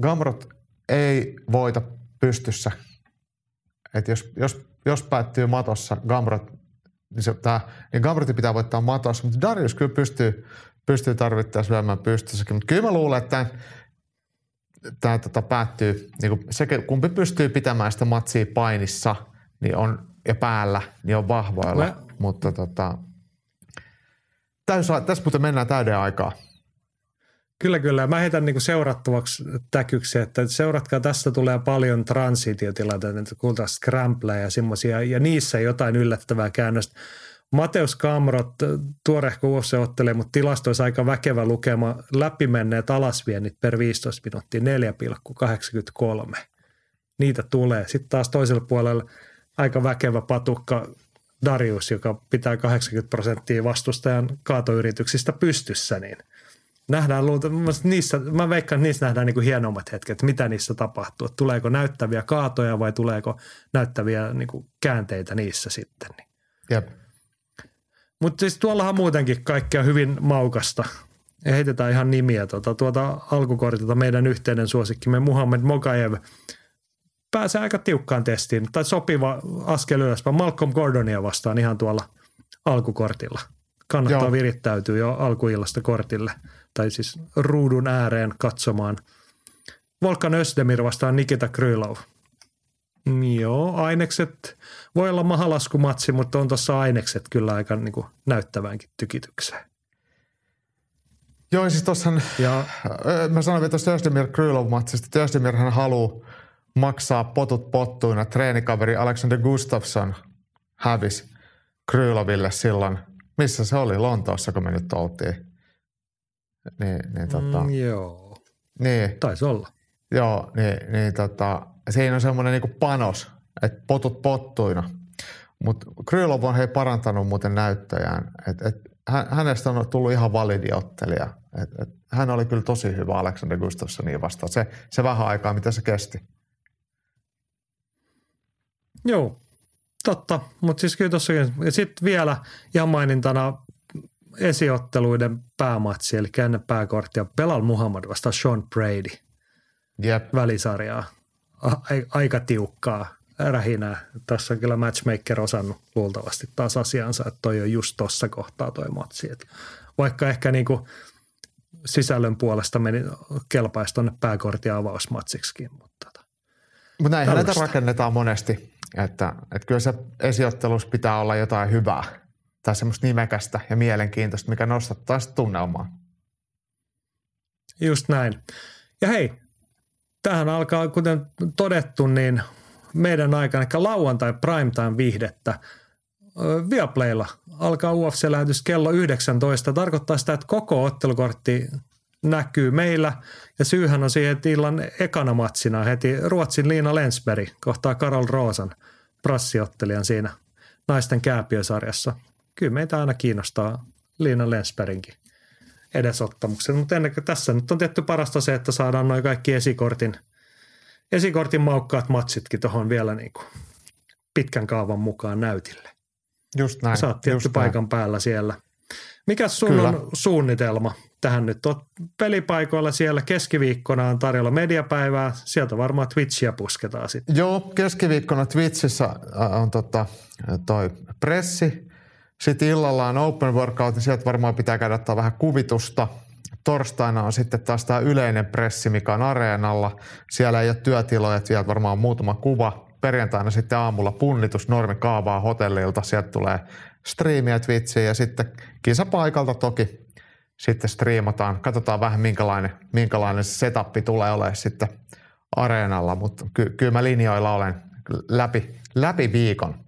Gamrot ei voita pystyssä. Et jos, jos, jos päättyy matossa Gamrot, niin, se, tää, niin Gamrotin pitää voittaa matossa, mutta Darius kyllä pystyy, pystyy tarvittaessa lyömään pystyssäkin. Mutta kyllä mä luulen, että tämä tota, päättyy, niin kun se, kumpi pystyy pitämään sitä matsia painissa niin on, ja päällä, niin on vahvoilla. Mä... Mutta tota, tässä, tässä muuten mennään täyden aikaa. Kyllä, kyllä. Mä heitän niinku seurattavaksi täkyksi, että seuratkaa, tästä tulee paljon transitiotilanteita, että kuultaan scrambleja ja semmoisia, ja niissä jotain yllättävää käännöstä. Mateus Kamrot, tuorehko UFC ottelee, mutta tilastoissa aika väkevä lukema, läpimenneet alasviennit per 15 minuuttia 4,83. Niitä tulee. Sitten taas toisella puolella aika väkevä patukka Darius, joka pitää 80 prosenttia vastustajan kaatoyrityksistä pystyssä, niin – nähdään luultavasti niissä, mä veikkaan, että niissä nähdään niin kuin hienommat hetket, mitä niissä tapahtuu. Että tuleeko näyttäviä kaatoja vai tuleeko näyttäviä niin kuin käänteitä niissä sitten. Niin. Jep. Mutta siis tuollahan muutenkin kaikkea hyvin maukasta. Ja heitetään ihan nimiä tuota, tuota alkukortilta meidän yhteinen suosikkimme Muhammed Mokaev pääsee aika tiukkaan testiin. Tai sopiva askel ylöspäin. Malcolm Gordonia vastaan ihan tuolla alkukortilla. Kannattaa Joo. virittäytyä jo alkuillasta kortille – tai siis ruudun ääreen katsomaan. Volkan Özdemir vastaan Nikita Krylov. Joo, ainekset. Voi olla mahalaskumatsi, mutta on tuossa ainekset kyllä aika niin kuin näyttäväänkin tykitykseen. Joo, siis tuossahan, ja, mä sanoin vielä tuosta Özdemir Krylov matsista, että Özdemir hän haluaa maksaa potut pottuina. Treenikaveri Alexander Gustafsson hävisi Kryloville silloin. Missä se oli? Lontoossa, kun me nyt oltiin. Niin, niin, tota, mm, joo. Niin. Taisi olla. Joo, niin, niin tota, siinä on semmoinen niinku panos, että potut pottuina. Mutta Krylov on hei parantanut muuten näyttöjään. Et, et, hänestä on tullut ihan validi ottelija. Et, et, hän oli kyllä tosi hyvä Alexander Gustafssonin vastaan. Se, se vähän aikaa, mitä se kesti. Joo, totta. Mutta siis kyllä tossakin. Ja sitten vielä ihan mainintana esiotteluiden päämatsi, eli käännä pääkorttia. Pelal Muhammad vastaan Sean Brady. Jep. Välisarjaa. Aika tiukkaa rähinää. Tässä on kyllä matchmaker osannut luultavasti taas asiansa, että toi on just tuossa kohtaa toi matsi. Et vaikka ehkä niinku sisällön puolesta meni kelpaisi tuonne pääkortin avausmatsiksikin. Mutta tota, Mut näinhän näitä rakennetaan monesti, että, että kyllä se esiottelussa pitää olla jotain hyvää tai semmoista nimekästä ja mielenkiintoista, mikä nostattaa sitä tunnelmaa. Just näin. Ja hei, tähän alkaa, kuten todettu, niin meidän aikana, ehkä lauantai primetime viihdettä, Viaplaylla alkaa UFC-lähetys kello 19. Tarkoittaa sitä, että koko ottelukortti näkyy meillä. Ja syyhän on siihen, että illan ekana matsina heti Ruotsin Liina Lensberg kohtaa Karol Roosan prassiottelijan siinä naisten kääpiösarjassa kyllä meitä aina kiinnostaa Liina Lensbergin edesottamuksen. Mutta ennen kuin tässä nyt on tietty parasta se, että saadaan noin kaikki esikortin, esikortin maukkaat matsitkin tuohon vielä niin kuin pitkän kaavan mukaan näytille. Just näin. Saat tietty paikan näin. päällä siellä. Mikä sun Kyllä. on suunnitelma tähän nyt? Oot pelipaikoilla siellä keskiviikkona on tarjolla mediapäivää. Sieltä varmaan Twitchiä pusketaan sitten. Joo, keskiviikkona Twitchissä on tota, toi pressi sitten illalla on open workout, niin sieltä varmaan pitää käydä ottaa vähän kuvitusta. Torstaina on sitten taas tämä yleinen pressi, mikä on areenalla. Siellä ei ole työtiloja, että sieltä varmaan muutama kuva. Perjantaina sitten aamulla punnitus normikaavaa hotellilta. Sieltä tulee striimiä Twitchiin ja sitten kisapaikalta toki sitten striimataan. Katsotaan vähän minkälainen, minkälainen se setappi tulee olemaan sitten areenalla, mutta ky- kyllä mä linjoilla olen läpi, läpi viikon.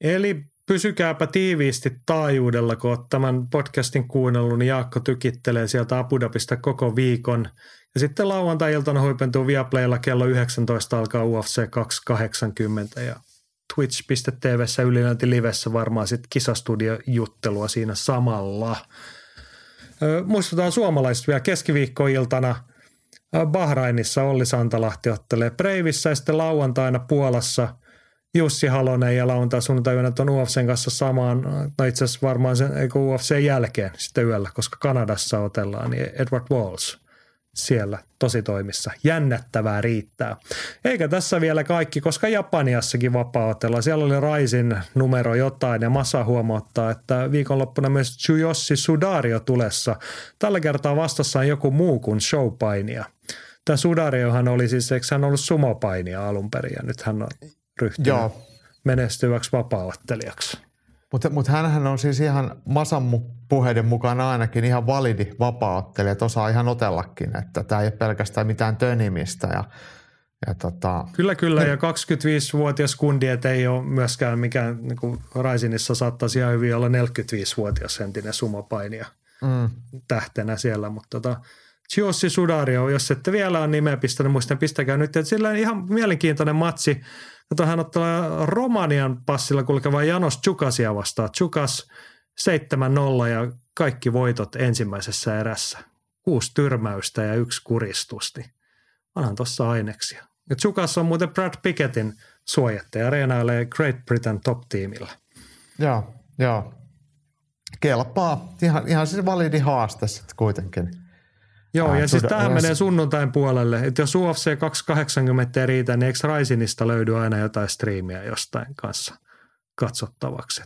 Eli pysykääpä tiiviisti taajuudella, kun olet tämän podcastin kuunnellut, niin Jaakko tykittelee sieltä Abu Dhabista koko viikon. Ja sitten lauantai-iltana huipentuu Viaplaylla kello 19 alkaa UFC 280 ja twitch.tvssä ylilöinti livessä varmaan sitten kisastudio-juttelua siinä samalla. Muistutaan suomalaiset vielä keskiviikkoiltana Bahrainissa Olli Santalahti ottelee Breivissä ja sitten lauantaina Puolassa – Jussi Halonen ja lauantai sunnuntai tuon UFCn kanssa samaan, no itse asiassa varmaan sen UFC jälkeen sitten yöllä, koska Kanadassa otellaan, niin Edward Walls siellä tosi toimissa. Jännättävää riittää. Eikä tässä vielä kaikki, koska Japaniassakin vapaa Siellä oli Raisin numero jotain ja Massa huomauttaa, että viikonloppuna myös Tsuyoshi Sudario tulessa. Tällä kertaa vastassa on joku muu kuin showpainia. Tämä Sudariohan oli siis, eikö hän ollut sumopainia alun perin ja nyt hän on ryhtynyt Joo. menestyväksi vapaaottelijaksi. Mutta mut hänhän on siis ihan Masan puheiden mukaan ainakin ihan validi vapaaottelija, että osaa ihan otellakin, että tämä ei ole pelkästään mitään tönimistä ja ja tota, kyllä, kyllä. Ja 25-vuotias kundi, että ei ole myöskään mikään, niin kuin Raisinissa saattaisi ihan hyvin olla 45-vuotias entinen sumopainija mm. tähtenä siellä. Mutta tota, Giossi Sudario, jos ette vielä ole nimeä pistänyt, muistan pistäkää nyt. Että sillä on ihan mielenkiintoinen matsi – Kato, hän ottaa Romanian passilla kulkeva Janos Chukasia vastaan. Chukas 7-0 ja kaikki voitot ensimmäisessä erässä. Kuusi tyrmäystä ja yksi kuristusti. Onhan tuossa aineksia. Ja Chukas on muuten Brad Pickettin suojattaja, reenailee Great Britain top-tiimillä. Joo, joo. Kelpaa. Ihan, ihan siis validi haaste sitten kuitenkin. Joo, ja, ja siis tämähän menee sunnuntain puolelle. Että jos UFC 280 ei riitä, niin eikö Raisinista löydy aina jotain striimiä jostain kanssa katsottavaksi?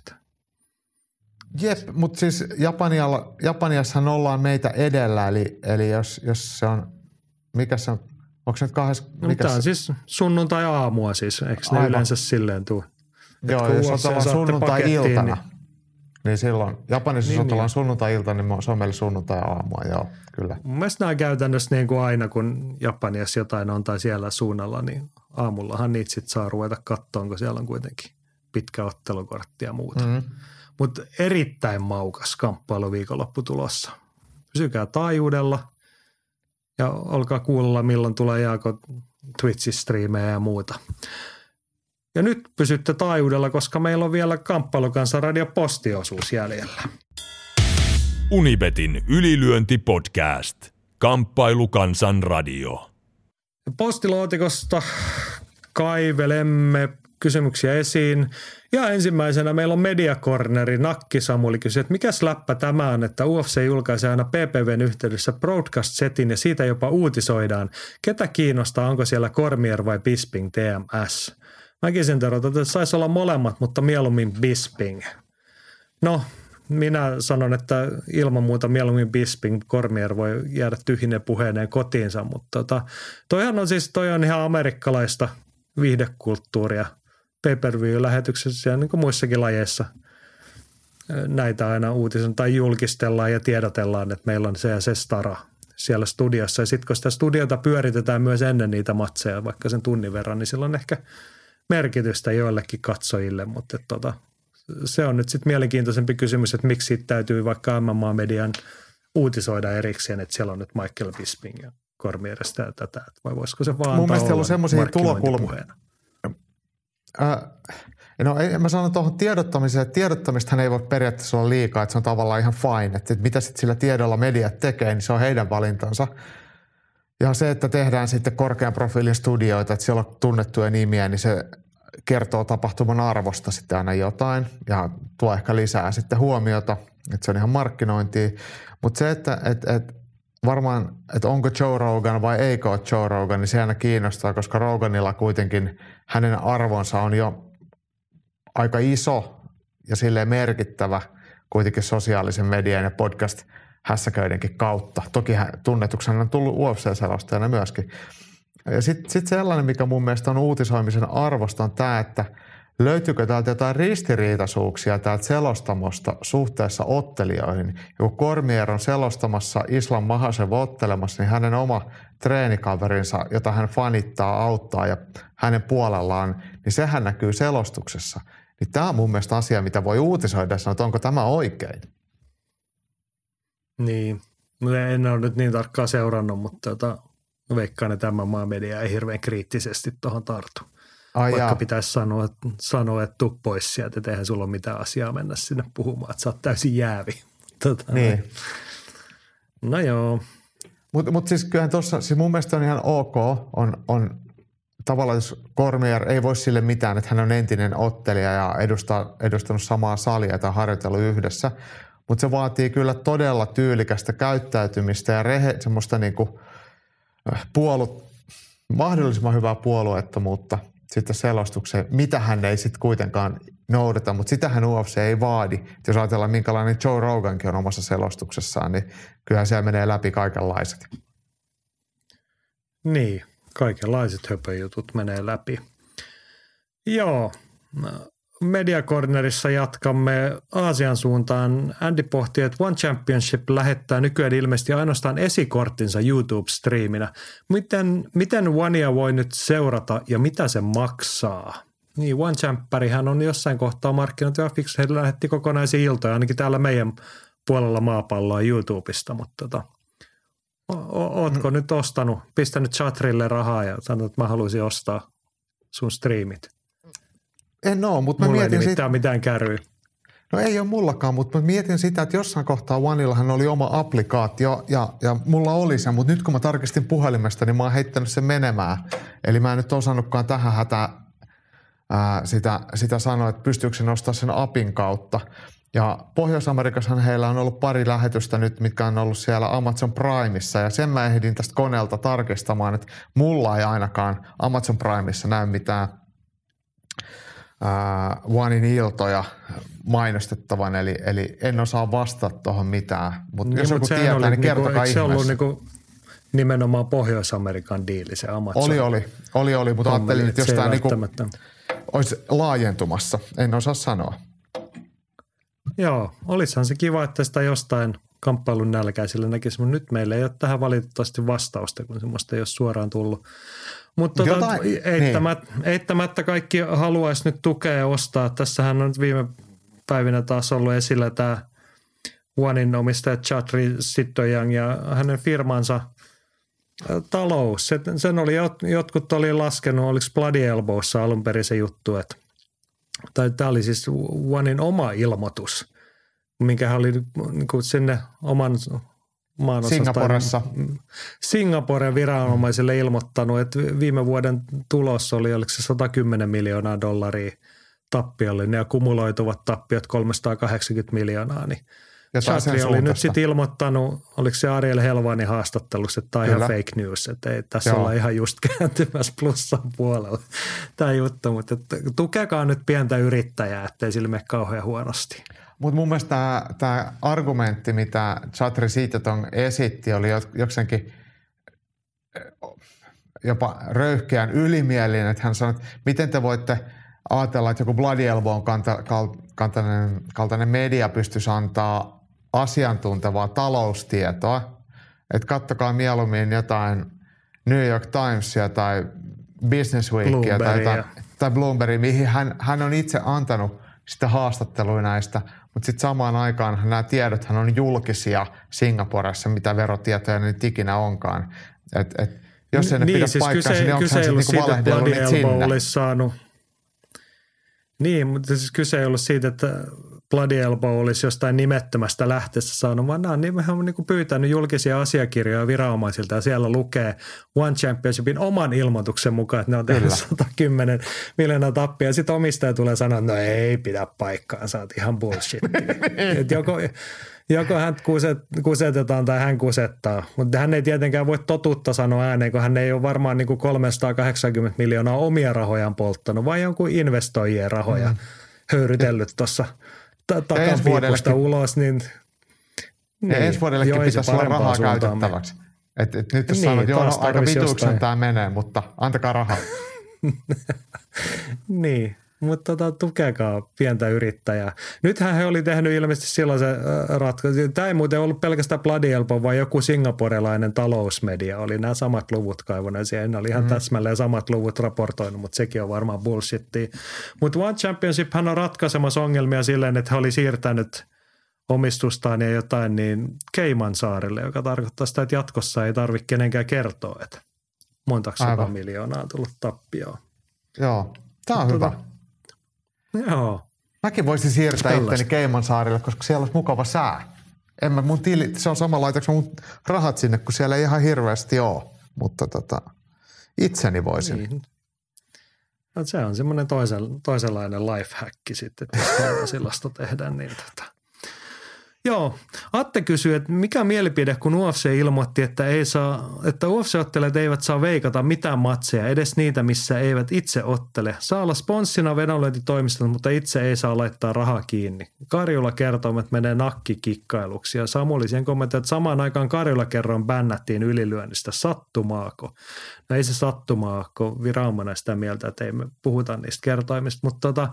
Jep, mutta siis Japanialla, Japaniassahan ollaan meitä edellä, eli, eli jos, jos se on, mikä se on, onko se nyt kahdessa? No, tämä on siis sunnuntai-aamua siis, eikö ne Aivan. yleensä silleen tule? Joo, jos on sunnuntai-iltana. Niin niin silloin, Japanissa niin, niin. sunnuntai-ilta, niin se on meille sunnuntai-aamua, joo, kyllä. Mun mielestä nämä käytännössä niin kuin aina, kun Japaniassa jotain on tai siellä suunnalla, niin aamullahan niitä sitten saa ruveta katsoa, kun siellä on kuitenkin pitkä ottelukortti ja muuta. Mm-hmm. Mutta erittäin maukas kamppailu viikonloppu tulossa. Pysykää taajuudella ja olkaa kuulla, milloin tulee Jaako Twitch-striimejä ja muuta. Ja nyt pysytte taajuudella, koska meillä on vielä Kamppailukansan radio postiosuus jäljellä. Unibetin ylilyöntipodcast. Kamppailukansan radio. Postilaatikosta kaivelemme kysymyksiä esiin. Ja ensimmäisenä meillä on Mediacorneri. Nakki Samuli kysyi, että mikä läppä tämä on, että UFC julkaisee aina PPVn yhteydessä broadcast-setin ja siitä jopa uutisoidaan. Ketä kiinnostaa, onko siellä Cormier vai Bisping TMS? Mäkin sen tervetä, että saisi olla molemmat, mutta mieluummin Bisping. No, minä sanon, että ilman muuta mieluummin Bisping, Cormier voi jäädä tyhjine puheeneen kotiinsa, mutta tota, toihan on siis, toi on ihan amerikkalaista viihdekulttuuria pay-per-view-lähetyksessä ja niin kuin muissakin lajeissa näitä aina uutisen tai julkistellaan ja tiedotellaan, että meillä on se ja se stara siellä studiossa. Ja sitten kun sitä studiota pyöritetään myös ennen niitä matseja, vaikka sen tunnin verran, niin silloin ehkä – merkitystä joillekin katsojille, mutta tota, se on nyt sitten mielenkiintoisempi kysymys, että miksi siitä täytyy vaikka MMA-median uutisoida erikseen, että siellä on nyt Michael Bisping ja Kormierestä ja tätä, vai voisiko se vaan Mun mielestä on semmoisia tulokulmia. Äh, no ei, mä sanon tuohon tiedottamiseen, että tiedottamistahan ei voi periaatteessa olla liikaa, että se on tavallaan ihan fine. Että, että mitä sitten sillä tiedolla mediat tekee, niin se on heidän valintansa. Ja se, että tehdään sitten korkean profiilin studioita, että siellä on tunnettuja nimiä, niin se kertoo tapahtuman arvosta sitten aina jotain ja tuo ehkä lisää sitten huomiota, että se on ihan markkinointia. Mutta se, että et, et varmaan, että onko Joe Rogan vai eikö ole Joe Rogan, niin se aina kiinnostaa, koska Roganilla kuitenkin hänen arvonsa on jo aika iso ja sille merkittävä kuitenkin sosiaalisen median ja podcast – hässäköidenkin kautta. Toki tunnetuksi hän on tullut UFC-selostajana myöskin. Ja sitten sit sellainen, mikä mun mielestä on uutisoimisen arvosta, on tämä, että löytyykö täältä jotain ristiriitaisuuksia täältä selostamosta suhteessa ottelijoihin. Kun Kormier on selostamassa Islam Mahasev ottelemassa, niin hänen oma treenikaverinsa, jota hän fanittaa, auttaa ja hänen puolellaan, niin sehän näkyy selostuksessa. Niin tämä on mun mielestä asia, mitä voi uutisoida ja sanoa, että onko tämä oikein. Niin, en ole nyt niin tarkkaan seurannut, mutta tota, veikkaan, että tämä maa media ei hirveän kriittisesti tuohon tartu. Ai Vaikka jaa. pitäisi sanoa, sanoa, että tuu pois sieltä, että eihän sulla ole mitään asiaa mennä sinne puhumaan, että sä oot täysin jäävi. *laughs* Tota, niin. No joo. Mutta mut siis kyllähän tuossa, siis mun mielestä on ihan ok, on, on tavallaan jos Cormier ei voi sille mitään, että hän on entinen ottelija ja edustaa, edustanut samaa salia tai harjoitellut yhdessä, mutta se vaatii kyllä todella tyylikästä käyttäytymistä ja rehe, semmoista niinku äh, puolu, mahdollisimman hyvää puolueettomuutta sitten selostukseen, mitä hän ei sitten kuitenkaan noudata, mutta sitähän UFC ei vaadi. Jos ajatellaan, minkälainen Joe Rogankin on omassa selostuksessaan, niin kyllähän siellä menee läpi kaikenlaiset. Niin, kaikenlaiset höpöjutut menee läpi. Joo, Mediacornerissa jatkamme Aasian suuntaan. Andy pohti, että One Championship lähettää nykyään ilmeisesti ainoastaan esikorttinsa YouTube-striiminä. Miten, miten Onea voi nyt seurata ja mitä se maksaa? Niin, One Champperihän on jossain kohtaa markkinoinut ja Fix lähetti kokonaisia iltoja, ainakin täällä meidän puolella maapalloa YouTubesta, mutta tota, o- ootko mm. nyt ostanut, pistänyt chatrille rahaa ja sanonut, että mä haluaisin ostaa sun striimit? En ole, mutta mä Mulla mietin ei sit... mitään kärryä. No ei ole mullakaan, mutta mä mietin sitä, että jossain kohtaa Oneillahan oli oma applikaatio ja, ja mulla oli se, mutta nyt kun mä tarkistin puhelimesta, niin mä oon heittänyt sen menemään. Eli mä en nyt osannutkaan tähän hätään ää, sitä, sitä sanoa, että pystyykö se nostaa sen apin kautta. Ja Pohjois-Amerikassahan heillä on ollut pari lähetystä nyt, mitkä on ollut siellä Amazon Primeissa. Ja sen mä ehdin tästä koneelta tarkistamaan, että mulla ei ainakaan Amazon Primeissa näy mitään uh, Onein iltoja mainostettavan, eli, eli en osaa vastata tuohon mitään. Mutta niin, jos joku tietää, oli, niin kertokaa niinku, se ollut niinku nimenomaan Pohjois-Amerikan diili se Amazon? Oli, oli. Oli, oli, mutta ajattelin, että jostain niinku, olisi laajentumassa. En osaa sanoa. Joo, olisihan se kiva, että sitä jostain kamppailun nälkäisille näkisi, mutta nyt meillä ei ole tähän valitettavasti vastausta, kun semmoista ei ole suoraan tullut. Mutta tota, eittämättä, niin. eittämättä kaikki haluaisi nyt tukea ja ostaa. Tässähän on viime päivinä taas ollut esillä tämä Onein omistaja Chatri Sittojang ja hänen firmansa talous. Sen oli, jotkut oli laskenut, oliko Bloody Elbowssa alun perin se juttu, että tai tämä oli siis Onein oma ilmoitus, minkä hän oli niin kuin sinne oman Singaporessa. Singaporen viranomaisille ilmoittanut, että viime vuoden tulos oli, oliko se 110 miljoonaa dollaria tappiollinen ja kumuloituvat tappiot 380 miljoonaa, niin ja Chatri oli nyt sitten ilmoittanut, oliko se Ariel Helvani haastattelussa, että tämä on ihan fake news, että ei tässä Joo. olla ihan just *laughs* kääntymässä plussan puolella tämä juttu, mutta että tukekaa nyt pientä yrittäjää, ettei sille mene kauhean huonosti. Mutta mun mielestä tämä argumentti, mitä Chatri Siitaton esitti, oli jokseenkin jopa röyhkeän ylimielinen, että hän sanoi, että miten te voitte ajatella, että joku Bloody Elbow kanta, kaltainen, kaltainen media pystyisi antaa asiantuntevaa taloustietoa, että kattokaa mieluummin jotain New York Timesia tai Business Weekia tai, tai, tai Bloombergia, mihin hän, hän on itse antanut sitä haastattelua näistä – mutta sitten samaan aikaan nämä tiedothan on julkisia Singaporessa, mitä verotietoja nyt ikinä onkaan. Et, et, jos ei ne niin, pidä siis paikkaansa, kyse, niin onko hän sitten niinku valehdellut niitä sinne? Saanut. Niin, mutta siis kyse ei ollut siitä, että Bloody Elbow olisi jostain nimettömästä lähteessä saanut, vaan nämä on nimenomaan niin pyytänyt julkisia asiakirjoja viranomaisilta ja siellä lukee One Championshipin oman ilmoituksen mukaan, että ne on tehnyt 110 miljoonaa tappia. Sitten omistaja tulee sanoa, että no ei pidä paikkaansa, että ihan bullshit. *laughs* Et joko, joko hän kuset, kusetetaan tai hän kusettaa, mutta hän ei tietenkään voi totuutta sanoa ääneen, kun hän ei ole varmaan niin kuin 380 miljoonaa omia rahojaan polttanut, vai jonkun investoijien rahoja mm. höyrytellyt tuossa – takapiipusta ulos, niin niin, ja ensi vuodellekin joo, pitäisi olla rahaa käytettäväksi. Et, et nyt jos niin, sanot, joo, no, aika vituuksen tämä menee, mutta antakaa rahaa. *laughs* niin, mutta tota, tukekaa pientä yrittäjää. Nythän he oli tehnyt ilmeisesti silloin se ratkaisu. Tämä ei muuten ollut pelkästään Elbow, vaan joku singaporelainen talousmedia oli nämä samat luvut kaivuneet siihen. Ne oli ihan mm. täsmälleen samat luvut raportoinut, mutta sekin on varmaan bullshittia. Mutta One Championship hän on ratkaisemassa ongelmia silleen, että he oli siirtänyt omistustaan ja jotain niin Keiman saarelle, joka tarkoittaa sitä, että jatkossa ei tarvitse kenenkään kertoa, että montako sata miljoonaa on tullut tappioon. Joo, tämä on hyvä. Joo. Mäkin voisin siirtää Tällaista. itteni Keimansaarille, koska siellä olisi mukava sää. En mä mun tili, se on sama laitaks mun rahat sinne, kun siellä ei ihan hirveästi ole. Mutta tota, itseni voisin. Niin. No, se on semmoinen toisen, toisenlainen lifehack sitten, että jos sellaista tehdään, niin tota, Joo. Atte kysyy, että mikä mielipide, kun UFC ilmoitti, että, ei saa, että UFC-ottelijat eivät saa veikata mitään matseja, edes niitä, missä eivät itse ottele. Saa olla sponssina vedonlyöntitoimistot, mutta itse ei saa laittaa rahaa kiinni. Karjula kertoo, että menee nakkikikkailuksi ja Samuli sen kommentoi, että samaan aikaan Karjula kerran bännättiin ylilyönnistä. Sattumaako? No ei se sattumaako, viranomainen sitä mieltä, että ei me puhuta niistä kertoimista, mutta tota,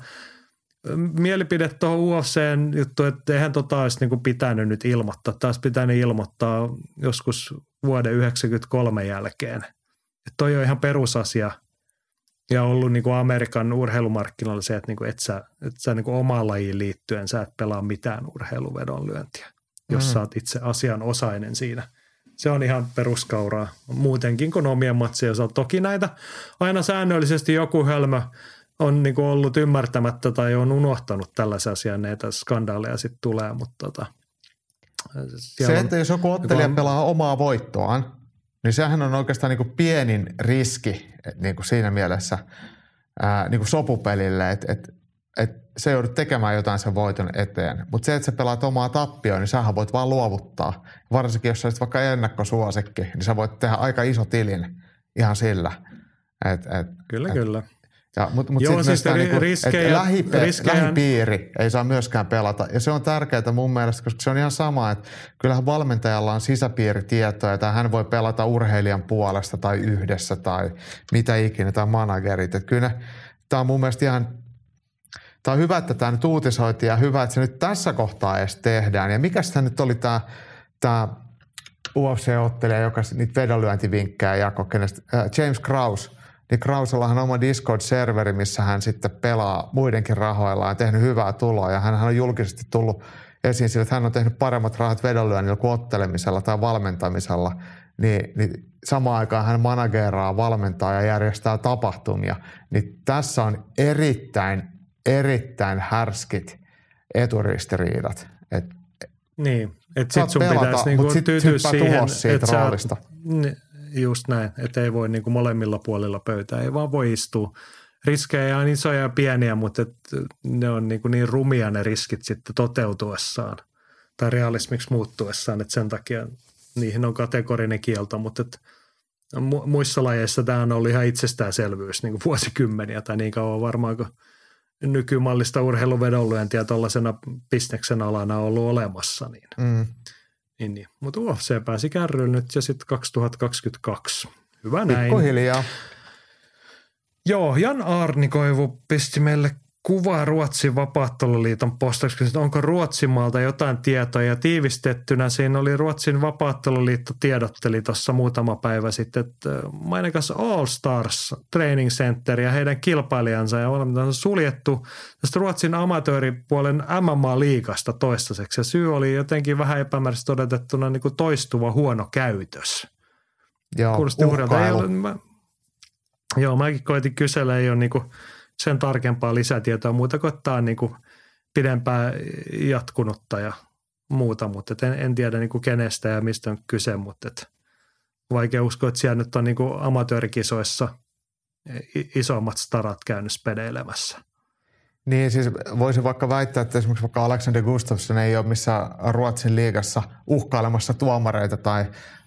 mielipide tuohon UFCn juttu, että eihän tota olisi niin pitänyt nyt ilmoittaa. Taas pitänyt ilmoittaa joskus vuoden 1993 jälkeen. Että toi on ihan perusasia ja ollut niin kuin Amerikan urheilumarkkinoilla se, että, niin kuin et sä, et sä niin kuin omaan lajiin liittyen sä et pelaa mitään urheiluvedonlyöntiä, jos mm. sä oot itse asianosainen siinä. Se on ihan peruskauraa muutenkin kuin omien matsien osalta. Toki näitä aina säännöllisesti joku hölmö – on niin kuin ollut ymmärtämättä tai on unohtanut tällaisia asiaa, näitä skandaaleja sitten tulee, mutta tota, Se, että jos joku ottelija on, pelaa omaa voittoaan, niin sehän on oikeastaan niin kuin pienin riski niin kuin siinä mielessä ää, niin kuin sopupelille, että et, et se joudut tekemään jotain sen voiton eteen. Mutta se, että sä pelaat omaa tappioon, niin sähän voit vaan luovuttaa. Varsinkin jos sä olisit vaikka ennakkosuosikki, niin sä voit tehdä aika iso tilin ihan sillä. Et, et, kyllä, et, kyllä. Ja, mutta mut Joo, siis niinku, riskejä, lähipe- riskejä. lähipiiri ei saa myöskään pelata. Ja se on tärkeää mun mielestä, koska se on ihan sama, että kyllähän valmentajalla on sisäpiiritietoja, että hän voi pelata urheilijan puolesta tai yhdessä tai mitä ikinä, tai managerit. Että kyllä tämä on mun mielestä ihan Tämä on hyvä, että tämä nyt uutisoitiin ja hyvä, että se nyt tässä kohtaa edes tehdään. Ja mikä tämä nyt oli tämä, tämä UFC-ottelija, joka niitä vedonlyöntivinkkejä jako, kenestä, äh, James Kraus – niin Krausellahan on oma Discord-serveri, missä hän sitten pelaa muidenkin rahoilla ja tehnyt hyvää tuloa. Ja hän on julkisesti tullut esiin sillä, että hän on tehnyt paremmat rahat vedonlyönnillä kuin ottelemisella tai valmentamisella. Niin, niin samaan aikaan hän manageraa, valmentaa ja järjestää tapahtumia. Niin tässä on erittäin, erittäin härskit eturistiriidat. Et, niin, että sit sun pelata, pitäisi niinku tyytyä siihen, että sä, Just näin, että ei voi niin kuin molemmilla puolilla pöytää, ei vaan voi istua. Riskejä on isoja ja pieniä, mutta et ne on niin, kuin niin rumia ne riskit sitten toteutuessaan tai realismiksi muuttuessaan, että sen takia niihin on kategorinen kielto, mutta et muissa lajeissa tämä on ollut ihan itsestäänselvyys niin kuin vuosikymmeniä tai niin kauan varmaan kuin nykymallista urheiluvedonlyöntiä tuollaisena bisneksen alana on ollut olemassa. Niin. Mm. Niin, niin. Mutta UFC pääsi kärryyn nyt ja sitten 2022. Hyvä näin. Pikkuhiljaa. Joo, Jan Arnikoivu pisti meille kuvaa Ruotsin vapaatteluliiton postaksi, että onko Ruotsimaalta jotain tietoa ja tiivistettynä siinä oli Ruotsin vapaatteluliitto tiedotteli tuossa muutama päivä sitten, että mainikas All Stars Training Center ja heidän kilpailijansa ja on suljettu tästä Ruotsin amatööripuolen MMA-liikasta toistaiseksi ja syy oli jotenkin vähän epämääräisesti todetettuna niin kuin toistuva huono käytös. Joo, uhkailu. Ole, mä, joo, mäkin koitin kysellä, ei ole niin kuin – sen tarkempaa lisätietoa muuta kuin tämä on niin kuin pidempään jatkunutta ja muuta, mutta en, en tiedä niin kuin kenestä ja mistä on kyse, mutta et vaikea uskoa, että siellä nyt on niin kuin amatöörikisoissa isommat starat käynyt spedeilemässä. Niin, siis voisin vaikka väittää, että esimerkiksi vaikka Alexander Gustafsson ei ole missään Ruotsin liigassa uhkailemassa tuomareita tai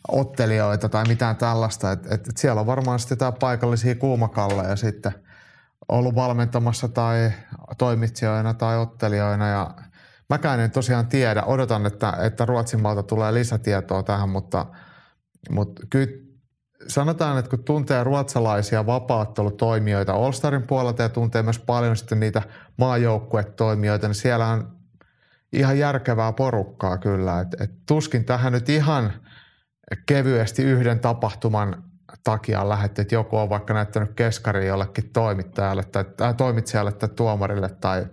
ottelijoita tai mitään tällaista. Et, et, siellä on varmaan sitten paikallisia kuumakalleja sitten – ollut valmentamassa tai toimitsijoina tai ottelijoina ja mäkään en tosiaan tiedä. Odotan, että, että Ruotsin maalta tulee lisätietoa tähän, mutta, mutta kyllä sanotaan, että kun tuntee ruotsalaisia vapaattelutoimijoita All-Starin puolelta ja tuntee myös paljon sitten niitä maajoukkuetoimijoita, niin siellä on ihan järkevää porukkaa kyllä. Et, et tuskin tähän nyt ihan kevyesti yhden tapahtuman takia lähdetty, että joku on vaikka näyttänyt keskari jollekin toimittajalle tai, tai toimitsijalle tai tuomarille tai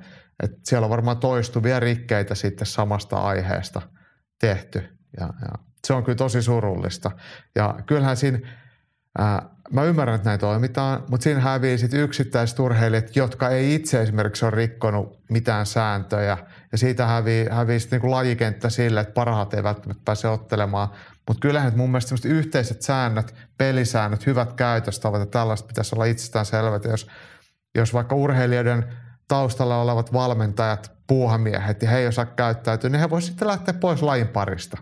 että siellä on varmaan toistuvia rikkeitä sitten samasta aiheesta tehty ja, ja se on kyllä tosi surullista. Ja kyllähän siinä, ää, mä ymmärrän, että näin toimitaan, mutta siinä hävii sitten yksittäiset urheilijat, jotka ei itse esimerkiksi ole rikkonut mitään sääntöjä. Ja siitä hävii, hävii sitten niin lajikenttä sille, että parhaat ei välttämättä pääse ottelemaan. Mutta kyllähän mun mielestä yhteiset säännöt, pelisäännöt, hyvät käytöstavat ja tällaista pitäisi olla itsestään selvät. Jos, jos vaikka urheilijoiden taustalla olevat valmentajat, puuhamiehet ja he ei osaa käyttäytyä, niin he voisivat sitten lähteä pois lajin parista.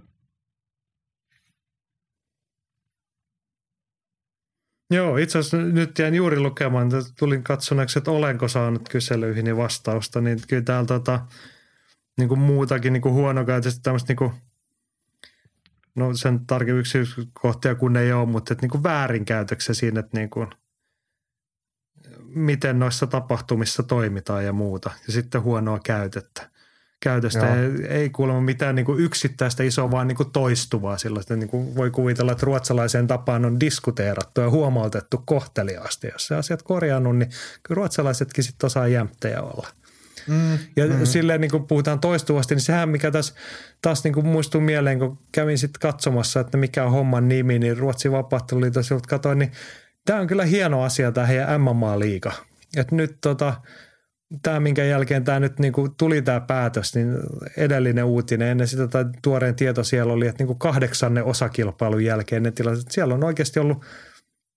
Joo, itse asiassa nyt jäin juuri lukemaan, että tulin katsoneeksi, että olenko saanut kyselyihin vastausta, niin kyllä täällä tota, niin kuin muutakin niin kuin huonokäytöstä tämmöistä niin kuin, no sen tarkemmin yksityiskohtia kun ei ole, mutta että niin kuin väärinkäytöksiä siinä, että niin kuin, miten noissa tapahtumissa toimitaan ja muuta. Ja sitten huonoa käytettä käytöstä. Ei, ei kuulemma mitään niin kuin yksittäistä isoa, vaan niin kuin toistuvaa sellaista. Niin kuin voi kuvitella, että ruotsalaiseen tapaan on diskuteerattu ja huomautettu kohteliaasti. Jos se asiat korjannut, niin kyllä ruotsalaisetkin sitten osaa jämttejä olla. Mm, ja mm. silleen niin kuin puhutaan toistuvasti, niin sehän mikä tässä taas niin kuin muistuu mieleen, kun kävin sitten katsomassa, että mikä on homman nimi, niin Ruotsin vapaatteluliitossa katsoin, niin tämä on kyllä hieno asia tämä heidän MMA-liiga. Että nyt tota, tämä, minkä jälkeen tämä nyt niin kuin tuli tämä päätös, niin edellinen uutinen ennen sitä tai tuoreen tieto siellä oli, että niin kuin kahdeksannen osakilpailun jälkeen ne tilanteet, siellä on oikeasti ollut,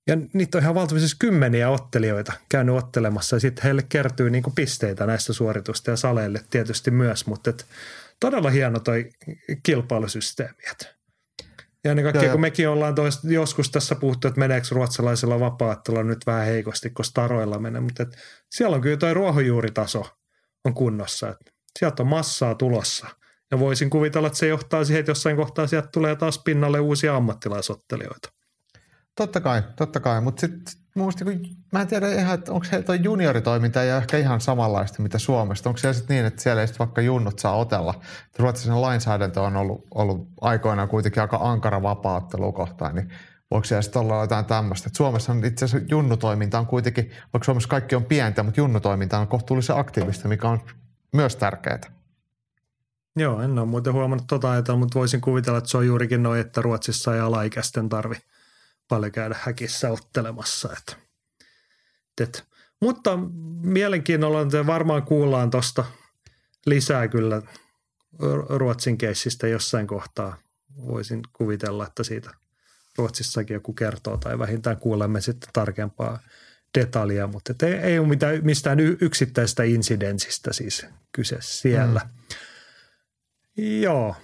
ja niitä on ihan valtavasti kymmeniä ottelijoita käynyt ottelemassa ja sitten heille kertyy niin pisteitä näistä suoritusta ja saleille tietysti myös, mutta et todella hieno toi kilpailusysteemi. Ja ennen kaikkea, kun mekin ollaan toist, joskus tässä puhuttu, että meneekö ruotsalaisella vapaattelulla nyt vähän heikosti, kun staroilla menee, mutta et siellä on kyllä tuo ruohonjuuritaso on kunnossa. Et sieltä on massaa tulossa. Ja voisin kuvitella, että se johtaa siihen, että jossain kohtaa sieltä tulee taas pinnalle uusia ammattilaisottelijoita. Totta kai, totta kai. Mutta sitten niin mä en tiedä ihan, että onko heillä junioritoiminta ja ehkä ihan samanlaista mitä Suomesta. Onko siellä sitten niin, että siellä ei vaikka junnut saa otella? Ruotsisen lainsäädäntö on ollut, ollut aikoinaan kuitenkin aika ankara vapaattelu kohtaan, niin voiko siellä sitten olla jotain tämmöistä? Suomessa on itse asiassa junnutoiminta on kuitenkin, vaikka Suomessa kaikki on pientä, mutta junnutoiminta on kohtuullisen aktiivista, mikä on myös tärkeää. Joo, en ole muuten huomannut tota ajatella, mutta voisin kuvitella, että se on juurikin noin, että Ruotsissa ei alaikäisten tarvi paljon käydä häkissä ottelemassa. Et, et. Mutta mielenkiinnolla että varmaan kuullaan tuosta lisää kyllä Ruotsin keissistä jossain kohtaa. Voisin kuvitella, että siitä – Ruotsissakin joku kertoo tai vähintään kuulemme sitten tarkempaa detaljia, mutta ei, ei ole mitään, mistään yksittäisestä insidenssistä siis kyse siellä. Mm. Joo.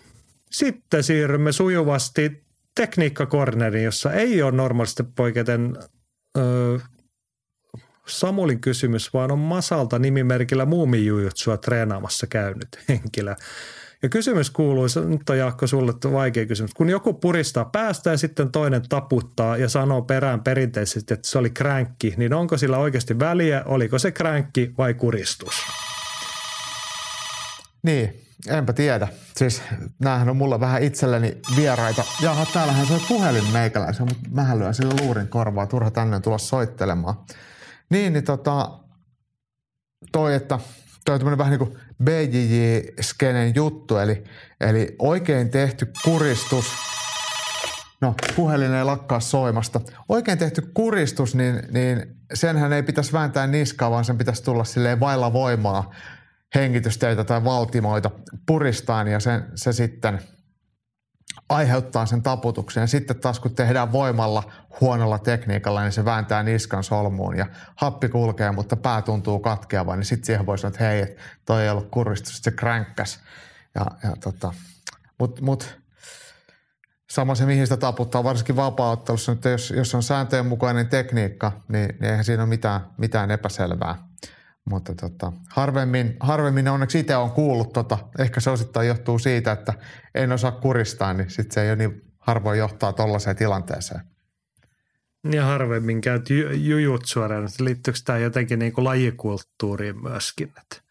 Sitten siirrymme sujuvasti tekniikkakorneriin, jossa ei ole normaalisti poiketen ö, Samulin kysymys, vaan on Masalta nimimerkillä muumijujutsua treenaamassa käynyt henkilö. Ja kysymys kuuluu, nyt on Jaakko sulle vaikea kysymys. Kun joku puristaa päästä ja sitten toinen taputtaa ja sanoo perään perinteisesti, että se oli kränkki, niin onko sillä oikeasti väliä, oliko se kränkki vai kuristus? Niin, enpä tiedä. Siis näähän on mulla vähän itselleni vieraita. Jaha, täällähän se on puhelin meikäläisen, mutta mähän lyön sille luurin korvaa. Turha tänne tulla soittelemaan. Niin, niin tota, toi, että toi on vähän niin kuin BJJ-skenen juttu, eli, eli oikein tehty kuristus, no puhelin ei lakkaa soimasta, oikein tehty kuristus, niin, niin senhän ei pitäisi vääntää niskaa, vaan sen pitäisi tulla silleen vailla voimaa hengitysteitä tai valtimoita puristaan ja sen, se sitten – aiheuttaa sen taputuksen. Ja sitten taas kun tehdään voimalla huonolla tekniikalla, niin se vääntää niskan solmuun ja happi kulkee, mutta pää tuntuu katkeavan, niin sitten siihen voi sanoa, että hei, toi ei ollut kuristus, se kränkkäs. Ja, ja tota, mut, mut, sama se, mihin sitä taputtaa, varsinkin vapaa-ottelussa, että jos, jos on sääntöjen mukainen tekniikka, niin, niin eihän siinä ole mitään, mitään epäselvää. Mutta tota, harvemmin, harvemmin onneksi itse on kuullut, tota, ehkä se osittain johtuu siitä, että en osaa kuristaa, niin sitten se ei ole niin harvoin johtaa tuollaiseen tilanteeseen. Ja harvemmin käyt ju- jujutsua. Liittyykö tämä jotenkin niin kuin lajikulttuuriin myöskin? Että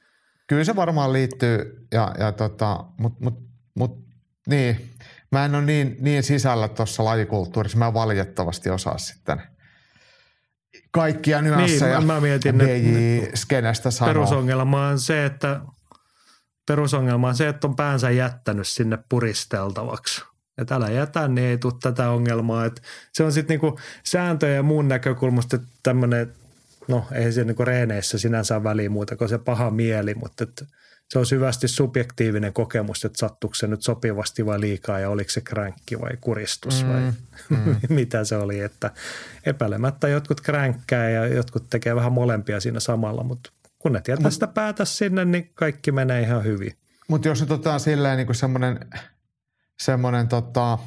Kyllä se varmaan liittyy, ja, ja tota, mutta mut, mut, niin, mä en ole niin, niin sisällä tuossa lajikulttuurissa, mä valitettavasti osaa sitten kaikkia nyansseja Niin, mä- mä mietin, DJ-skenestä sanoa. perusongelma on se, että perusongelma on se, että on päänsä jättänyt sinne puristeltavaksi. Että älä jätä, niin ei tule tätä ongelmaa. Et se on sitten niinku sääntöjen ja muun näkökulmasta tämmöinen, no ei se niinku reeneissä sinänsä väliä muuta kuin se paha mieli, mutta se on syvästi subjektiivinen kokemus, että sattuuko se nyt sopivasti vai liikaa ja oliko se kränkki vai kuristus vai Mm, *laughs* mitä se oli. Että epäilemättä jotkut kränkkää ja jotkut tekee vähän molempia siinä samalla, mutta kun ne tietää sitä päätä sinne, niin kaikki menee ihan hyvin. Mutta jos nyt otetaan silleen niin semmoinen, semmoinen tota,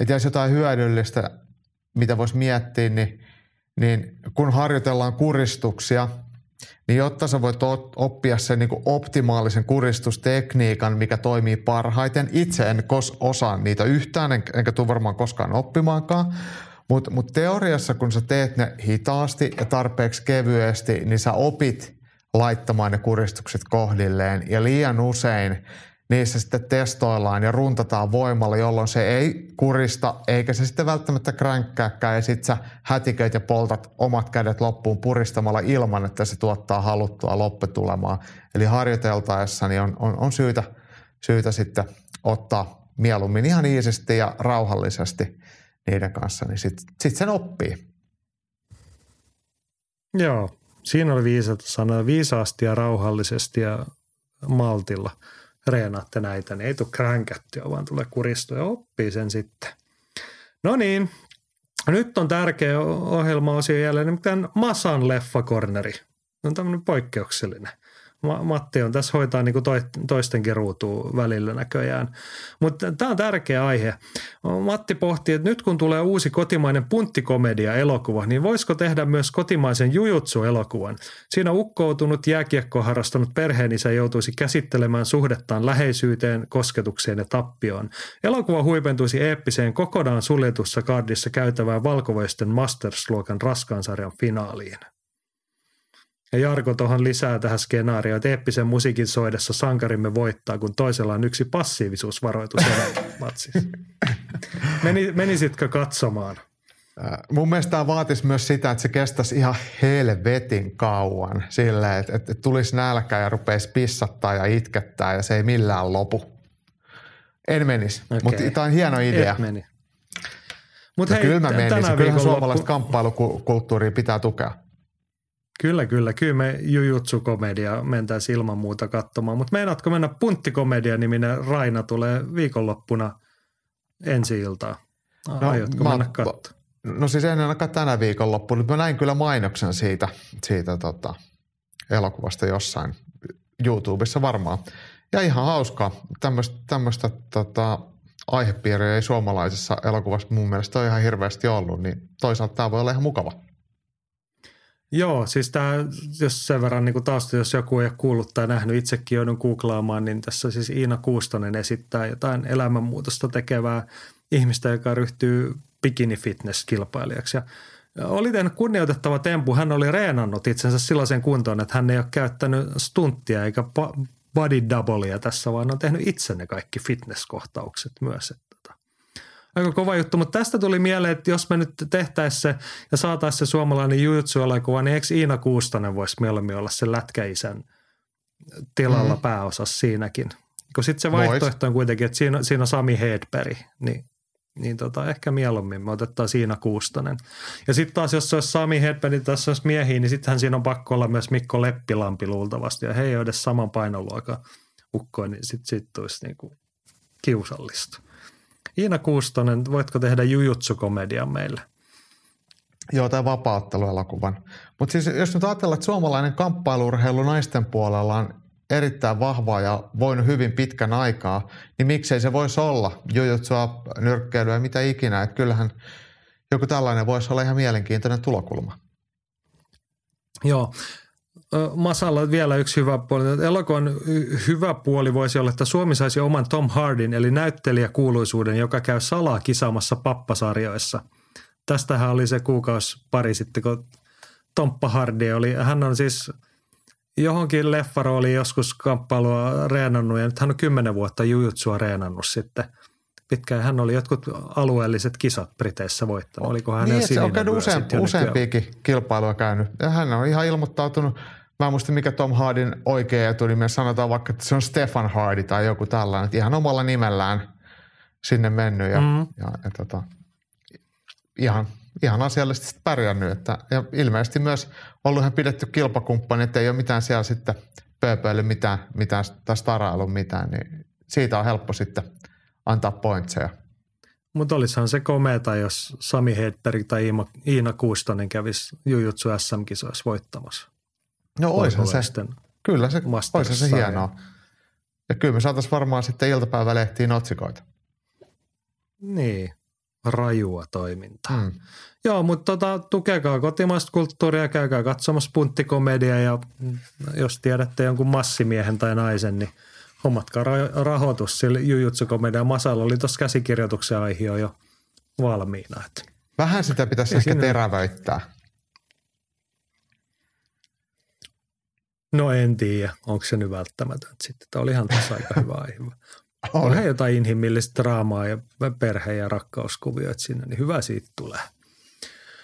että jos jotain hyödyllistä, mitä voisi miettiä, niin, niin kun harjoitellaan kuristuksia, niin jotta sä voit oppia sen niin optimaalisen kuristustekniikan, mikä toimii parhaiten. Itse en kos- osaa niitä yhtään, en, enkä tule varmaan koskaan oppimaankaan. Mutta mut teoriassa, kun sä teet ne hitaasti ja tarpeeksi kevyesti, niin sä opit laittamaan ne kuristukset kohdilleen. Ja liian usein niissä sitten testoillaan ja runtataan voimalla, jolloin se ei kurista, eikä se sitten välttämättä kränkkääkään. Ja sitten sä hätiköit ja poltat omat kädet loppuun puristamalla ilman, että se tuottaa haluttua lopputulemaa. Eli harjoiteltaessa niin on, on, on syytä, syytä sitten ottaa mieluummin ihan iisisti ja rauhallisesti niiden kanssa, niin sitten sit sen oppii. Joo, siinä oli viisata sanoa viisaasti ja rauhallisesti ja maltilla reenaatte näitä, niin ei tule kränkättyä, vaan tulee kuristua ja oppii sen sitten. No niin, nyt on tärkeä ohjelma-osio jälleen, nimittäin Masan leffakorneri. On tämmöinen poikkeuksellinen. Ma- Matti on tässä hoitaa niin kuin toistenkin ruutua välillä näköjään. Mutta tämä on tärkeä aihe. Matti pohti, että nyt kun tulee uusi kotimainen punttikomedia-elokuva, niin voisiko tehdä myös kotimaisen jujutsu-elokuvan? Siinä ukkoutunut jääkiekkoa harrastanut perheenisä joutuisi käsittelemään suhdettaan läheisyyteen, kosketukseen ja tappioon. Elokuva huipentuisi eeppiseen kokonaan suljetussa kardissa käytävään valkovoisten Masters-luokan raskaansarjan finaaliin. Ja Jarko tuohon lisää tähän skenaarioon, että eeppisen musiikin soidessa sankarimme voittaa, kun toisella on yksi passiivisuusvaroitus matsissa. *laughs* Meni, menisitkö katsomaan? Äh, Mun mielestä tämä vaatisi myös sitä, että se kestäisi ihan helvetin kauan silleen, että, että tulisi nälkä ja rupeisi pissattaa ja itkettää ja se ei millään lopu. En menisi, Okei. mutta tämä on hieno idea. Et meni. Mut Ja hei, kyllä mä menisin. Kyllähän suomalaista kamppailukulttuuria pitää tukea. Kyllä, kyllä. Kyllä me jujutsu-komedia mentäisiin ilman muuta katsomaan. Mutta meinaatko mennä punttikomedia-niminen Raina tulee viikonloppuna ensi iltaan? No, Aiotko mä- mennä katsomaan? No siis en ainakaan tänä viikonloppuna, mutta mä näin kyllä mainoksen siitä, siitä tota, elokuvasta jossain YouTubessa varmaan. Ja ihan hauskaa. Tämmöistä, tämmöistä tota, aihepiiriä ei suomalaisessa elokuvassa mun mielestä ole ihan hirveästi ollut, niin toisaalta tämä voi olla ihan mukava. Joo, siis tämä, jos sen verran niin tausta, jos joku ei ole kuullut tai nähnyt, itsekin joudun googlaamaan, niin tässä siis Iina Kuustonen esittää jotain elämänmuutosta tekevää ihmistä, joka ryhtyy bikini-fitness-kilpailijaksi. Ja oli tehnyt kunnioitettava tempu. Hän oli reenannut itsensä sellaisen kuntoon, että hän ei ole käyttänyt stunttia eikä body doubleia tässä, vaan on tehnyt itse ne kaikki fitnesskohtaukset myös. Aika kova juttu, mutta tästä tuli mieleen, että jos me nyt tehtäisiin se ja saataisiin se suomalainen jujutsu-elokuva, niin eikö Iina Kuustonen voisi mieluummin olla se lätkäisän tilalla Mm. pääosassa siinäkin? Kun sitten se vaihtoehto on kuitenkin, että siinä, siinä on Sami Hedberg, niin, niin tota, ehkä mieluummin me otetaan siinä Kuustonen. Ja sitten taas, jos se olisi Sami Hedberg, niin tässä olisi miehiä, niin sittenhän siinä on pakko olla myös Mikko Leppilampi luultavasti. Ja he ei ole edes saman painoluokan ukkoja, niin sitten sit tulisi niinku kiusallista. Iina Kuustonen, voitko tehdä jujutsu-komedian meille? Joo, tai vapautteluelokuvan. Mutta siis jos nyt ajatellaan, että suomalainen kamppailurheilu naisten puolella on erittäin vahvaa ja voinut hyvin pitkän aikaa, niin miksei se voisi olla jujutsua, nyrkkeilyä, mitä ikinä. Että kyllähän joku tällainen voisi olla ihan mielenkiintoinen tulokulma. Joo. Masalla vielä yksi hyvä puoli. Elokuvan hyvä puoli voisi olla, että Suomi saisi oman Tom Hardin, eli näyttelijäkuuluisuuden, joka käy salaa kisaamassa pappasarjoissa. tästähän oli se kuukausi pari sitten, kun Tomppa Hardy oli, hän on siis johonkin leffarooliin joskus kamppailua reenannut ja nyt hän on kymmenen vuotta jujutsua reenannut sitten – pitkään. Hän oli jotkut alueelliset kisat Briteissä voittanut. Oliko hän niin, se on käynyt useen, useampiakin kilpailua käynyt. Ja hän on ihan ilmoittautunut, mä en muista mikä Tom Hardin oikea etunimi, sanotaan vaikka, että se on Stefan Hardy tai joku tällainen, että ihan omalla nimellään sinne mennyt ja, mm. ja, ja tota, ihan, ihan asiallisesti pärjännyt. Että, ja ilmeisesti myös ollut ihan pidetty kilpakumppani, että ei ole mitään siellä sitten pööpöille mitään, mitään tai starailu mitään, niin siitä on helppo sitten – antaa pointseja. Mutta olisihan se komeeta, jos Sami Hedberg tai Iima, Iina Kuustonen kävisi Jujutsu SM-kisoissa voittamassa. No olisi se. Kyllä se, olisi se hienoa. Ja kyllä me saataisiin varmaan sitten iltapäivälehtiin otsikoita. Niin, rajua toimintaa. Hmm. Joo, mutta tota, tukekaa kotimaista kulttuuria, käykää katsomassa punttikomedia ja jos tiedätte jonkun massimiehen tai naisen, niin – hommatkaa rahoitus sille Jujutsu Komedia. Masalla oli tuossa käsikirjoituksen aihio jo valmiina. Että. Vähän sitä pitäisi ehkä sinne... terävöittää. No en tiedä, onko se nyt välttämätöntä sitten. Tämä oli ihan tässä aika hyvä aihe. *laughs* Onhan jotain inhimillistä draamaa ja perhe- ja rakkauskuvioita sinne, niin hyvä siitä tulee.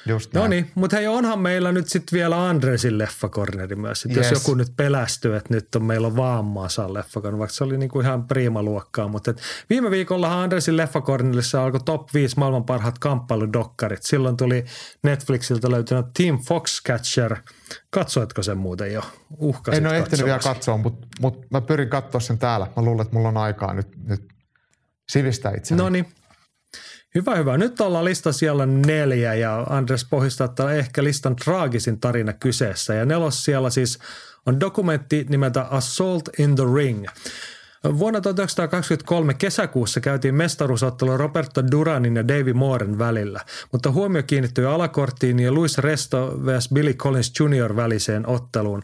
Just no niin, mutta hei onhan meillä nyt sitten vielä Andresin leffakorneri myös. Yes. Jos joku nyt pelästyy, että nyt on meillä on vaan Masan leffakorneri, vaikka se oli niinku ihan priimaluokkaa. Mutta et viime viikolla Andresin leffakornerissa alkoi top 5 maailman parhaat kamppailudokkarit. Silloin tuli Netflixiltä löytynyt Team Foxcatcher. Katsoitko sen muuten jo? Uhkasit En ole ehtinyt vielä katsoa, mutta, mutta mä pyrin katsoa sen täällä. Mä luulen, että mulla on aikaa nyt, nyt sivistää itseäni. No niin, Hyvä, hyvä. Nyt ollaan lista siellä neljä ja Andres pohjistaa, että on ehkä listan traagisin tarina kyseessä. Ja nelos siellä siis on dokumentti nimeltä Assault in the Ring. Vuonna 1923 kesäkuussa käytiin mestaruusottelu Roberto Duranin ja Davy Mooren välillä, mutta huomio kiinnittyi alakorttiin ja Luis Resto vs. Billy Collins Jr. väliseen otteluun.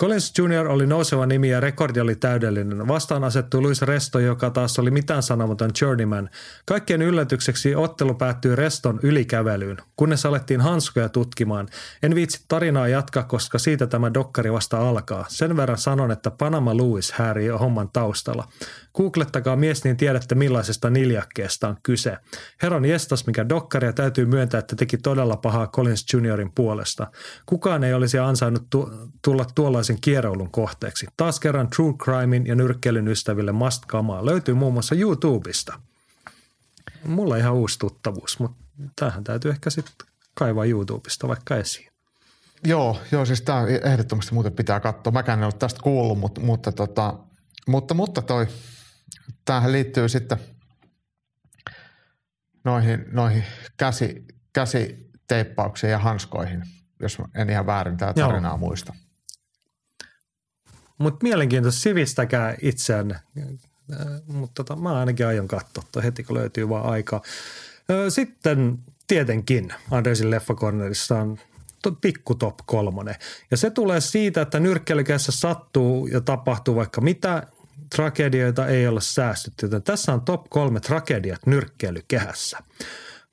Collins Jr. oli nouseva nimi ja rekordi oli täydellinen. Vastaan asettui Luis Resto, joka taas oli mitään sanomaton journeyman. Kaikkien yllätykseksi ottelu päättyi Reston ylikävelyyn, kunnes alettiin hanskoja tutkimaan. En viitsi tarinaa jatkaa, koska siitä tämä dokkari vasta alkaa. Sen verran sanon, että Panama Louis häärii homman taustalla. Googlettakaa mies, niin tiedätte millaisesta niljakkeesta on kyse. Heron jestas, mikä dokkaria täytyy myöntää, että teki todella pahaa Collins Juniorin puolesta. Kukaan ei olisi ansainnut tu- tulla tuollaisen kierroulun kohteeksi. Taas kerran True Crimein ja nyrkkeilyn ystäville must kamaa löytyy muun muassa YouTubesta. Mulla ihan uusi tuttavuus, mutta tähän täytyy ehkä sitten kaivaa YouTubesta vaikka esiin. Joo, joo siis tämä ehdottomasti muuten pitää katsoa. Mäkään en ole tästä kuullut, mutta, mutta, tota, mutta, mutta toi – tämähän liittyy sitten noihin, noihin käsi, käsiteippauksiin ja hanskoihin, jos en ihan väärin tämä tarinaa Joo. muista. Mutta mielenkiintoista sivistäkää itseänne, mutta tota, mä ainakin aion katsoa heti, kun löytyy vaan aikaa. Sitten tietenkin Andresin leffakornerissa on pikku top kolmonen. Ja se tulee siitä, että nyrkkeilykässä sattuu ja tapahtuu vaikka mitä, tragedioita ei ole säästetty, joten tässä on top kolme tragediat nyrkkeilykehässä.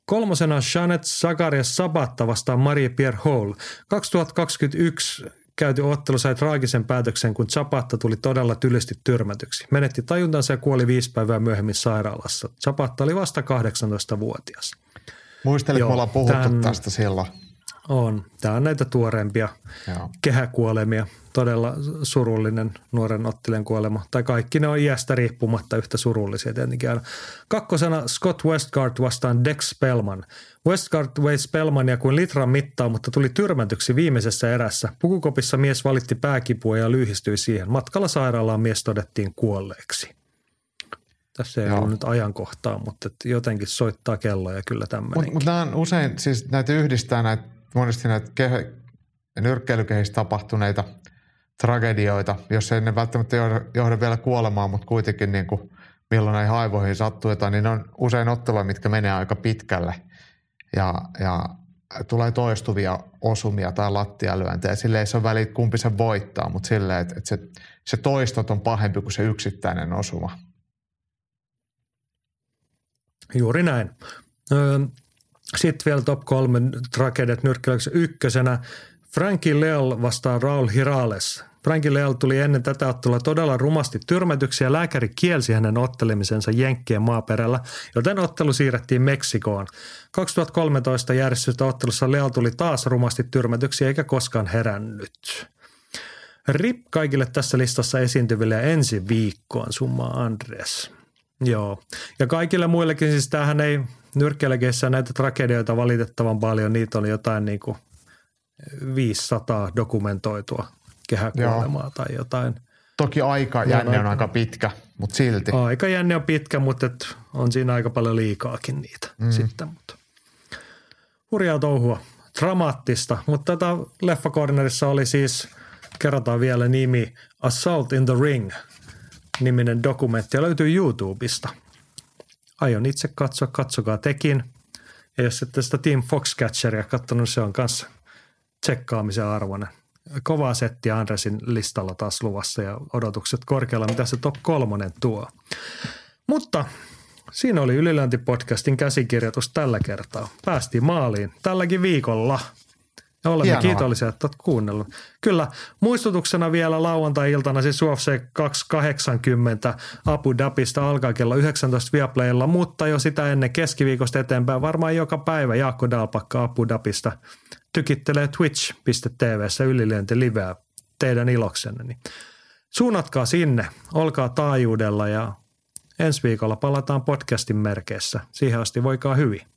Kolmosena Janet Zacharias Sabatta vastaan Marie-Pierre Hall. 2021 käyty ottelu sai traagisen päätöksen, kun Zapatta tuli todella tylysti tyrmätyksi. Menetti tajuntansa ja kuoli viisi päivää myöhemmin sairaalassa. Zapatta oli vasta 18-vuotias. Muistelin, kun ollaan puhuttu tämän, tästä silloin. On. Tämä on näitä tuoreempia Joo. kehäkuolemia todella surullinen nuoren ottelijan kuolema. Tai kaikki ne on iästä riippumatta yhtä surullisia tietenkin aina. Kakkosena Scott Westgard vastaan Dex Spellman. Westgard vei Spellmania kuin litran mittaa, mutta tuli tyrmätyksi viimeisessä erässä. Pukukopissa mies valitti pääkipua ja lyhistyi siihen. Matkalla sairaalaan mies todettiin kuolleeksi. Tässä ei Joo. ollut nyt ajankohtaa, mutta jotenkin soittaa kelloja kyllä tämmöinen. Mutta mut nämä on usein, siis näitä yhdistää näitä, monesti näitä ke- nyrkkeilykehissä tapahtuneita – tragedioita, jos ei ne välttämättä johda, vielä kuolemaan, mutta kuitenkin niin kuin milloin ei haivoihin sattuu jotain, niin on usein otteluja, mitkä menee aika pitkälle ja, ja tulee toistuvia osumia tai lattialyöntejä. Sille ei se ole väliä, kumpi se voittaa, mutta silleen, että, että se, se toistot on pahempi kuin se yksittäinen osuma. Juuri näin. Öö, Sitten vielä top kolme tragediat nyrkkeilyksessä ykkösenä. Frankie Leal vastaa Raul Hirales. Frankie Leal tuli ennen tätä ottelua todella rumasti tyrmätyksi ja lääkäri kielsi hänen ottelemisensa Jenkkien maaperällä, joten ottelu siirrettiin Meksikoon. 2013 järjestetystä ottelussa Leal tuli taas rumasti tyrmätyksi eikä koskaan herännyt. RIP kaikille tässä listassa esiintyville ja ensi viikkoon, summa Andres. Joo. Ja kaikille muillekin, siis tämähän ei nyrkkelegeissä näitä tragedioita valitettavan paljon, niitä oli jotain niin kuin 500 dokumentoitua kehäkuolemaa tai jotain. Toki aika jänne on aika pitkä, mutta silti. Aika jänne on pitkä, mutta et on siinä aika paljon liikaakin niitä mm. sitten. Mutta. Hurjaa touhua, dramaattista, mutta tätä leffakornerissa oli siis, kerrotaan vielä nimi, Assault in the Ring niminen dokumentti ja löytyy YouTubesta. Aion itse katsoa, katsokaa tekin. Ja jos ette sitä Team Foxcatcheria katsonut, se on kanssa tsekkaamisen arvoinen kovaa settiä Andresin listalla taas luvassa ja odotukset korkealla, mitä se top kolmonen tuo. Mutta siinä oli Ylilöinti-podcastin käsikirjoitus tällä kertaa. Päästiin maaliin tälläkin viikolla. Ja olemme Hienoa. kiitollisia, että olet kuunnellut. Kyllä, muistutuksena vielä lauantai-iltana siis UFC 280 Abu Dhabista alkaa kello 19 Viaplaylla, mutta jo sitä ennen keskiviikosta eteenpäin varmaan joka päivä Jaakko Dalpakka Abu Dhabista tykittelee twitch.tvssä ylilöinti liveä teidän iloksenne. Niin suunnatkaa sinne, olkaa taajuudella ja ensi viikolla palataan podcastin merkeissä. Siihen asti voikaa hyvin.